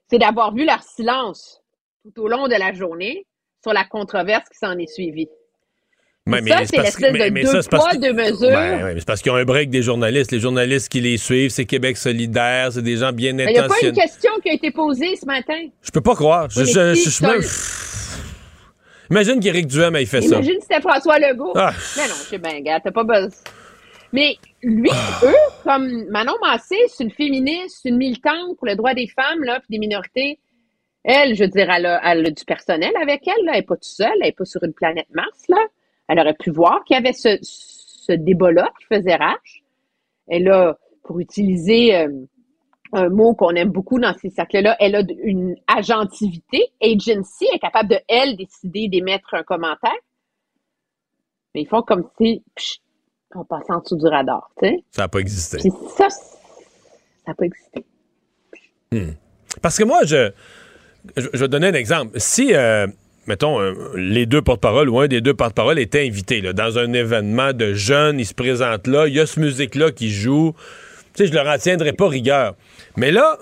c'est d'avoir vu leur silence tout au long de la journée, sur la controverse qui s'en est suivie. Mais, ça, c'est l'espèce de mais, deux poids, deux mesures. C'est parce qu'ils ont un break des journalistes. Les journalistes qui les suivent, c'est Québec solidaire, c'est des gens bien intentionnés. Il n'y a pas une question qui a été posée ce matin? Je peux pas croire. Je, je, Imagine qu'Éric Duhem ait fait ça. Imagine si c'était François Legault. Ah. Mais non, je sais bien, gars, t'as pas besoin. Mais lui, eux, comme Manon Massé, c'est une féministe, une militante pour le droit des femmes, là, puis des minorités. Elle, je veux dire, elle a, du personnel avec elle, là. Elle n'est pas toute seule, elle n'est pas sur une planète Mars, là. Elle aurait pu voir qu'il y avait ce, ce débat-là qui faisait rage. Elle a, pour utiliser euh, un mot qu'on aime beaucoup dans ces cercles-là, elle a une agentivité, agency, elle est capable de, elle, décider d'émettre un commentaire. Mais ils font comme si, en passant en dessous du radar, tu sais. Ça n'a pas existé. ça, ça n'a pas existé. Hmm. Parce que moi, je, je, vais donner un exemple. Si, euh, mettons, les deux porte-parole ou un des deux porte-parole était invité dans un événement de jeunes, ils se présentent là, il y a ce musique-là qui joue. Tu sais, je leur en tiendrai pas rigueur. Mais là,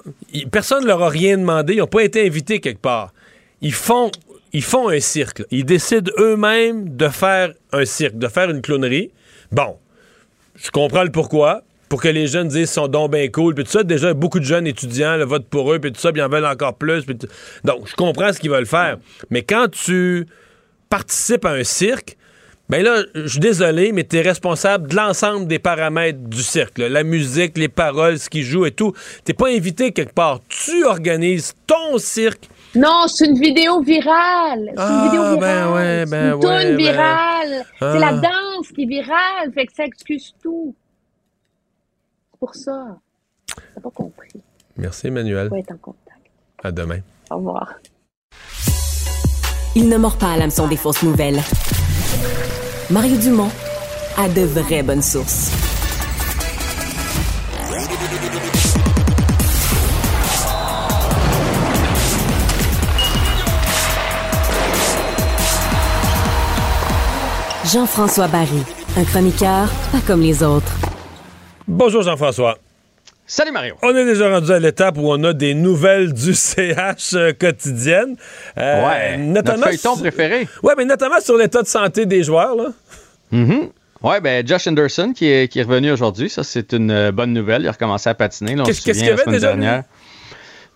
personne ne leur a rien demandé, ils n'ont pas été invités quelque part. Ils font, ils font un cirque. Ils décident eux-mêmes de faire un cirque, de faire une clownerie. Bon, je comprends le pourquoi pour que les jeunes disent sont donc bien cool, puis tout ça. Déjà, beaucoup de jeunes étudiants le votent pour eux, puis tout ça, puis ils en veulent encore plus. Donc, je comprends ce qu'ils veulent faire. Mais quand tu participes à un cirque, ben là, je suis désolé, mais tu es responsable de l'ensemble des paramètres du cirque. La musique, les paroles, ce qu'ils jouent et tout. T'es pas invité quelque part. Tu organises ton cirque. Non, c'est une vidéo virale. C'est une vidéo ah, ben virale. Ben ouais, ben une ouais, ben... virale. C'est la ah. danse qui est virale. Fait que ça excuse tout pour ça. T'as pas compris. Merci, Emmanuel. On va être en contact. À demain. Au revoir. Il ne mord pas à l'hameçon des fausses nouvelles. Mario Dumont a de vraies bonnes sources. Jean-François Barry, un chroniqueur pas comme les autres. Bonjour Jean-François. Salut Mario. On est déjà rendu à l'étape où on a des nouvelles du CH euh, quotidienne. Euh, ouais, notre feuilleton préféré. Ouais, mais notamment sur l'état de santé des joueurs. Là. Mm Ouais, ben Josh Anderson qui est, qui est revenu aujourd'hui, ça c'est une euh, bonne nouvelle. Il a recommencé à patiner. Qu'est-ce qu'il y avait déjà dernière.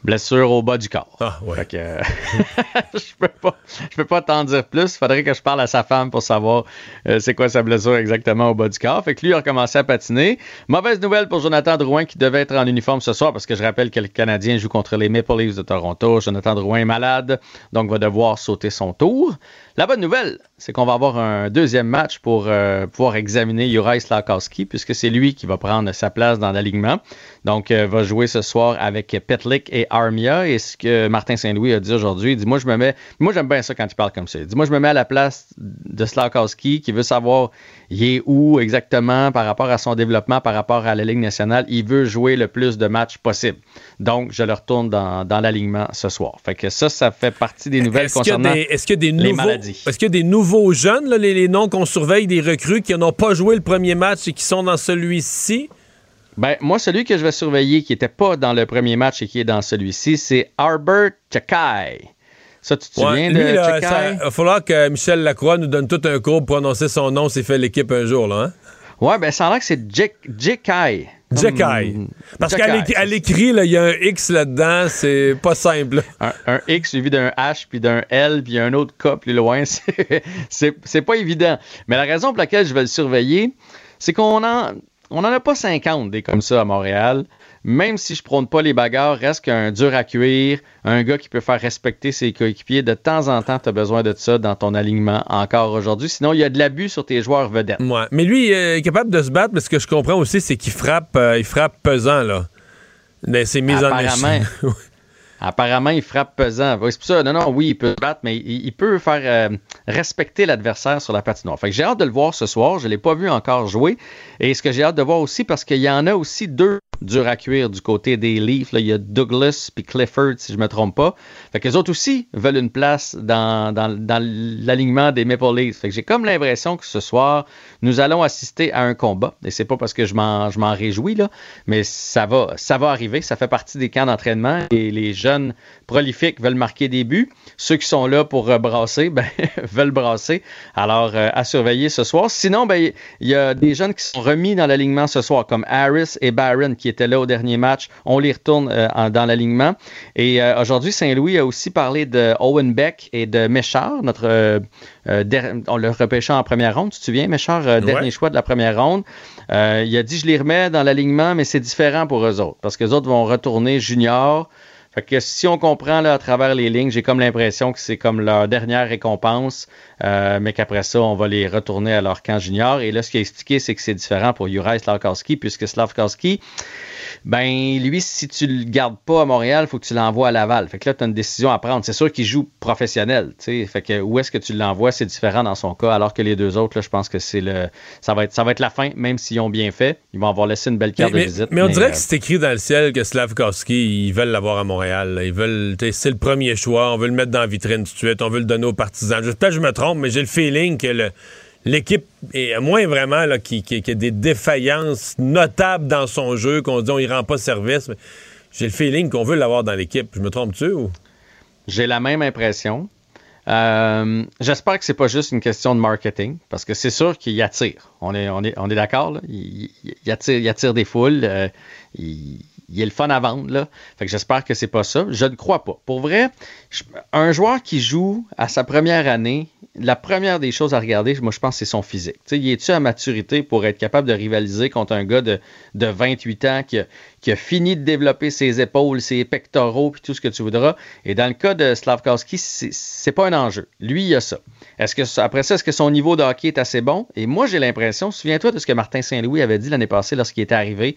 Blessure au bas du corps. Ah, ouais. Euh, je peux pas, je peux pas t'en dire plus. Il faudrait que je parle à sa femme pour savoir euh, c'est quoi sa blessure exactement au bas du corps. Fait que lui a recommencé à patiner. Mauvaise nouvelle pour Jonathan Drouin qui devait être en uniforme ce soir parce que je rappelle que le Canadien joue contre les Maple Leafs de Toronto. Jonathan Drouin est malade, donc va devoir sauter son tour. La bonne nouvelle, c'est qu'on va avoir un deuxième match pour euh, pouvoir examiner Juraj Slakowski, puisque c'est lui qui va prendre sa place dans l'alignement. Donc, euh, va jouer ce soir avec Petlik et Armia. Et ce que Martin Saint-Louis a dit aujourd'hui, il dit Moi, je me mets. Moi, j'aime bien ça quand il parle comme ça. Il dit Moi, je me mets à la place de Slakowski qui veut savoir il est où exactement par rapport à son développement, par rapport à la Ligue nationale. Il veut jouer le plus de matchs possible. Donc, je le retourne dans, l'alignement ce soir. Fait que ça, ça fait partie des nouvelles concernant est-ce qu'il y a des les maladies. Est-ce qu'il y a des nouveaux jeunes, les, noms qu'on surveille, des recrues qui n'ont pas joué le premier match et qui sont dans celui-ci? Ben, moi, celui que je vais surveiller qui n'était pas dans le premier match et qui est dans celui-ci, c'est Arbor Chakai. Ça, tu te souviens de Chakai? Il va falloir que Michel Lacroix nous donne tout un cours pour prononcer son nom s'il fait l'équipe un jour, là. Hein? Ouais, ben, ça a l'air que c'est Jekai. Jekai. Parce qu'à l'écrit, il y a un X là-dedans, c'est pas simple. Un, X suivi d'un H, puis d'un L, puis un autre K plus loin, c'est pas évident. Mais la raison pour laquelle je vais le surveiller, c'est qu'on en, on en a pas 50 des comme ça à Montréal même si je prône pas les bagarres, reste qu'un dur à cuire, un gars qui peut faire respecter ses coéquipiers. De temps en temps, tu as besoin de ça dans ton alignement encore aujourd'hui. Sinon, il y a de l'abus sur tes joueurs vedettes. Ouais. Mais lui, il est capable de se battre, mais ce que je comprends aussi, c'est qu'il frappe, euh, il frappe pesant, là. Ses mises en échec. Apparemment, il frappe pesant. C'est pour ça, non, non, oui, il peut se battre, mais il, peut faire euh, respecter l'adversaire sur la patinoire. Fait que j'ai hâte de le voir ce soir. Je ne l'ai pas vu encore jouer. Et ce que j'ai hâte de voir aussi, parce qu'il y en a aussi deux dur à cuire du côté des Leafs. Là, il y a Douglas puis Clifford, si je me trompe pas. Fait que les autres aussi veulent une place dans, dans, l'alignement des Maple Leafs. Fait que j'ai comme l'impression que ce soir, nous allons assister à un combat. Et c'est pas parce que je m'en, je m'en réjouis, là, mais ça va, ça va arriver. Ça fait partie des camps d'entraînement et les jeunes prolifiques veulent marquer des buts. Ceux qui sont là pour brasser, ben, veulent brasser. Alors, euh, à surveiller ce soir. Sinon, ben, il y a des jeunes qui sont remis dans l'alignement ce soir, comme Harris et Barron, qui étaient là au dernier match. On les retourne euh, dans l'alignement. Et euh, aujourd'hui, Saint-Louis a aussi parlé de Owen Beck et de Méchard, notre on le repêchait en première ronde, tu te souviens, Méchard, dernier choix de la première ronde. il a dit, je les remets dans l'alignement, mais c'est différent pour eux autres, parce que les autres vont retourner junior. Si on comprend là, à travers les lignes, j'ai comme l'impression que c'est comme leur dernière récompense, euh, mais qu'après ça, on va les retourner à leur camp junior. Et là, ce qui a expliqué, c'est que c'est différent pour Juraj Slavkowski, puisque Slavkowski, ben lui, si tu le gardes pas à Montréal, il faut que tu l'envoies à Laval. Fait que là, tu as une décision à prendre. C'est sûr qu'il joue professionnel. sais. Fait que où est-ce que tu l'envoies, c'est différent dans son cas, alors que les deux autres, là, je pense que c'est le. Ça va être ça va être la fin, même s'ils ont bien fait. Ils vont avoir laissé une belle carte de visite. Mais on dirait que c'est écrit dans le ciel que Slavkowski, ils veulent l'avoir à Montréal. Ils veulent. C'est le premier choix. On veut le mettre dans la vitrine tout de suite. On veut le donner aux partisans. Peut-être que je me trompe, mais j'ai le feeling que le l'équipe est à moins vraiment là, qui, a des défaillances notables dans son jeu, qu'on dit on y rend pas service. J'ai le feeling qu'on veut l'avoir dans l'équipe. Je me trompe-tu ou? J'ai la même impression. Euh, j'espère que c'est pas juste une question de marketing, parce que c'est sûr qu'il attire. On est, on est, on est d'accord. Il, attire, il attire des foules. Euh, il, il est le fun à vendre. Là. Fait que j'espère que c'est pas ça. Je ne crois pas. Pour vrai, un joueur qui joue à sa première année, la première des choses à regarder, moi, je pense, c'est son physique. sais, il est-tu à maturité pour être capable de rivaliser contre un gars de, de 28 ans qui qui a, fini de développer ses épaules, ses pectoraux, puis tout ce que tu voudras. Et dans le cas de Slavkowski, c'est pas un enjeu. Lui, il a ça. Est-ce que après ça, est-ce que son niveau de hockey est assez bon? Et moi, j'ai l'impression, souviens-toi de ce que Martin Saint-Louis avait dit l'année passée lorsqu'il était arrivé.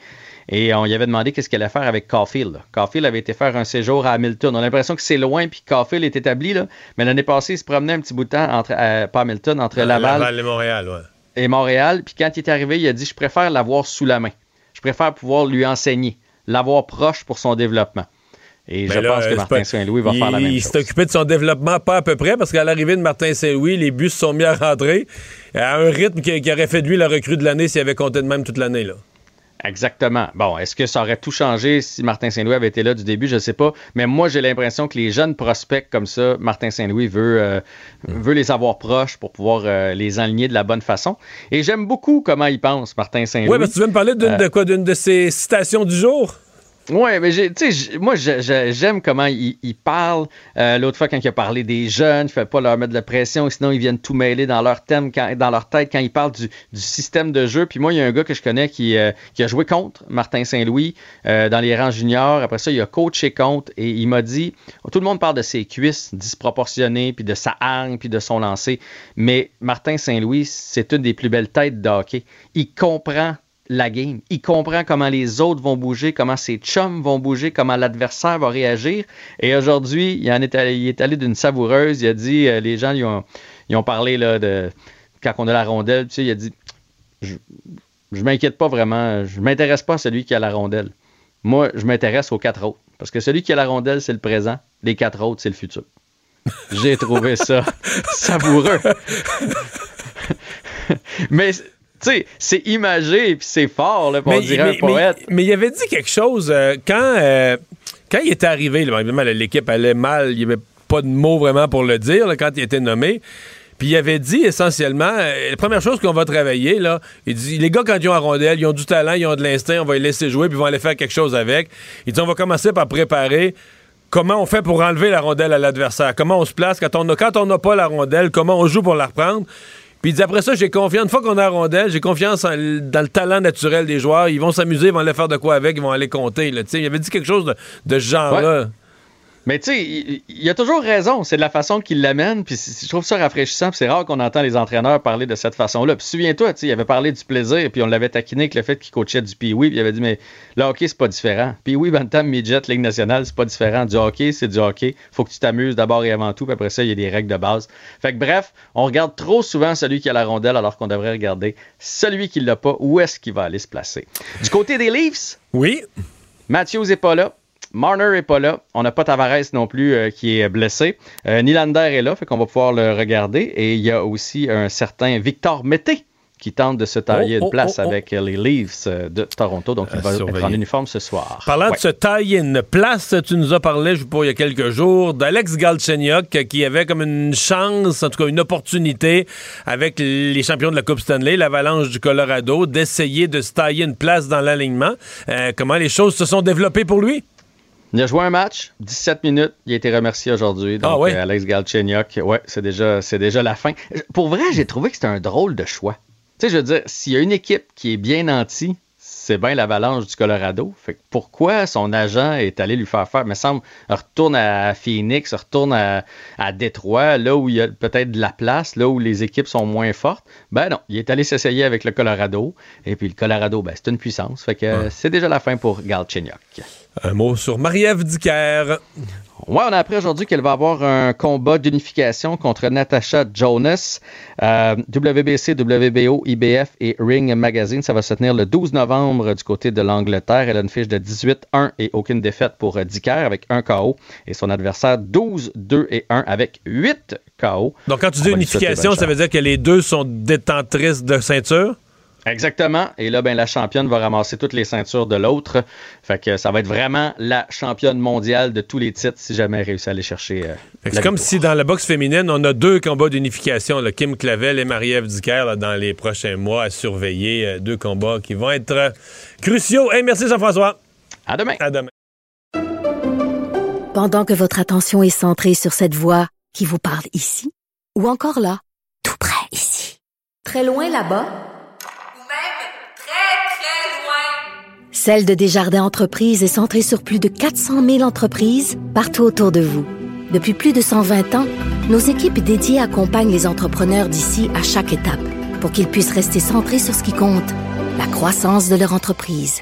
Et on lui avait demandé qu'est-ce qu'elle allait faire avec Caulfield. Caulfield avait été faire un séjour à Hamilton. On a l'impression que c'est loin, puis Caulfield est établi. Là. Mais l'année passée, il se promenait un petit bout de temps entre, euh, pas Hamilton, entre Laval, Laval et Montréal. Ouais. Et Montréal. Puis quand il est arrivé, il a dit Je préfère l'avoir sous la main. Je préfère pouvoir lui enseigner, l'avoir proche pour son développement. Et ben je pense que Martin Saint-Louis va faire la même chose. Il s'est occupé de son développement pas à peu près, parce qu'à l'arrivée de Martin Saint-Louis, les bus se sont mis à rentrer à un rythme qui, qui aurait fait de lui la recrue de l'année s'il avait compté de même toute l'année. là. Exactement. Bon, est-ce que ça aurait tout changé si Martin Saint-Louis avait été là du début? Je ne sais pas. Mais moi, j'ai l'impression que les jeunes prospects comme ça, Martin Saint-Louis veut, euh, veut les avoir proches pour pouvoir euh, les aligner de la bonne façon. Et j'aime beaucoup comment il pense, Martin Saint-Louis. Oui, mais tu veux me parler d'une, de quoi? D'une de ses citations du jour? Oui, mais tu sais, moi, j'aime comment il, parle. Euh, l'autre fois, quand il a parlé des jeunes, il ne pas leur mettre de la pression, sinon ils viennent tout mêler dans leur thème, dans leur tête, quand il parle du, système de jeu. Puis moi, il y a un gars que je connais qui, euh, a joué contre Martin Saint-Louis euh, dans les rangs juniors. Après ça, il a coaché contre et il m'a dit tout le monde parle de ses cuisses disproportionnées, puis de sa hargne, puis de son lancer. Mais Martin Saint-Louis, c'est une des plus belles têtes de hockey. Il comprend la game. Il comprend comment les autres vont bouger, comment ses chums vont bouger, comment l'adversaire va réagir. Et aujourd'hui, il, est allé, il est allé d'une savoureuse. Il a dit, euh, les gens, ils ont, ont parlé là, de quand on a la rondelle. Tu sais, il a dit, je, je m'inquiète pas vraiment. Je m'intéresse pas à celui qui a la rondelle. Moi, je m'intéresse aux quatre autres. Parce que celui qui a la rondelle, c'est le présent. Les quatre autres, c'est le futur. J'ai trouvé ça savoureux. Mais sais, c'est imagé et c'est fort, là, pour dire un poète. Mais, il avait dit quelque chose euh, quand, euh, quand il était arrivé. évidemment, l'équipe allait mal. Il n'y avait pas de mots vraiment pour le dire quand il était nommé. Puis il avait dit essentiellement, euh, la première chose qu'on va travailler, là, il dit, les gars, quand ils ont un rondelle, ils ont du talent, ils ont de l'instinct, on va les laisser jouer, puis ils vont aller faire quelque chose avec. Il dit, on va commencer par préparer comment on fait pour enlever la rondelle à l'adversaire, comment on se place quand on quand on n'a pas la rondelle, comment on joue pour la reprendre. Puis après ça, j'ai confiance. Une fois qu'on a la rondelle, j'ai confiance dans le talent naturel des joueurs. Ils vont s'amuser, ils vont aller faire de quoi avec, ils vont aller compter. Il avait dit quelque chose de, ce genre-là. Mais tu sais, il, a toujours raison. C'est de la façon qu'il l'amène. Puis je trouve ça rafraîchissant. c'est rare qu'on entend les entraîneurs parler de cette façon-là. Puis souviens-toi, il avait parlé du plaisir. Puis on l'avait taquiné avec le fait qu'il coachait du pee Puis il avait dit, mais le hockey, c'est pas différent. Pee-wee, Bantam, Midget, Ligue nationale, c'est pas différent. Du hockey, c'est du hockey. Faut que tu t'amuses d'abord et avant tout. Puis après ça, il y a des règles de base. Fait que bref, on regarde trop souvent celui qui a la rondelle alors qu'on devrait regarder celui qui l'a pas. Où est-ce qu'il va aller se placer? Du côté des Leafs? Oui. Matthews n'est pas là. Marner est pas là. On n'a pas Tavares non plus euh, qui est blessé. Euh, Nylander est là, fait qu'on va pouvoir le regarder. Et il y a aussi un certain Victor Mété qui tente de se tailler Oh, une oh, place oh, avec les Leafs euh, de Toronto. Donc, il va être surveiller. en uniforme ce soir. Parlant Ouais. de se tailler une place, tu nous as parlé, je sais pas, il y a quelques jours, d'Alex Galchenyuk euh, qui avait comme une chance, en tout cas une opportunité, avec les champions de la Coupe Stanley, l'Avalanche du Colorado, d'essayer de se tailler une place dans l'alignement. Euh, comment les choses se sont développées pour lui? Il a joué un match, 17 minutes. Il a été remercié aujourd'hui. Donc, Ah ouais? euh, Alex Galchenyuk, ouais, c'est déjà, c'est déjà la fin. Pour vrai, j'ai trouvé que c'était un drôle de choix. Tu sais, je veux dire, s'il y a une équipe qui est bien nantie, c'est bien l'Avalanche du Colorado. Fait que pourquoi son agent est allé lui faire faire? Il me semble, retourne à Phoenix, retourne à, à Détroit, là où il y a peut-être de la place, là où les équipes sont moins fortes. Ben non, il est allé s'essayer avec le Colorado. Et puis le Colorado, ben, c'est une puissance. Fait que euh, c'est déjà la fin pour Galchenyuk. Un mot sur Marie-Ève Dicker. Ouais, on a appris aujourd'hui qu'elle va avoir un combat d'unification contre Natasha Jonas. Euh, WBC, WBO, IBF et Ring Magazine. Ça va se tenir le 12 novembre du côté de l'Angleterre. Elle a une fiche de 18-1 et aucune défaite pour euh, Dicker avec un KO. Et son adversaire 12-2 et 1 avec 8 KO. Donc, quand tu dis lui souhaiter unification, ça veut dire que les deux sont détentrices de ceinture? Exactement. Et là, ben, la championne va ramasser toutes les ceintures de l'autre. Fait que ça va être vraiment la championne mondiale de tous les titres si jamais elle réussit à aller chercher. euh, Fait que la C'est comme si dans la boxe féminine, on a deux combats d'unification, Kim Clavel et Marie-Ève Dicker, là, dans les prochains mois à surveiller. euh, deux combats qui vont être euh, cruciaux. Hey, merci Jean-François. À demain. À demain. Pendant que votre attention est centrée sur cette voix qui vous parle ici, ou encore là, tout près ici, très loin là-bas, Celle de Desjardins Entreprises est centrée sur plus de 400 000 entreprises partout autour de vous. Depuis plus de 120 ans, nos équipes dédiées accompagnent les entrepreneurs d'ici à chaque étape pour qu'ils puissent rester centrés sur ce qui compte, la croissance de leur entreprise.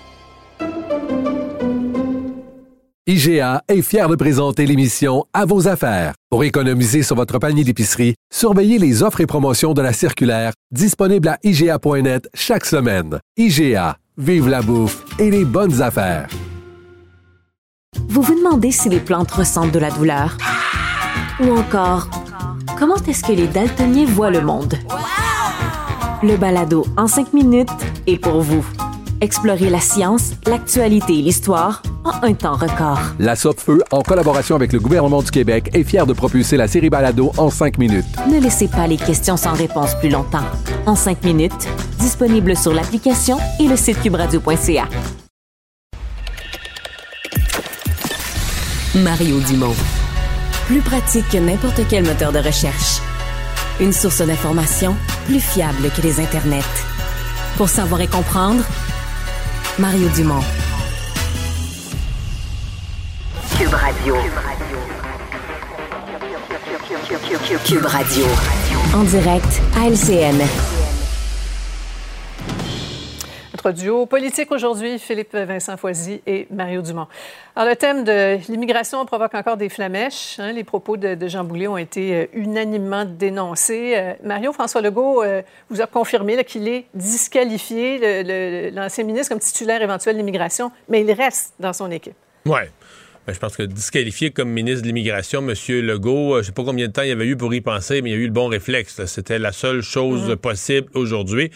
IGA est fier de présenter l'émission À vos affaires. Pour économiser sur votre panier d'épicerie, surveillez les offres et promotions de la circulaire disponible à IGA.net chaque semaine. IGA, vive la bouffe et les bonnes affaires. Vous vous demandez si les plantes ressentent de la douleur? Ou encore, comment est-ce que les daltoniens voient le monde? Le balado en cinq minutes est pour vous. Explorez la science, l'actualité et l'histoire en un temps record. La Feu, en collaboration avec le gouvernement du Québec, est fière de propulser la série Balado en cinq minutes. Ne laissez pas les questions sans réponse plus longtemps. En cinq minutes, disponible sur l'application et le site cubradio.ca. Mario Dumont. Plus pratique que n'importe quel moteur de recherche. Une source d'information plus fiable que les internets. Pour savoir et comprendre, Mario Dumont. Cube Radio. Cube Radio. En direct à LCN. Politique aujourd'hui, Philippe Vincent Foisy et Mario Dumont. Alors, le thème de l'immigration provoque encore des flamèches. hein. Les propos de, Jean Boulet ont été euh, unanimement dénoncés. Euh, Mario François Legault euh, vous a confirmé qu'il est disqualifié, l'ancien ministre, comme titulaire éventuel de l'immigration, mais il reste dans son équipe. Ouais. Ben, je pense que disqualifié comme ministre de l'Immigration, M. Legault, euh, je sais pas combien de temps il y avait eu pour y penser, mais il y a eu le bon réflexe. C'était la seule chose Mhm. possible aujourd'hui.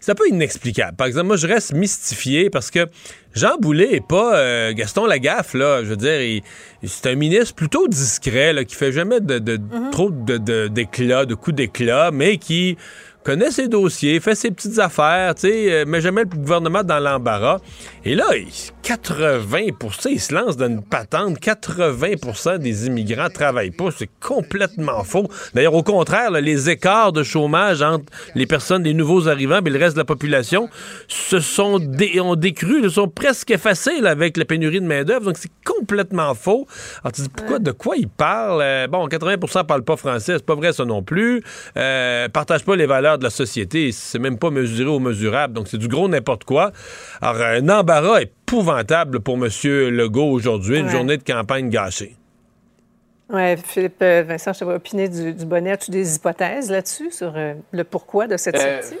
C'est un peu inexplicable. Par exemple, moi, je reste mystifié parce que Jean Boulet est pas euh, Gaston Lagaffe, là. Je veux dire, c'est un ministre plutôt discret, là, qui fait jamais de, de- trop de- de- d'éclats, de, coups d'éclat, mais qui connaît ses dossiers, fait ses petites affaires, tu sais, euh, met jamais le gouvernement dans l'embarras. Et là, il 80% il se lance dans une patente, 80% des immigrants travaillent pas. C'est complètement faux. D'ailleurs, au contraire, les écarts de chômage entre les personnes, les nouveaux arrivants et le reste de la population se sont ont décru, se sont presque effacés avec la pénurie de main-d'œuvre. Donc, c'est complètement faux. Alors, tu dis, pourquoi, de quoi ils parlent? Euh, bon, 80% parlent pas français, c'est pas vrai ça non plus. Euh, partagent pas les valeurs de la société, c'est même pas mesuré ou mesurable. Donc, c'est du gros n'importe quoi. Alors, un embarras épouvantable pour M. Legault aujourd'hui, une journée de campagne gâchée. Oui, Philippe euh, Vincent, je te vois opiner du, bonnet. As-tu des hypothèses là-dessus sur euh, le pourquoi de cette euh, sortie?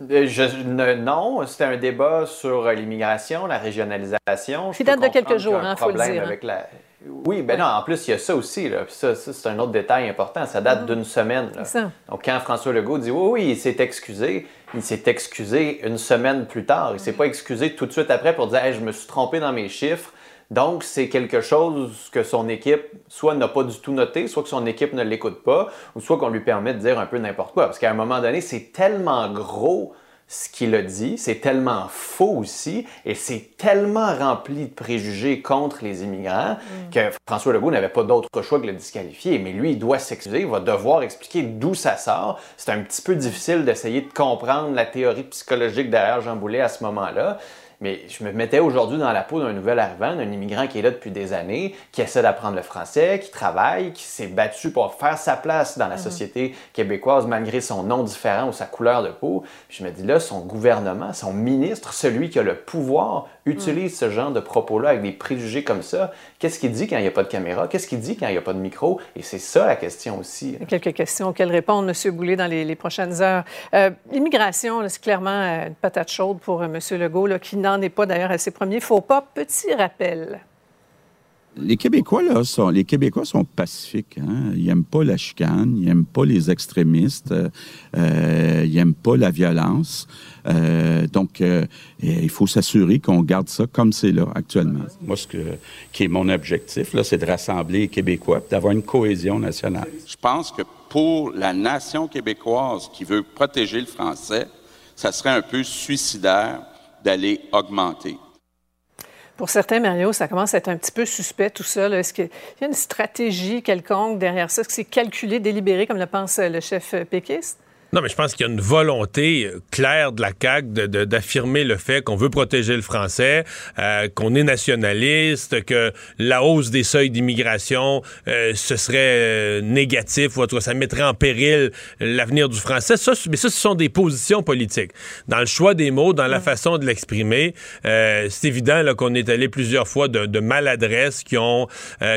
Je, non, c'était un débat sur l'immigration, la régionalisation. Qui date de quelques jours, il hein, faut le dire. Hein. Avec la... Oui, ben non, en plus, il y a ça aussi. Là. ça, c'est un autre détail important. Ça date mm-hmm. d'une semaine. Là. Donc, quand François Legault dit oui, oui, il s'est excusé, il s'est excusé une semaine plus tard. Il s'est pas excusé tout de suite après pour dire je me suis trompé dans mes chiffres. Donc, c'est quelque chose que son équipe soit n'a pas du tout noté, soit que son équipe ne l'écoute pas, ou soit qu'on lui permet de dire un peu n'importe quoi. Parce qu'à un moment donné, c'est tellement gros ce qu'il a dit, c'est tellement faux aussi, et c'est tellement rempli de préjugés contre les immigrants mm. que François Legault n'avait pas d'autre choix que de le disqualifier. Mais lui, il doit s'excuser, il va devoir expliquer d'où ça sort. C'est un petit peu difficile d'essayer de comprendre la théorie psychologique derrière Jean Boulet à ce moment-là. Mais je me mettais aujourd'hui dans la peau d'un nouvel arrivant, d'un immigrant qui est là depuis des années, qui essaie d'apprendre le français, qui travaille, qui s'est battu pour faire sa place dans la mhm. société québécoise malgré son nom différent ou sa couleur de peau. je me dis là, son gouvernement, son ministre, celui qui a le pouvoir, utilise ce genre de propos-là avec des préjugés comme ça. Qu'est-ce qu'il dit quand il n'y a pas de caméra? Qu'est-ce qu'il dit quand il n'y a pas de micro? Et c'est ça la question aussi. Quelques questions auxquelles répondre, M. Boulay, dans les, prochaines heures. Euh, l'immigration, c'est clairement euh, une patate chaude pour euh, M. Legault, qui n'en est pas d'ailleurs à ses premiers faux pas. Petit rappel. Les Québécois, là, sont, les Québécois sont pacifiques. Hein? Ils n'aiment pas la chicane, ils n'aiment pas les extrémistes, euh, ils n'aiment pas la violence. Euh, donc, euh, il faut s'assurer qu'on garde ça comme c'est là actuellement. Moi, ce que, qui est mon objectif, là, c'est de rassembler les Québécois, d'avoir une cohésion nationale. Je pense que pour la nation québécoise qui veut protéger le français, ça serait un peu suicidaire d'aller augmenter. Pour certains, Mario, ça commence à être un petit peu suspect tout ça. Est-ce qu'il y a une stratégie quelconque derrière ça? Est-ce que c'est calculé, délibéré, comme le pense le chef péquiste? Non, mais je pense qu'il y a une volonté euh, claire de la CAQ d'affirmer le fait qu'on veut protéger le français, euh, qu'on est nationaliste, que la hausse des seuils d'immigration, euh, ce serait négatif ou ça mettrait en péril l'avenir du français. Ça, mais ça, ce sont des positions politiques. Dans le choix des mots, dans la façon de l'exprimer, c'est évident qu'on est allé plusieurs fois de, de maladresses qui ont,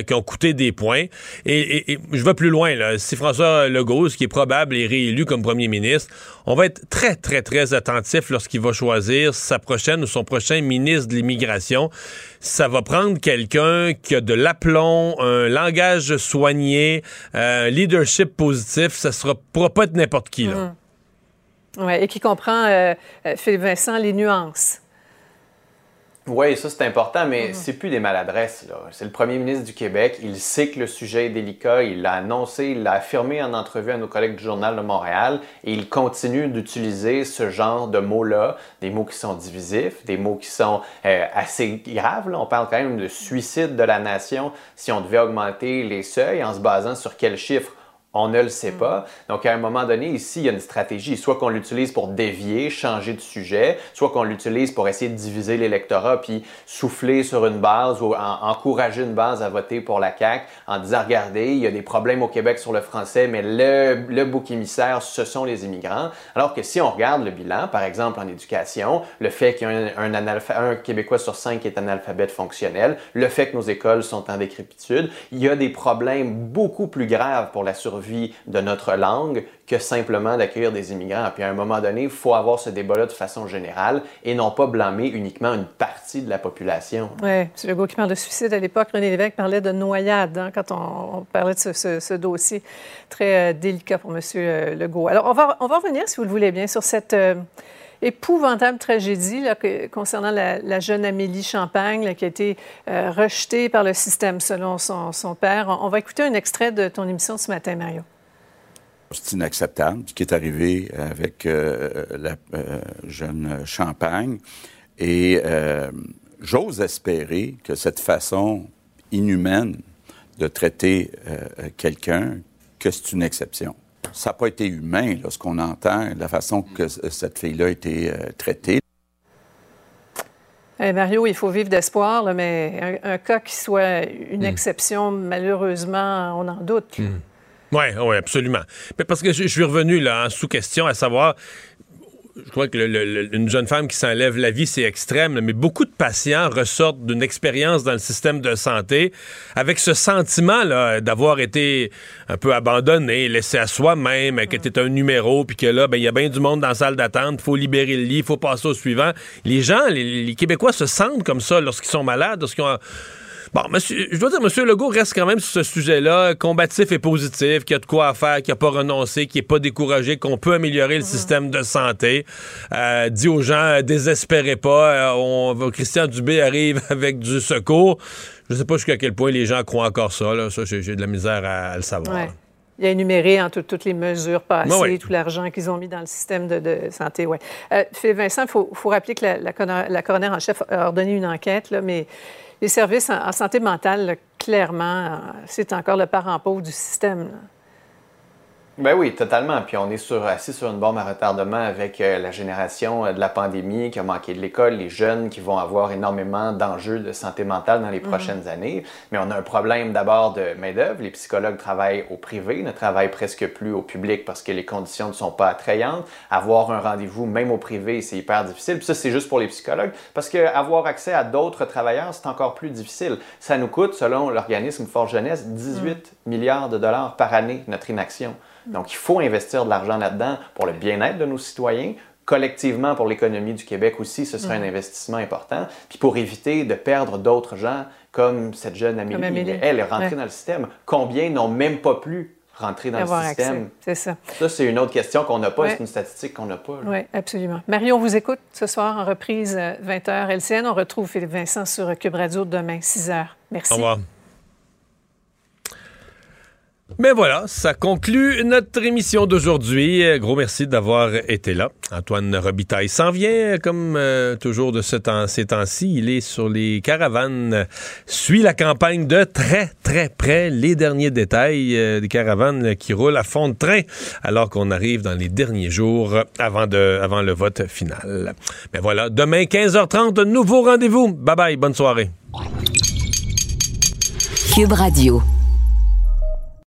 qui ont coûté des points. Et, et je vais plus loin. Là. Si François Legault, ce qui est probable, est réélu comme premier ministre. On va être très, très, très attentif lorsqu'il va choisir sa prochaine ou son prochain ministre de l'immigration. Ça va prendre quelqu'un qui a de l'aplomb, un langage soigné, un leadership positif. Ça ne pourra pas être n'importe qui. Là. Mmh. et qui comprend, euh, euh, Philippe Vincent, les nuances. Oui, ça c'est important, mais mhm. c'est plus des maladresses. C'est le premier ministre du Québec. Il sait que le sujet est délicat. Il l'a annoncé, il l'a affirmé en entrevue à nos collègues du Journal de Montréal. Et il continue d'utiliser ce genre de mots-là, des mots qui sont divisifs, des mots qui sont euh, assez graves. On parle quand même de suicide de la nation si on devait augmenter les seuils en se basant sur quels chiffres? On ne le sait pas. Donc, à un moment donné, ici, il y a une stratégie. Soit qu'on l'utilise pour dévier, changer de sujet, soit qu'on l'utilise pour essayer de diviser l'électorat puis souffler sur une base ou encourager une base à voter pour la CAQ en disant, regardez, il y a des problèmes au Québec sur le français, mais le, le bouc émissaire, ce sont les immigrants. Alors que si on regarde le bilan, par exemple en éducation, le fait qu'il y a un, un, un Québécois sur cinq qui est analphabète fonctionnel, le fait que nos écoles sont en décrépitude, il y a des problèmes beaucoup plus graves pour la survie vie de notre langue que simplement d'accueillir des immigrants. Puis à un moment donné, il faut avoir ce débat-là de façon générale et non pas blâmer uniquement une partie de la population. Oui, M. Legault qui parle de suicide à l'époque, René Lévesque parlait de noyade hein, quand on, parlait de ce, dossier très euh, délicat pour M. Euh, Legault. Alors, on va, on va revenir, si vous le voulez bien, sur cette... Euh, épouvantable tragédie concernant la, jeune Amélie Champagne qui a été euh, rejetée par le système selon son, père. On, va écouter un extrait de ton émission ce matin, Mario. C'est inacceptable ce qui est arrivé avec euh, la euh, jeune Champagne. Et j'ose espérer que cette façon inhumaine de traiter quelqu'un, que c'est une exception. Ça n'a pas été humain, là, ce qu'on entend, la façon que cette fille-là a été traitée. Eh, Mario, il faut vivre d'espoir, mais un, cas qui soit une hmm. exception, malheureusement, on en doute. Oui, hmm. oui, absolument. Mais parce que je, suis revenu là, en sous-question à savoir, je crois que une jeune femme qui s'enlève la vie, c'est extrême, mais beaucoup de patients ressortent d'une expérience dans le système de santé avec ce sentiment d'avoir été un peu abandonné, laissé à soi-même, que était un numéro, puis que là, ben, il y a bien du monde dans la salle d'attente, il faut libérer le lit, il faut passer au suivant. Les gens, les Québécois se sentent comme ça lorsqu'ils sont malades, lorsqu'ils ont Bon, monsieur, je dois dire, M. Legault reste quand même sur ce sujet-là, combatif et positif, qu'il y a de quoi faire, qu'il n'a pas renoncé, qu'il n'est pas découragé, qu'on peut améliorer le système de santé. Euh, dit aux gens, euh, désespérez pas, euh, on, Christian Dubé arrive avec du secours. Je ne sais pas jusqu'à quel point les gens croient encore ça. Là. Ça, j'ai de la misère à, le savoir. Il a énuméré en toutes les mesures passées, tout l'argent qu'ils ont mis dans le système de, santé. Ouais. Philippe Vincent, il faut, rappeler que la, la, la coroner en chef a ordonné une enquête, là, mais les services en, santé mentale, clairement, c'est encore le parent du système. Ben oui, totalement. Puis on est sur, assis sur une bombe à retardement avec euh, la génération euh, de la pandémie qui a manqué de l'école, les jeunes qui vont avoir énormément d'enjeux de santé mentale dans les mhm. prochaines années. Mais on a un problème d'abord de main-d'œuvre. Les psychologues travaillent au privé, ne travaillent presque plus au public parce que les conditions ne sont pas attrayantes. Avoir un rendez-vous, même au privé, c'est hyper difficile. Puis ça, c'est juste pour les psychologues parce qu'avoir accès à d'autres travailleurs, c'est encore plus difficile. Ça nous coûte, selon l'organisme Force Jeunesse, 18 mhm. milliards de dollars par année, notre inaction. Donc, il faut investir de l'argent là-dedans pour le bien-être de nos citoyens, collectivement pour l'économie du Québec aussi, ce serait un investissement important. Puis pour éviter de perdre d'autres gens, comme cette jeune Amélie, elle est rentrée dans le système. Combien n'ont même pas pu rentrer dans le système? C'est ça. Ça, c'est une autre question qu'on n'a pas, c'est une statistique qu'on n'a pas. Oui, absolument. Marie, on vous écoute ce soir en reprise 20h LCN. On retrouve Philippe Vincent sur Cube Radio demain, 6h. Merci. Au revoir. Mais voilà, ça conclut notre émission d'aujourd'hui. Gros merci d'avoir été là. Antoine Robitaille s'en vient, comme euh, toujours de ce temps, ces temps-ci. Il est sur les caravanes, suit la campagne de très, très près. Les derniers détails euh, des caravanes qui roulent à fond de train, alors qu'on arrive dans les derniers jours avant, le vote final. Mais voilà, demain, 15h30, nouveau rendez-vous. Bye bye, bonne soirée. Cube Radio.